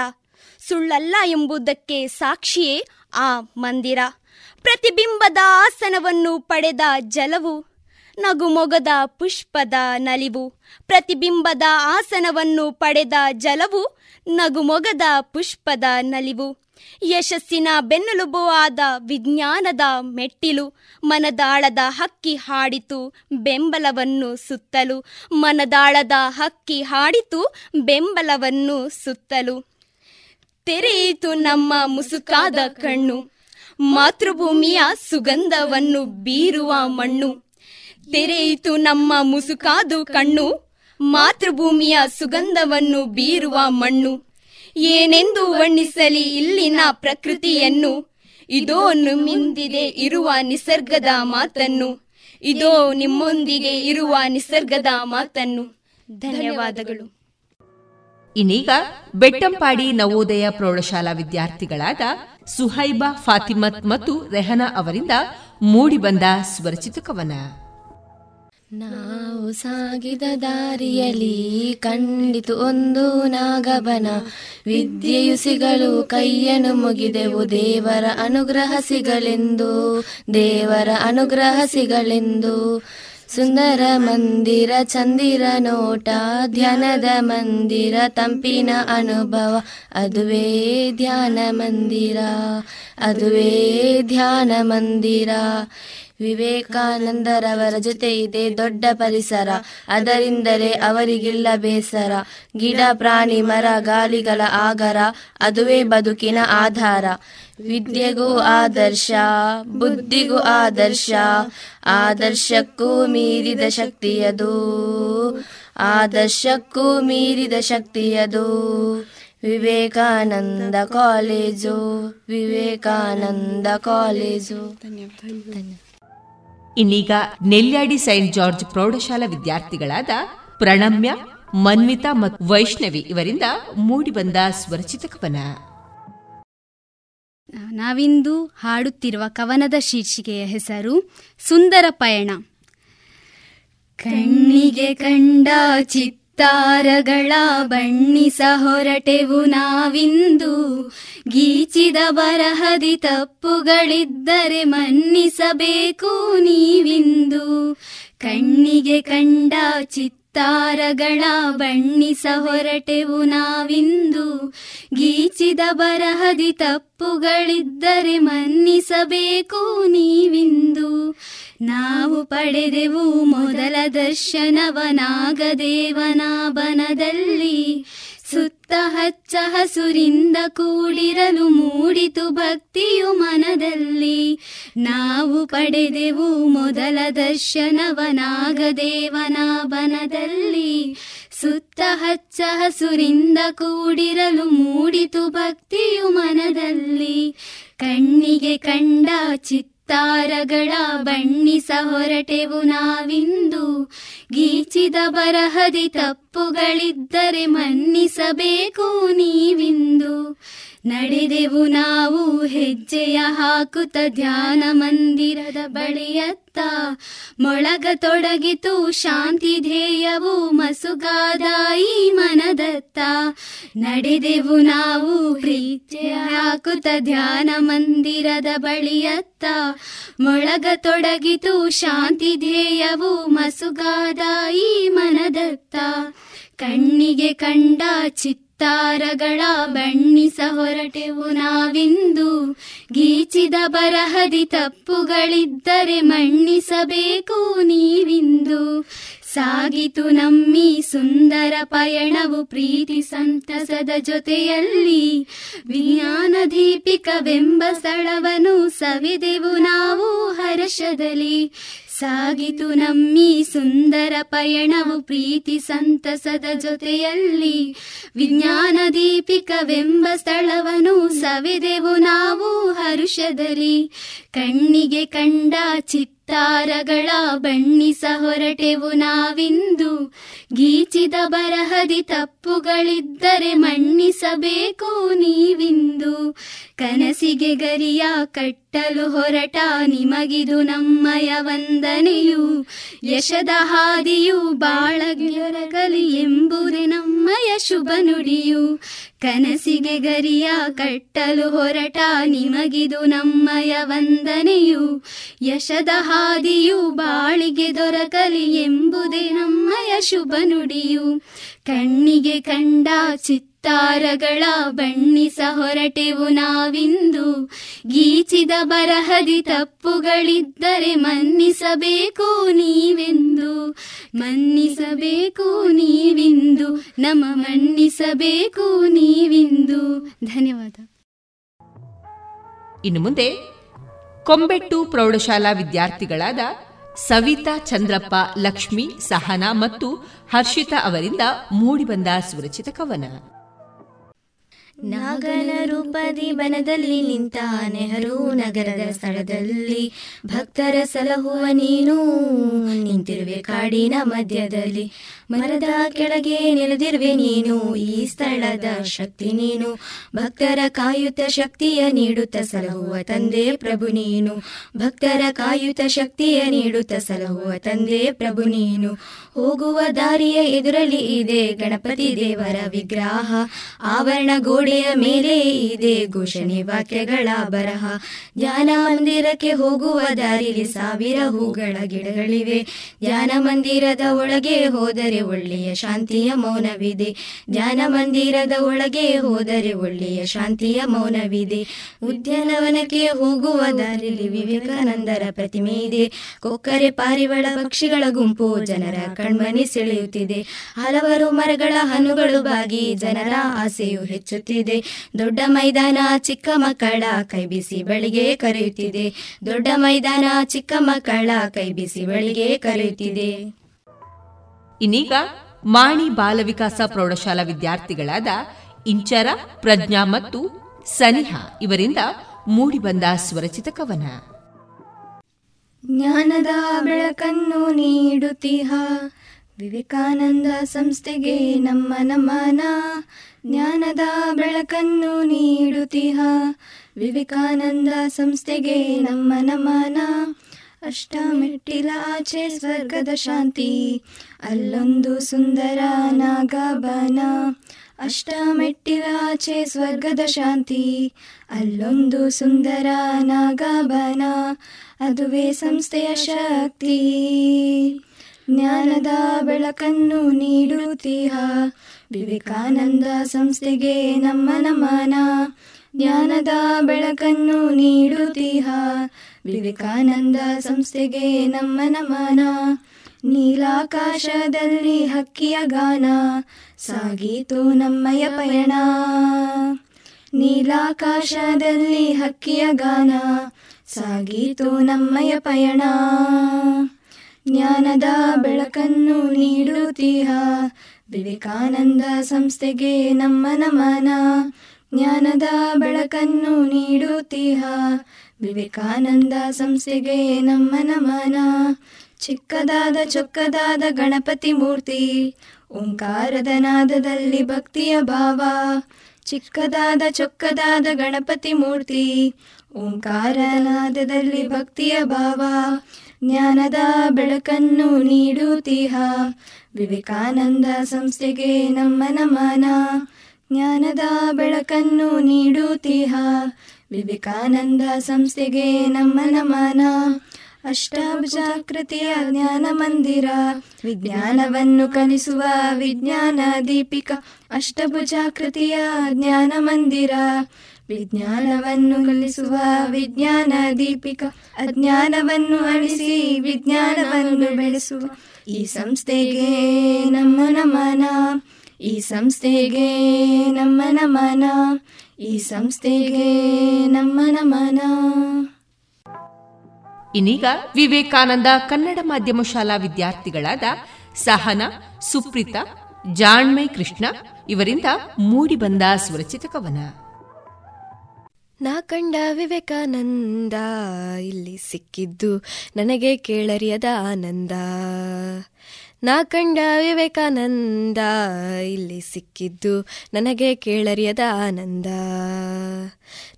ಸುಳ್ಳಲ್ಲ ಎಂಬುದಕ್ಕೆ ಸಾಕ್ಷಿಯೇ ಆ ಮಂದಿರ. ಪ್ರತಿಬಿಂಬದ ಆಸನವನ್ನು ಪಡೆದ ಜಲವು, ನಗುಮೊಗದ ಪುಷ್ಪದ ನಲಿವು, ಪ್ರತಿಬಿಂಬದ ಆಸನವನ್ನು ಪಡೆದ ಜಲವು, ನಗುಮೊಗದ ಪುಷ್ಪದ ನಲಿವು. ಯಶಸ್ಸಿನ ಬೆನ್ನೆಲುಬು ಆದ ವಿಜ್ಞಾನದ ಮೆಟ್ಟಿಲು, ಮನದಾಳದ ಹಕ್ಕಿ ಹಾಡಿತು, ಬೆಂಬಲವನ್ನು ಸುತ್ತಲು. ಮನದಾಳದ ಹಕ್ಕಿ ಹಾಡಿತು, ಬೆಂಬಲವನ್ನು ಸುತ್ತಲು. ತೆರೆಯಿತು ನಮ್ಮ ಮುಸುಕಾದ ಕಣ್ಣು. ಮಾತೃಭೂಮಿಯ ಸುಗಂಧವನ್ನು ಬೀರುವ ಮಣ್ಣು. ತೆರೆಯಿತು ನಮ್ಮ ಮುಸುಕಾದು ಕಣ್ಣು. ಮಾತೃಭೂಮಿಯ ಸುಗಂಧವನ್ನು ಬೀರುವ ಮಣ್ಣು. ಏನೆಂದು ವರ್ಣಿಸಲಿ ಇಲ್ಲಿನ ಪ್ರಕೃತಿಯನ್ನು. ಇದೋ ನಿಮ್ಮಿಂದಿದೆ ಇರುವ ನಿಸರ್ಗದ ಮಾತನ್ನು. ಇದೋ ನಿಮ್ಮೊಂದಿಗೆ ಇರುವ ನಿಸರ್ಗದ ಮಾತನ್ನು. ಧನ್ಯವಾದಗಳು.
ಇನ್ನೀಗ ಬೆಟ್ಟಂಪಾಡಿ ನವೋದಯ ಪ್ರೌಢಶಾಲಾ ವಿದ್ಯಾರ್ಥಿಗಳಾದ ಸುಹೈಬಾ ಫಾತಿಮತ್ ಮತ್ತು ರೆಹನಾ ಅವರಿಂದ ಮೂಡಿಬಂದ ಸ್ವರಚಿತ ಕವನ
ನಾವು ಸಾಗಿದ ದಾರಿಯಲ್ಲಿ ಕಂಡಿತು ಒಂದು ನಾಗಬನ. ವಿದ್ಯೆಯು ಸಿಗಲು ಕೈಯನ್ನು ಮುಗಿದೆವು, ದೇವರ ಅನುಗ್ರಹ ಸಿಗಲೆಂದು, ದೇವರ ಅನುಗ್ರಹ ಸಿಗಲೆಂದು. ಸುಂದರ ಮಂದಿರ ಚಂದಿರ ನೋಟ ಧ್ಯಾನದ ಮಂದಿರ ತಂಪಿನ ಅನುಭವ ಅದುವೇ ಧ್ಯಾನ ಮಂದಿರ ಅದುವೇ ಧ್ಯಾನ ಮಂದಿರ ವಿವೇಕಾನಂದರವರ ಜೊತೆ ಇದೆ ದೊಡ್ಡ ಪರಿಸರ. ಅದರಿಂದಲೇ ಅವರಿಗಿಲ್ಲ ಬೇಸರ. ಗಿಡ ಪ್ರಾಣಿ ಮರ ಗಾಲಿಗಳ ಆಗರ ಅದುವೇ ಬದುಕಿನ ಆಧಾರ. ವಿದ್ಯೆಗೂ ಆದರ್ಶ ಬುದ್ಧಿಗೂ ಆದರ್ಶ ಆದರ್ಶಕ್ಕೂ ಮೀರಿದ ಶಕ್ತಿಯದು ಆದರ್ಶಕ್ಕೂ ಮೀರಿದ ಶಕ್ತಿಯದು. Vivekananda college Vivekananda college.
ಇನ್ನೀಗ ನೆಲ್ಯಾಡಿ ಸೈಂಟ್ ಜಾರ್ಜ್ ಪ್ರೌಢಶಾಲಾ ವಿದ್ಯಾರ್ಥಿಗಳಾದ ಪ್ರಣಮ್ಯ, ಮನ್ವಿತಾ ಮತ್ತು ವೈಷ್ಣವಿ ಇವರಿಂದ ಮೂಡಿಬಂದ ಸ್ವರಚಿತ ಕವನ
ನಾವಿಂದು ಹಾಡುತ್ತಿರುವ ಕವನದ ಶೀರ್ಷಿಕೆಯ ಹೆಸರು ಸುಂದರ ಪಯಣ. ಕಣ್ಣಿಗೆ ಕಂಡ ಚಿತ್ತಾರಗಳ ಬಣ್ಣಿಸ ಹೊರಟೆವು ನಾವಿಂದು. ಗೀಚಿದ ಬರಹದಿ ತಪ್ಪುಗಳಿದ್ದರೆ ಮನ್ನಿಸಬೇಕು ನೀವಿಂದು. ಕಣ್ಣಿಗೆ ಕಂಡ ಚಿತ್ತ ತಾರಗಳ ಬಣ್ಣಿಸ ಹೊರಟೆವು ನಾವಿಂದು. ಗೀಚಿದ ಬರಹದಿ ತಪ್ಪುಗಳಿದ್ದರೆ ಮನ್ನಿಸಬೇಕು ನೀವಿಂದು. ನಾವು ಪಡೆದೆವು ಮೊದಲ ದರ್ಶನವನಾಗದೇವನ ಬನದಲ್ಲಿ ಸುತ್ತ ಹಚ್ಚ ಹಸುರಿಂದ ಕೂಡಿರಲು ಮೂಡಿತು ಭಕ್ತಿಯು ಮನದಲ್ಲಿ. ನಾವು ಪಡೆದೆವು ಮೊದಲ ದರ್ಶನವನಾಗದೇವನ ಬನದಲ್ಲಿ ಸುತ್ತ ಹಚ್ಚ ಹಸುರಿಂದ ಕೂಡಿರಲು ಮೂಡಿತು ಭಕ್ತಿಯು ಮನದಲ್ಲಿ. ಕಣ್ಣಿಗೆ ಕಂಡ ಚಿತ್ತ ತಾರಗಳ ಬಣ್ಣಿಸ ಹೊರಟೆವು ನಾವಿಂದು. ಗೀಚಿದ ಬರಹದಿ ತಪ್ಪುಗಳಿದ್ದರೆ ಮನ್ನಿಸಬೇಕು ನೀವಿಂದು. ನಡೆದೆವು ನಾವು ಹೆಜ್ಜೆಯ ಹಾಕುತ್ತ ಧ್ಯಾನ ಮಂದಿರದ ಬಳಿಯತ್ತ. ಮೊಳಗ ತೊಡಗಿತು ಶಾಂತಿ ಧ್ಯೇಯವು ಮಸುಗಾದಾಯಿ ಮನದತ್ತ. ನಡೆದೆವು ನಾವು ಹೆಜ್ಜೆಯ ಹಾಕುತ್ತ ಧ್ಯಾನ ಮಂದಿರದ ಬಳಿಯತ್ತ. ಮೊಳಗ ತೊಡಗಿತು ಶಾಂತಿ ಧ್ಯೇಯವು ಮಸುಗಾದಾಯಿ ಮನದತ್ತ. ಕಣ್ಣಿಗೆ ಕಂಡ ಚಿತ್ತ ತಾರಗಳ ಬಣ್ಣಿಸ ಹೊರಟೆವು ನಾವಿಂದು. ಗೀಚಿದ ಬರಹದಿ ತಪ್ಪುಗಳಿದ್ದರೆ ಮಣ್ಣಿಸಬೇಕು ನೀವಿಂದು. ಸಾಗಿತು ನಮ್ಮಿ ಸುಂದರ ಪಯಣವು ಪ್ರೀತಿ ಸಂತಸದ ಜೊತೆಯಲ್ಲಿ. ವಿಜ್ಞಾನ ದೀಪಿಕವೆಂಬ ಸ್ಥಳವನ್ನು ಸವಿದೆವು ನಾವು ಹರ್ಷದಲ್ಲಿ. ಸಾಗಿತು ನಮ್ಮಿ ಸುಂದರ ಪಯಣವು ಪ್ರೀತಿ ಸಂತಸದ ಜೊತೆಯಲ್ಲಿ. ವಿಜ್ಞಾನ ದೀಪಿಕವೆಂಬ ಸ್ಥಳವನ್ನು ಸವೆದೆವು ನಾವು ಹರುಷದಲ್ಲಿ. ಕಣ್ಣಿಗೆ ಕಂಡ ಚಿತ್ತಾರಗಳ ಬಣ್ಣಿಸ ಹೊರಟೆವು ನಾವಿಂದು. ಗೀಚಿದ ಬರಹದಿ ತಪ್ಪುಗಳಿದ್ದರೆ ಮಣ್ಣಿಸಬೇಕು ನೀವಿಂದು. ಕನಸಿಗೆ ಗರಿಯ ಕಟ್ಟಲು ಹೊರಟ ನಿಮಗಿದು ನಮ್ಮಯ ವಂದನೆಯು, ಯಶದ ಹಾದಿಯು ಬಾಳಗಿರಗಲಿ ಎಂಬುದೇ ನಮ್ಮಯ ಶುಭ ನುಡಿಯು. ಕನಸಿಗೆ ಗರಿಯ ಕಟ್ಟಲು ಹೊರಟ ನಿಮಗಿದು ನಮ್ಮಯ ವಂದನೆಯು, ಯಶದ ಹಾದಿಯು ಬಾಳಿಗೆ ದೊರಕಲಿ ಎಂಬುದೇ ನಮ್ಮಯ ಶುಭ ನುಡಿಯು. ಕಣ್ಣಿಗೆ ಕಂಡ ಚಿತ್ತಾರಗಳ ಬಣ್ಣಿಸ ಹೊರಟೆವು ನಾವಿಂದು. ಗೀಚಿದ ಬರಹದಿ ತಪ್ಪುಗಳಿದ್ದರೆ ಮನ್ನಿಸಬೇಕು ನೀವೆಂದು. ಮನ್ನಿಸಬೇಕು ನೀವಿಂದು. ನಮ್ಮ ಮನ್ನಿಸಬೇಕು ನೀವಿಂದು. ಧನ್ಯವಾದ.
ಇನ್ನು ಮುಂದೆ ಕೊಂಬೆಟ್ಟು ಪ್ರೌಢಶಾಲಾ ವಿದ್ಯಾರ್ಥಿಗಳಾದ ಸವಿತಾ ಚಂದ್ರಪ್ಪ, ಲಕ್ಷ್ಮಿ, ಸಹನಾ ಮತ್ತು ಹರ್ಷಿತಾ ಅವರಿಂದ ಮೂಡಿಬಂದ ಸುರಚಿತ ಕವನ.
ನಾಗನ ರೂಪದಿ ಬನದಲ್ಲಿ ನಿಂತ ನೆಹರು ನಗರದ ಸ್ಥಳದಲ್ಲಿ ಭಕ್ತರ ಸಲಹುವ ನೀನು ನಿಂತಿರುವೆ ಕಾಡಿನ ಮಧ್ಯದಲ್ಲಿ. ಮರದ ಕೆಳಗೆ ನೆಲೆದಿರುವೆ ನೀನು, ಈ ಸ್ಥಳದ ಶಕ್ತಿ ನೀನು. ಭಕ್ತರ ಕಾಯುತ ಶಕ್ತಿಯ ನೀಡುತ್ತ ಸಲಹುವ ತಂದೆ ಪ್ರಭು ನೀನು. ಭಕ್ತರ ಕಾಯುತ ಶಕ್ತಿಯ ನೀಡುತ್ತ ಸಲಹುವ ತಂದೆ ಪ್ರಭು ನೀನು. ಹೋಗುವ ದಾರಿಯ ಎದುರಲ್ಲಿ ಇದೆ ಗಣಪತಿ ದೇವರ ವಿಗ್ರಹ. ಆವರಣ ಗೋಡೆಯ ಮೇಲೆ ಇದೆ ಘೋಷಣೆ ವಾಕ್ಯಗಳ ಬರಹ. ಧ್ಯಾನ ಮಂದಿರಕ್ಕೆ ಹೋಗುವ ದಾರಿಲಿ ಸಾವಿರ ಹೂಗಳ ಗಿಡಗಳಿವೆ. ಧ್ಯಾನ ಮಂದಿರದ ಒಳಗೆ ಹೋದರೆ ಒಳ್ಳೆಯ ಶಾಂತಿಯ ಮೌನವಿದೆ. ಜ್ಞಾನ ಮಂದಿರದ ಒಳಗೆ ಹೋದರೆ ಒಳ್ಳೆಯ ಶಾಂತಿಯ ಮೌನವಿದೆ. ಉದ್ಯಾನವನಕ್ಕೆ ಹೋಗುವ ದಾರಿಲಿ ವಿವೇಕಾನಂದರ ಪ್ರತಿಮೆ ಇದೆ. ಕೊಕ್ಕರೆ ಪಾರಿವಾಳ ಪಕ್ಷಿಗಳ ಗುಂಪು ಜನರ ಕಣ್ಮನಿ ಸೆಳೆಯುತ್ತಿದೆ. ಹಲವಾರು ಮರಗಳ ಹನುಗಳು ಬಾಗಿ ಜನರ ಆಸೆಯು ಹೆಚ್ಚುತ್ತಿದೆ. ದೊಡ್ಡ ಮೈದಾನ ಚಿಕ್ಕ ಮಕ್ಕಳ ಕೈ ಬಿಸಿ ಬಳಿಗೆ ಕರೆಯುತ್ತಿದೆ. ದೊಡ್ಡ ಮೈದಾನ ಚಿಕ್ಕ ಮಕ್ಕಳ ಕೈ ಬಿಸಿ ಬಳಿಗೆ ಕರೆಯುತ್ತಿದೆ.
ಇನ್ನೀಗ ಮಾಣಿ ಬಾಲವಿಕಾಸ ಪ್ರೌಢಶಾಲಾ ವಿದ್ಯಾರ್ಥಿಗಳಾದ ಇಂಚರ, ಪ್ರಜ್ಞಾ ಮತ್ತು ಸನಿಹಾ ಇವರಿಂದ ಮೂಡಿಬಂದ ಸ್ವರಚಿತ ಕವನ.
ಜ್ಞಾನದ ಬೆಳಕನ್ನು ನೀಡುತ್ತೀಹ ವಿವೇಕಾನಂದ ಸಂಸ್ಥೆಗೆ ನಮ್ಮ ನಮನ. ಜ್ಞಾನದ ಬೆಳಕನ್ನು ನೀಡುತ್ತೀಹ ವಿವೇಕಾನಂದ ಸಂಸ್ಥೆಗೆ ನಮ್ಮ ನಮನ. ಅಷ್ಟ ಮೆಟ್ಟಿಲ ಸ್ವರ್ಗದ ಶಾಂತಿ, ಅಲ್ಲೊಂದು ಸುಂದರ ನಾಗಬನ. ಅಷ್ಟ ಮೆಟ್ಟಿಲ ಸ್ವರ್ಗದ ಶಾಂತಿ, ಅಲ್ಲೊಂದು ಸುಂದರ ನಾಗಬನ. ಅದುವೇ ಸಂಸ್ಥೆಯ ಶಕ್ತಿ. ಜ್ಞಾನದ ಬೆಳಕನ್ನು ನೀಡುತ್ತೀಹ, ವಿವೇಕಾನಂದ ಸಂಸ್ಥೆಗೆ ನಮ್ಮ ನಮನ. ಜ್ಞಾನದ ಬೆಳಕನ್ನು ನೀಡುತ್ತೀಹ. ವಿವೇಕಾನಂದ ಸಂಸ್ಥೆಗೆ ನಮ್ಮ ನಮನ. ನೀಲಾಕಾಶದಲ್ಲಿ ಹಕ್ಕಿಯ ಗಾನ. ಸಾಗೀತು ನಮ್ಮಯ ಪಯಣ. ನೀಲಾಕಾಶದಲ್ಲಿ ಹಕ್ಕಿಯ ಗಾನ. ಸಾಗೀತು ನಮ್ಮಯ ಪಯಣ. ಜ್ಞಾನದ ಬೆಳಕನ್ನು ನೀಡುತ್ತೀಹ. ವಿವೇಕಾನಂದ ಸಂಸ್ಥೆಗೆ ನಮ್ಮ ನಮನ. ಜ್ಞಾನದ ಬೆಳಕನ್ನು ನೀಡುತ್ತೀಹ. ವಿವೇಕಾನಂದ ಸಂಸ್ಥೆಗೆ ನಮ್ಮ ನಮನ. ಚಿಕ್ಕದಾದ ಚೊಕ್ಕದಾದ ಗಣಪತಿ ಮೂರ್ತಿ. ಓಂಕಾರದ ನಾದದಲ್ಲಿ ಭಕ್ತಿಯ ಭಾವ. ಚಿಕ್ಕದಾದ ಚೊಕ್ಕದಾದ ಗಣಪತಿ ಮೂರ್ತಿ. ಓಂಕಾರ ನಾದದಲ್ಲಿ ಭಕ್ತಿಯ ಭಾವ. ಜ್ಞಾನದ ಬೆಳಕನ್ನು ನೀಡುತ್ತೀಹ. ವಿವೇಕಾನಂದ ಸಂಸ್ಥೆಗೆ ನಮ್ಮ ನಮನ. ಜ್ಞಾನದ ಬೆಳಕನ್ನು ನೀಡುತ್ತೀಹ. ವಿವೇಕಾನಂದ ಸಂಸ್ಥೆಗೆ ನಮ್ಮ ನಮನ. ಅಷ್ಟಾಭುಜಾಕೃತಿಯ ಜ್ಞಾನ ಮಂದಿರ. ವಿಜ್ಞಾನವನ್ನು ಕಲಿಸುವ ವಿಜ್ಞಾನ ದೀಪಿಕ. ಅಷ್ಟಭುಜಾಕೃತಿಯ ಜ್ಞಾನ ಮಂದಿರ. ವಿಜ್ಞಾನವನ್ನು ಕಲಿಸುವ ವಿಜ್ಞಾನ ದೀಪಿಕ. ಅಜ್ಞಾನವನ್ನು ಅಳಿಸಿ ವಿಜ್ಞಾನವನ್ನು ಬೆಳೆಸುವ
ಈ ಸಂಸ್ಥೆಗೆ ನಮ್ಮ ನಮನ. ಈ ಸಂಸ್ಥೆಗೆ ನಮ್ಮ ನಮನ ಈ ಸಂಸ್ಥೆಗೆ ನಮ್ಮ ನಮನ.
ಇನ್ನೀಗ ವಿವೇಕಾನಂದ ಕನ್ನಡ ಮಾಧ್ಯಮ ಶಾಲಾ ವಿದ್ಯಾರ್ಥಿಗಳಾದ ಸಹನ ಸುಪ್ರೀತ ಜಾಣ್ಮೈ ಕೃಷ್ಣ ಇವರಿಂದ ಮೂಡಿಬಂದ ಸುರಚಿತ ಕವನ.
ನಾ ಕಂಡ ವಿವೇಕಾನಂದ ಇಲ್ಲಿ ಸಿಕ್ಕಿದ್ದು ನನಗೆ ಕೇಳರಿಯದ ಆನಂದ. ನಾ ಕಂಡ ವಿವೇಕಾನಂದ, ಇಲ್ಲಿ ಸಿಕ್ಕಿದ್ದು ನನಗೆ ಕೇಳರಿಯದ ಆನಂದ.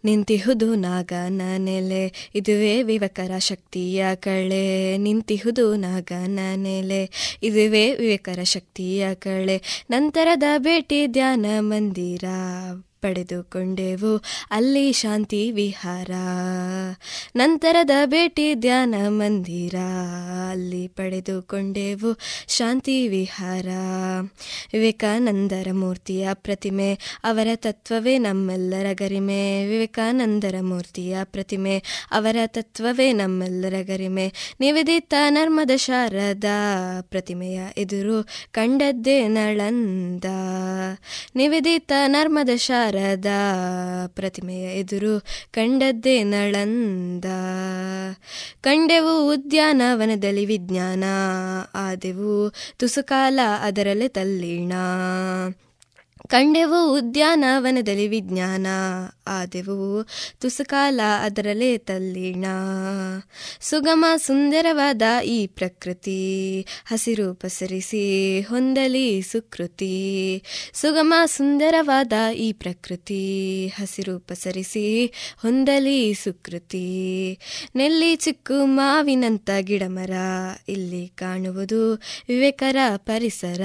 ನಿಂತಿಹುದು ನಾಗ ನೆಲೆ ಇದುವೇ ವಿವೇಕರ ಶಕ್ತಿಯ ಕಳೆ. ನಿಂತಿಹುದು ನಾಗ ನೆಲೆ ಇದುವೇ ವಿವೇಕರ ಶಕ್ತಿಯ ಕಳೆ. ನಂತರದ ಭೇಟಿ ಧ್ಯಾನ ಮಂದಿರ. ಪಡೆದುಕೊಂಡೆವು. ಅಲ್ಲಿ ಶಾಂತಿ ವಿಹಾರ. ನಂತರದ ಭೇಟಿ ಧ್ಯಾನ ಮಂದಿರ. ಅಲ್ಲಿ ಪಡೆದುಕೊಂಡೆವು ಶಾಂತಿ ವಿಹಾರ. ವಿವೇಕಾನಂದರ ಮೂರ್ತಿಯ ಪ್ರತಿಮೆ, ಅವರ ತತ್ವವೇ ನಮ್ಮೆಲ್ಲರ ಗರಿಮೆ. ವಿವೇಕಾನಂದರ ಮೂರ್ತಿಯ ಪ್ರತಿಮೆ, ಅವರ ತತ್ವವೇ ನಮ್ಮೆಲ್ಲರ ಗರಿಮೆ. ನಿವೇದಿತ ನರ್ಮದ ಶಾರದ ಪ್ರತಿಮೆಯ ಎದುರು ಕಂಡದ್ದೇ ನಳಂದ. ನಿವೇದಿತ ನರ್ಮದ ಶಾರ ಶಾರದ ಪ್ರತಿಮೆಯ ಎದುರು ಕಂಡದ್ದೇ ನಳಂದ. ಕಂಡೆವು ಉದ್ಯಾನವನದಲ್ಲಿ ವಿಜ್ಞಾನ ಆದೆವು ತುಸುಕಾಲ ಅದರಲ್ಲೇ ತಲ್ಲೀಣ. ಕಂಡೆವು ಉದ್ಯಾನವನದಲ್ಲಿ ವಿಜ್ಞಾನ, ಆದೆವು ತುಸುಕಾಲ ಅದರಲ್ಲೇ ತಲ್ಲಿಣ. ಸುಗಮ ಸುಂದರವಾದ ಈ ಪ್ರಕೃತಿ, ಹಸಿರು ಪಸರಿಸಿ ಹೊಂದಲಿ ಸುಕೃತಿ. ಸುಗಮ ಸುಂದರವಾದ ಈ ಪ್ರಕೃತಿ, ಹಸಿರು ಪಸರಿಸಿ ಹೊಂದಲಿ ಸುಕೃತಿ. ನೆಲ್ಲಿ ಚಿಕ್ಕು ಮಾವಿನಂತ ಗಿಡಮರ, ಇಲ್ಲಿ ಕಾಣುವುದು ವಿವೇಕರ ಪರಿಸರ.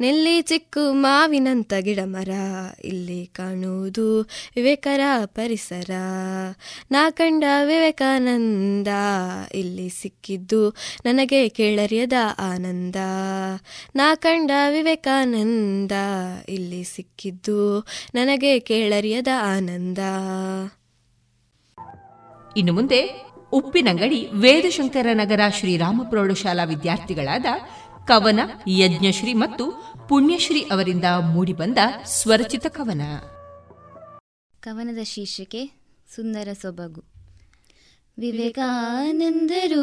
ನೆಲ್ಲಿ ಚಿಕ್ಕು ಮಾವಿನ ಗಿಡ ಮರ ಇಲ್ಲಿ ಕಾಣುವುದು? ವಿವೇಕರ ಪರಿಸರ. ನಾ ಕಂಡ ವಿವೇಕಾನಂದ ಇಲ್ಲಿ ಸಿಕ್ಕಿದ್ದು ನನಗೆ ಕೇಳರಿಯದ ಆನಂದ. ನಾ ಕಂಡ ವಿವೇಕಾನಂದ ಇಲ್ಲಿ ಸಿಕ್ಕಿದ್ದು ನನಗೆ ಕೇಳರಿಯದ ಆನಂದ.
ಇನ್ನು ಮುಂದೆ ಉಪ್ಪಿನಂಗಡಿ ವೇದಶಂಕರ ನಗರ ಶ್ರೀರಾಮ ಪ್ರೌಢಶಾಲಾ ವಿದ್ಯಾರ್ಥಿಗಳಾದ ಕವನ, ಯಜ್ಞಶ್ರೀ ಮತ್ತು ಪುಣ್ಯಶ್ರೀ ಅವರಿಂದ ಮೂಡಿಬಂದ ಸ್ವರಚಿತ ಕವನ.
ಕವನದ ಶೀರ್ಷಿಕೆ ಸುಂದರ ಸೊಬಗು. ವಿವೇಕಾನಂದರು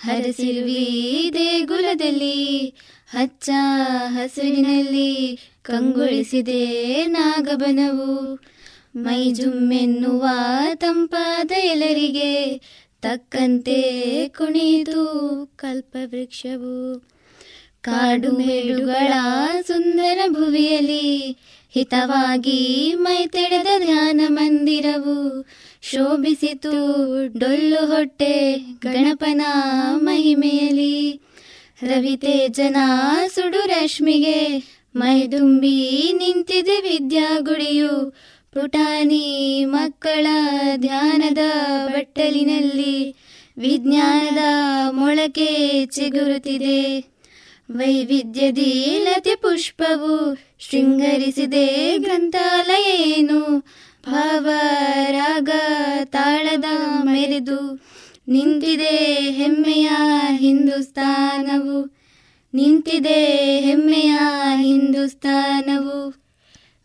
ಹರಸಿರುವಿ ದೇಗುಲದಲ್ಲಿ, ಹಚ್ಚ ಹಸಿರಿನಲ್ಲಿ ಕಂಗೊಳಿಸಿದೆ ನಾಗಬನವು. ಮೈಜುಮ್ಮೆನ್ನುವ ತಂಪಾದ ಎಲ್ಲರಿಗೆ ತಕ್ಕಂತೆ ಕುಣಿದು ಕಲ್ಪವೃಕ್ಷವು. ಕಾಡು ಮೇಡುಗಳ ಸುಂದರ ಭುವಿಯಲ್ಲಿ ಹಿತವಾಗಿ ಮೈತೆಳೆದ ಧ್ಯಾನ ಮಂದಿರವು. ಶೋಭಿಸಿತು ಡೊಳ್ಳು ಹೊಟ್ಟೆ ಗಣಪನ ಮಹಿಮೆಯಲಿ ರವಿತೇಜನ ಸುಡು ರಶ್ಮಿಗೆ ಮೈದುಂಬಿ ನಿಂತಿದೆ ವಿದ್ಯಾಗುಡಿಯು ಪುಟಾಣಿ ಮಕ್ಕಳ ಧ್ಯಾನದ ಬಟ್ಟಲಿನಲ್ಲಿ ವಿಜ್ಞಾನದ ಮೊಳಕೆ ಚಿಗುರುತ್ತಿದೆ. ವೈವಿಧ್ಯದಿ ಲತೆ ಪುಷ್ಪವು ಶೃಂಗರಿಸಿದೆ ಗ್ರಂಥಾಲಯೇನು? ಭಾವರಾಗ ತಾಳದ ಮೆರೆದು ನಿಂತಿದೆ ಹೆಮ್ಮೆಯ ಹಿಂದೂಸ್ತಾನವು ನಿಂತಿದೆ ಹೆಮ್ಮೆಯ ಹಿಂದೂಸ್ತಾನವು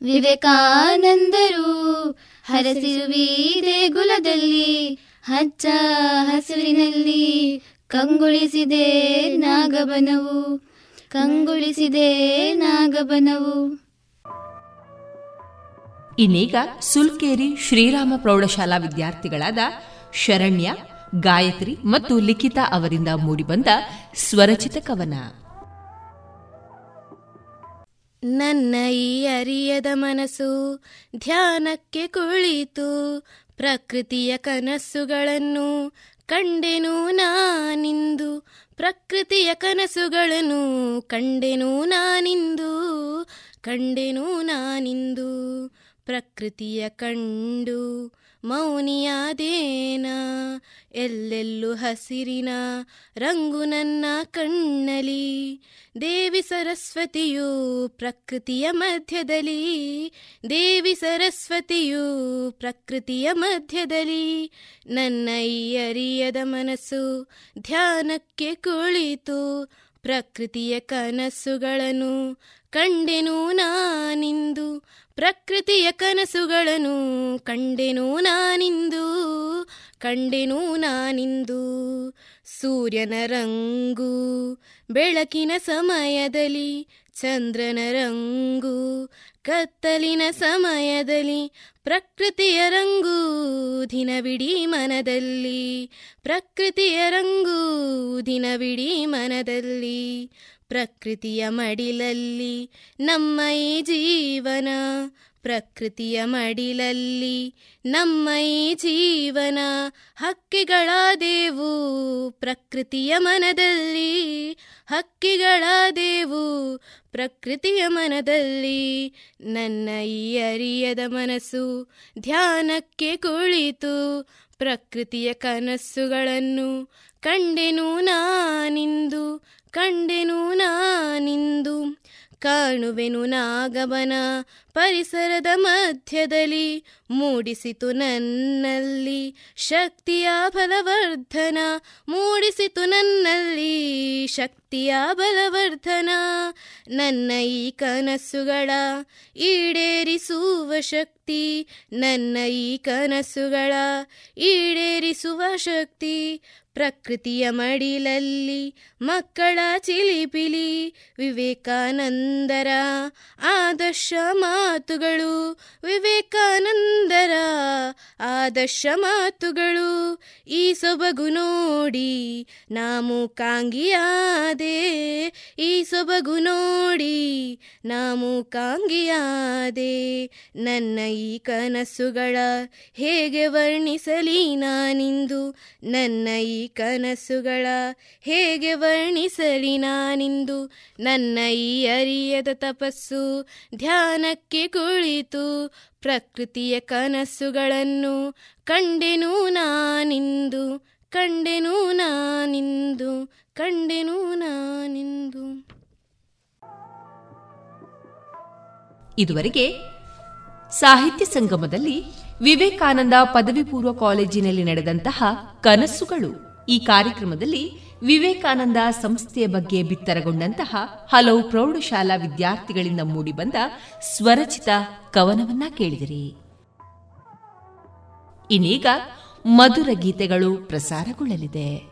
ವಿವೇಕಾನಂದರು ಹರಸಿರುವಿ ದೇಗುಲದಲ್ಲಿ ಹಚ್ಚ ಹಸುರಿನಲ್ಲಿ ಕಂಗೊಳಿಸಿದೆ ನಾಗಬನವು. ಕಂಗೊಳಿಸಿದೆ ನಾಗಬನವು.
ಇನ್ನೀಗ ಸುಲ್ಕೇರಿ ಶ್ರೀರಾಮ ಪ್ರೌಢಶಾಲಾ ವಿದ್ಯಾರ್ಥಿಗಳಾದ ಶರಣ್ಯ ಗಾಯತ್ರಿ ಮತ್ತು ಲಿಖಿತಾ ಅವರಿಂದ ಮೂಡಿಬಂದ ಸ್ವರಚಿತ ಕವನ.
ನನ್ನ ಈ ಅರಿಯದ ಮನಸ್ಸು ಧ್ಯಾನಕ್ಕೆ ಕುಳಿತು ಪ್ರಕೃತಿಯ ಕನಸುಗಳನ್ನು ಕಂಡೆನು ನಾನಿಂದು ಪ್ರಕೃತಿಯ ಕನಸುಗಳನ್ನು ಕಂಡೆನು ನಾನಿಂದು ಕಂಡೆನು ನಾನಿಂದು. ಪ್ರಕೃತಿಯ ಕಂಡು ಮೌನಿಯಾದೇನ ಎಲ್ಲೆಲ್ಲೂ ಹಸಿರಿನ ರಂಗು ನನ್ನ ಕಣ್ಣಲಿ. ದೇವಿ ಸರಸ್ವತಿಯು ಪ್ರಕೃತಿಯ ಮಧ್ಯದಲ್ಲಿ. ದೇವಿ ಸರಸ್ವತಿಯು ಪ್ರಕೃತಿಯ ಮಧ್ಯದಲ್ಲಿ. ನನ್ನ ಈ ಅರಿಯದ ಮನಸ್ಸು ಧ್ಯಾನಕ್ಕೆ ಕುಳಿತು ಪ್ರಕೃತಿಯ ಕನಸುಗಳನ್ನು ಕಂಡೆನು ನಾನಿಂದು. ಪ್ರಕೃತಿಯ ಕನಸುಗಳನ್ನು ಕಂಡೆನು ನಾನಿಂದು. ಕಂಡೆನು ನಾನಿಂದು. ಸೂರ್ಯನ ರಂಗು ಬೆಳಕಿನ ಸಮಯದಲ್ಲಿ, ಚಂದ್ರನ ರಂಗು ಕತ್ತಲಿನ ಸಮಯದಲ್ಲಿ, ಪ್ರಕೃತಿಯ ರಂಗು ದಿನವಿಡೀ ಮನದಲ್ಲಿ. ಪ್ರಕೃತಿಯ ರಂಗು ದಿನವಿಡೀ ಮನದಲ್ಲಿ. ಪ್ರಕೃತಿಯ ಮಡಿಲಲ್ಲಿ ನಮ್ಮ ಈ ಜೀವನ ಪ್ರಕೃತಿಯ ಮಡಿಲಲ್ಲಿ ನಮ್ಮ ಜೀವನ ಹಕ್ಕಿಗಳಾದೇವು. ಪ್ರಕೃತಿಯ ಮನದಲ್ಲಿ ಹಕ್ಕಿಗಳಾದೇವು. ಪ್ರಕೃತಿಯ ಮನದಲ್ಲಿ ನನ್ನ ಈ ಅರಿಯದ ಮನಸ್ಸು ಧ್ಯಾನಕ್ಕೆ ಕುಳಿತು. ಪ್ರಕೃತಿಯ ಕನಸುಗಳನ್ನು ಕಂಡೆನು ನಾನಿಂದು ಕಂಡೆನು ನಾನಿಂದು. ಕಾಣುವೆನು ನಾಗವನ ಪರಿಸರದ ಮಧ್ಯದಲ್ಲಿ ಮೂಡಿಸಿತು ನನ್ನಲ್ಲಿ ಶಕ್ತಿಯ ಬಲವರ್ಧನ, ಮೂಡಿಸಿತು ನನ್ನಲ್ಲಿ ಶಕ್ತಿಯ ಬಲವರ್ಧನ. ನನ್ನ ಈ ಕನಸುಗಳ ಈಡೇರಿಸುವ ಶಕ್ತಿ, ನನ್ನ ಈ ಕನಸುಗಳ ಈಡೇರಿಸುವ ಶಕ್ತಿ. ಪ್ರಕೃತಿಯ ಮಡಿಲಲ್ಲಿ ಮಕ್ಕಳ ಚಿಲಿಪಿಲಿ ವಿವೇಕಾನಂದರ ಆದರ್ಶ ಮಾತುಗಳು ವಿವೇಕಾನಂದರ ಆದರ್ಶ ಮಾತುಗಳು. ಈ ಸೊಬಗು ನೋಡಿ ನಾಮು ಕಾಂಗಿಯಾದೆ. ಈ ಸೊಬಗು ನೋಡಿ ನಾಮು ಕಾಂಗಿಯಾದೆ. ನನ್ನ ಈ ಕನಸುಗಳ ಹೇಗೆ ವರ್ಣಿಸಲಿ ನಾನಿಂದು? ನನ್ನ ಈ ಕನಸುಗಳ ಹೇಗೆ ವರ್ಣಿಸಲಿ ನಾನಿಂದು? ನನ್ನ ಈ ಅರಿಯದ ತಪಸ್ಸು ಧ್ಯಾನಕ್ಕೆ ಕುಳಿತು ಪ್ರಕೃತಿಯ ಕನಸುಗಳನ್ನು ಕಂಡೆನು ನಾನಿಂದು ಕಂಡೆನು ನಾನಿಂದು ಕಂಡೆನು ನಾನಿಂದು.
ಇದುವರೆಗೆ ಸಾಹಿತ್ಯ ಸಂಗಮದಲ್ಲಿ ವಿವೇಕಾನಂದ ಪದವಿ ಪೂರ್ವ ಕಾಲೇಜಿನಲ್ಲಿ ನಡೆದಂತಹ ಕನಸುಗಳು ಈ ಕಾರ್ಯಕ್ರಮದಲ್ಲಿ ವಿವೇಕಾನಂದ ಸಂಸ್ಥೆಯ ಬಗ್ಗೆ ಬಿತ್ತರಗೊಂಡಂತಹ ಹಲವು ಪ್ರೌಢಶಾಲಾ ವಿದ್ಯಾರ್ಥಿಗಳಿಂದ ಮೂಡಿಬಂದ ಸ್ವರಚಿತ ಕವನವನ್ನ ಕೇಳಿದಿರಿ. ಇನ್ನೀಗ ಮಧುರ ಗೀತೆಗಳು ಪ್ರಸಾರಗೊಳ್ಳಲಿದೆ.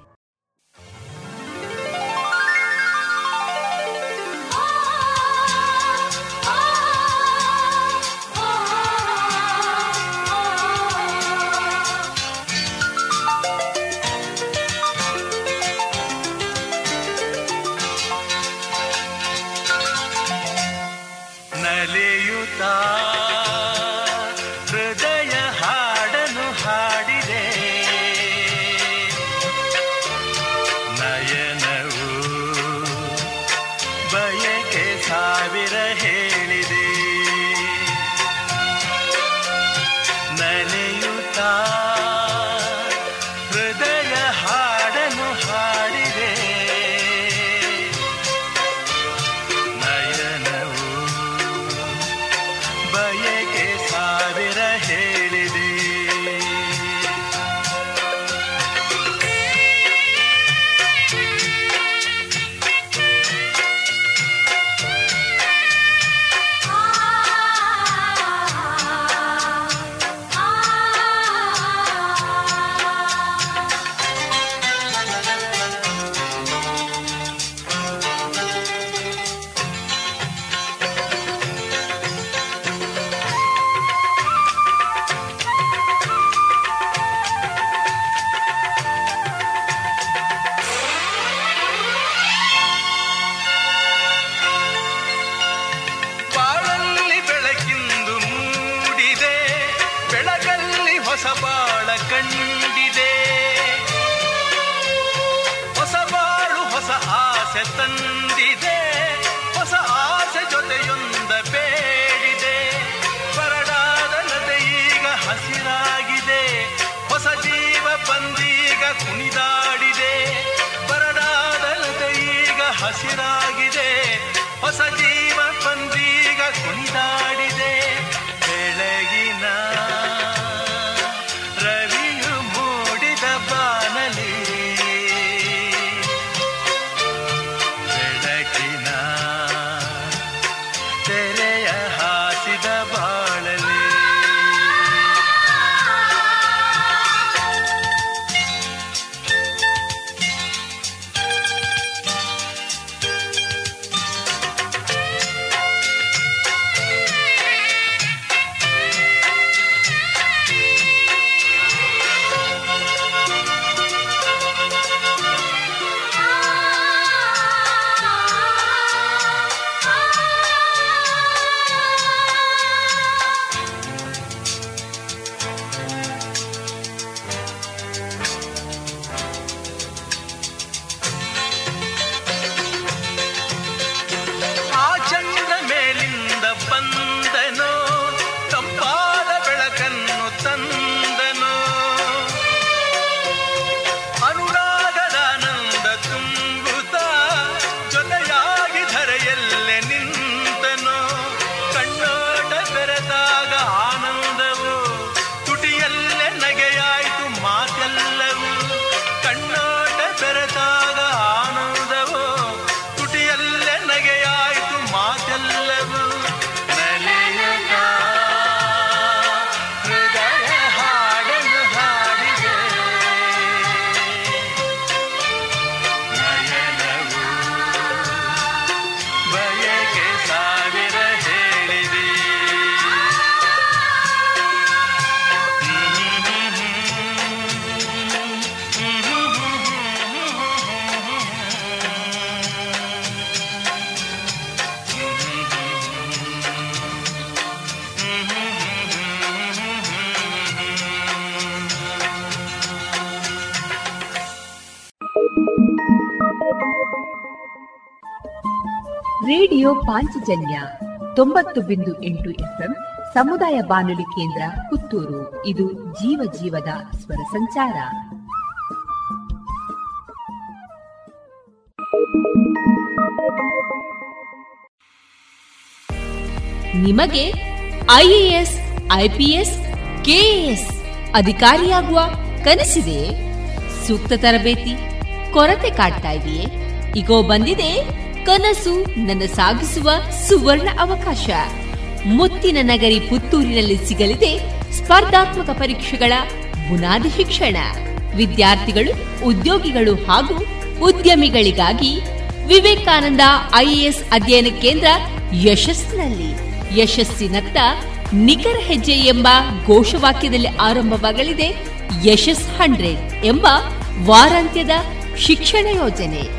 ತೊಂಬತ್ತು
ಬಿಂದು ಎಂಟು ಎಫ್ಎಂ, ಸಮುದಾಯ ಬಾನುಲಿ ಕೇಂದ್ರ ಪುತ್ತೂರು. ಇದು ಜೀವ ಜೀವದ ಸ್ವರ ಸಂಚಾರ.
ನಿಮಗೆ ಐಎಎಸ್, ಐಪಿಎಸ್, ಕೆಎಎಸ್ ಅಧಿಕಾರಿಯಾಗುವ ಕನಸಿದೆ. ಸೂಕ್ತ ತರಬೇತಿ, ಕೊರತೆ ಕಾಡ್ತಾ ಇದೆಯೇ? ಈಗೋ ಬಂದಿದೆ ಕನಸು ನನ್ನ ಸಾಗಿಸುವ ಸುವರ್ಣ ಅವಕಾಶ. ಮುತ್ತಿನ ನಗರಿ ಪುತ್ತೂರಿನಲ್ಲಿ ಸಿಗಲಿದೆ ಸ್ಪರ್ಧಾತ್ಮಕ ಪರೀಕ್ಷೆಗಳ ಬುನಾದಿ ಶಿಕ್ಷಣ. ವಿದ್ಯಾರ್ಥಿಗಳು, ಉದ್ಯೋಗಿಗಳು ಹಾಗೂ ಉದ್ಯಮಿಗಳಿಗಾಗಿ ವಿವೇಕಾನಂದ ಐಎಎಸ್ ಅಧ್ಯಯನ ಕೇಂದ್ರ ಯಶಸ್ಸಿನಲ್ಲಿ. ಯಶಸ್ಸಿನತ್ತ ನಿಖರ ಹೆಜ್ಜೆ ಎಂಬ ಘೋಷವಾಕ್ಯದಲ್ಲಿ ಆರಂಭವಾಗಲಿದೆ ಯಶಸ್ ಹಂಡ್ರೆಡ್ ಎಂಬ ವಾರಾಂತ್ಯದ ಶಿಕ್ಷಣ ಯೋಜನೆ.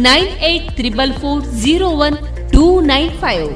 nine
eight triple four zero one two nine five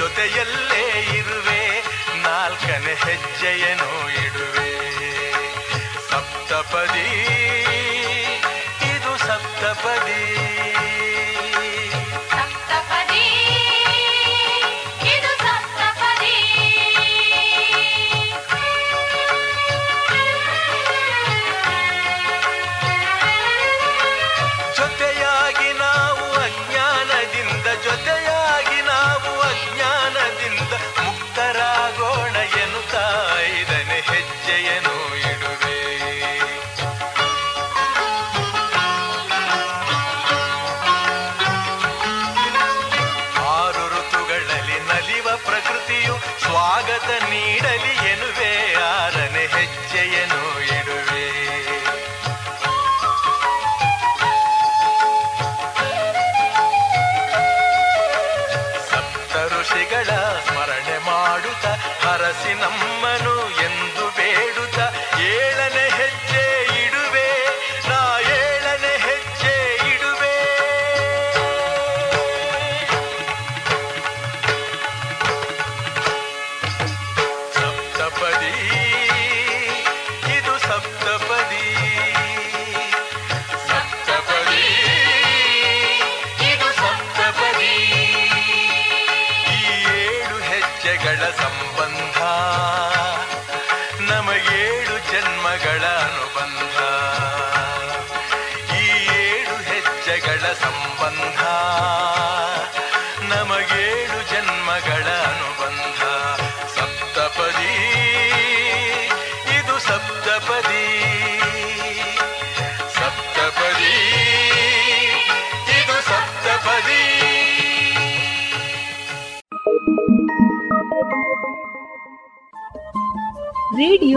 ಜೊತೆಯಲ್ಲೇ ಇರುವೆ ನಾಲ್ಕನೇ ಹೆಜ್ಜೆಯನ್ನು ಇಡುವೆ. ಸಪ್ತಪದಿ ಇದು ಸಪ್ತಪದಿ.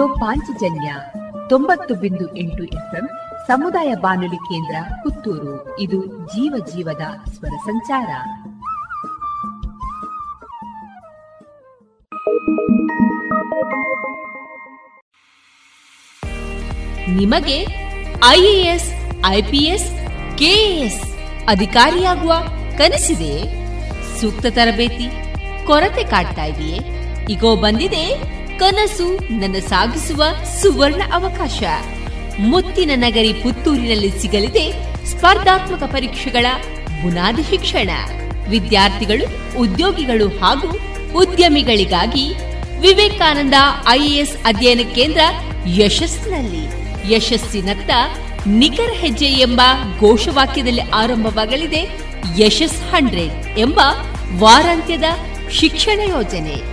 ರೇಡಿಯೋ ಪಾಂಚಜನ್ಯ ತೊಂಬತ್ತು ಬಿಂದು ಎಂಟು ಎಫ್ಎಂ ಸಮುದಾಯ ಬಾನುಲಿ ಕೇಂದ್ರ ಪುತ್ತೂರು. ಇದು ಜೀವ ಜೀವದ ಸ್ವರ ಸಂಚಾರ.
ನಿಮಗೆ ಐಎಎಸ್, ಐಪಿಎಸ್, ಕೆಎಎಸ್ ಅಧಿಕಾರಿಯಾಗುವ ಕನಸಿದೆ. ಸೂಕ್ತ ತರಬೇತಿ, ಕೊರತೆ ಕಾಡ್ತಾ ಇದೆಯೇ? ಈಗೋ ಬಂದಿದೆ ಕನಸು ನನ್ನ ಸಾಗಿಸುವ ಸುವರ್ಣ ಅವಕಾಶ. ಮುತ್ತಿನ ನಗರಿ ಪುತ್ತೂರಿನಲ್ಲಿ ಸಿಗಲಿದೆ ಸ್ಪರ್ಧಾತ್ಮಕ ಪರೀಕ್ಷೆಗಳ ಬುನಾದಿ ಶಿಕ್ಷಣ. ವಿದ್ಯಾರ್ಥಿಗಳು, ಉದ್ಯೋಗಿಗಳು ಹಾಗೂ ಉದ್ಯಮಿಗಳಿಗಾಗಿ ವಿವೇಕಾನಂದ ಐಎಎಸ್ ಅಧ್ಯಯನ ಕೇಂದ್ರ ಯಶಸ್ಸಿನಲ್ಲಿ. ಯಶಸ್ಸಿನತ್ತ ನಿಖರ ಹೆಜ್ಜೆ ಎಂಬ ಘೋಷವಾಕ್ಯದಲ್ಲಿ ಆರಂಭವಾಗಲಿದೆ ಯಶಸ್ ಹಂಡ್ರೆಡ್ ಎಂಬ ವಾರಾಂತ್ಯದ ಶಿಕ್ಷಣ ಯೋಜನೆ.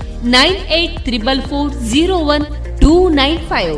nine eight triple four
zero one two nine five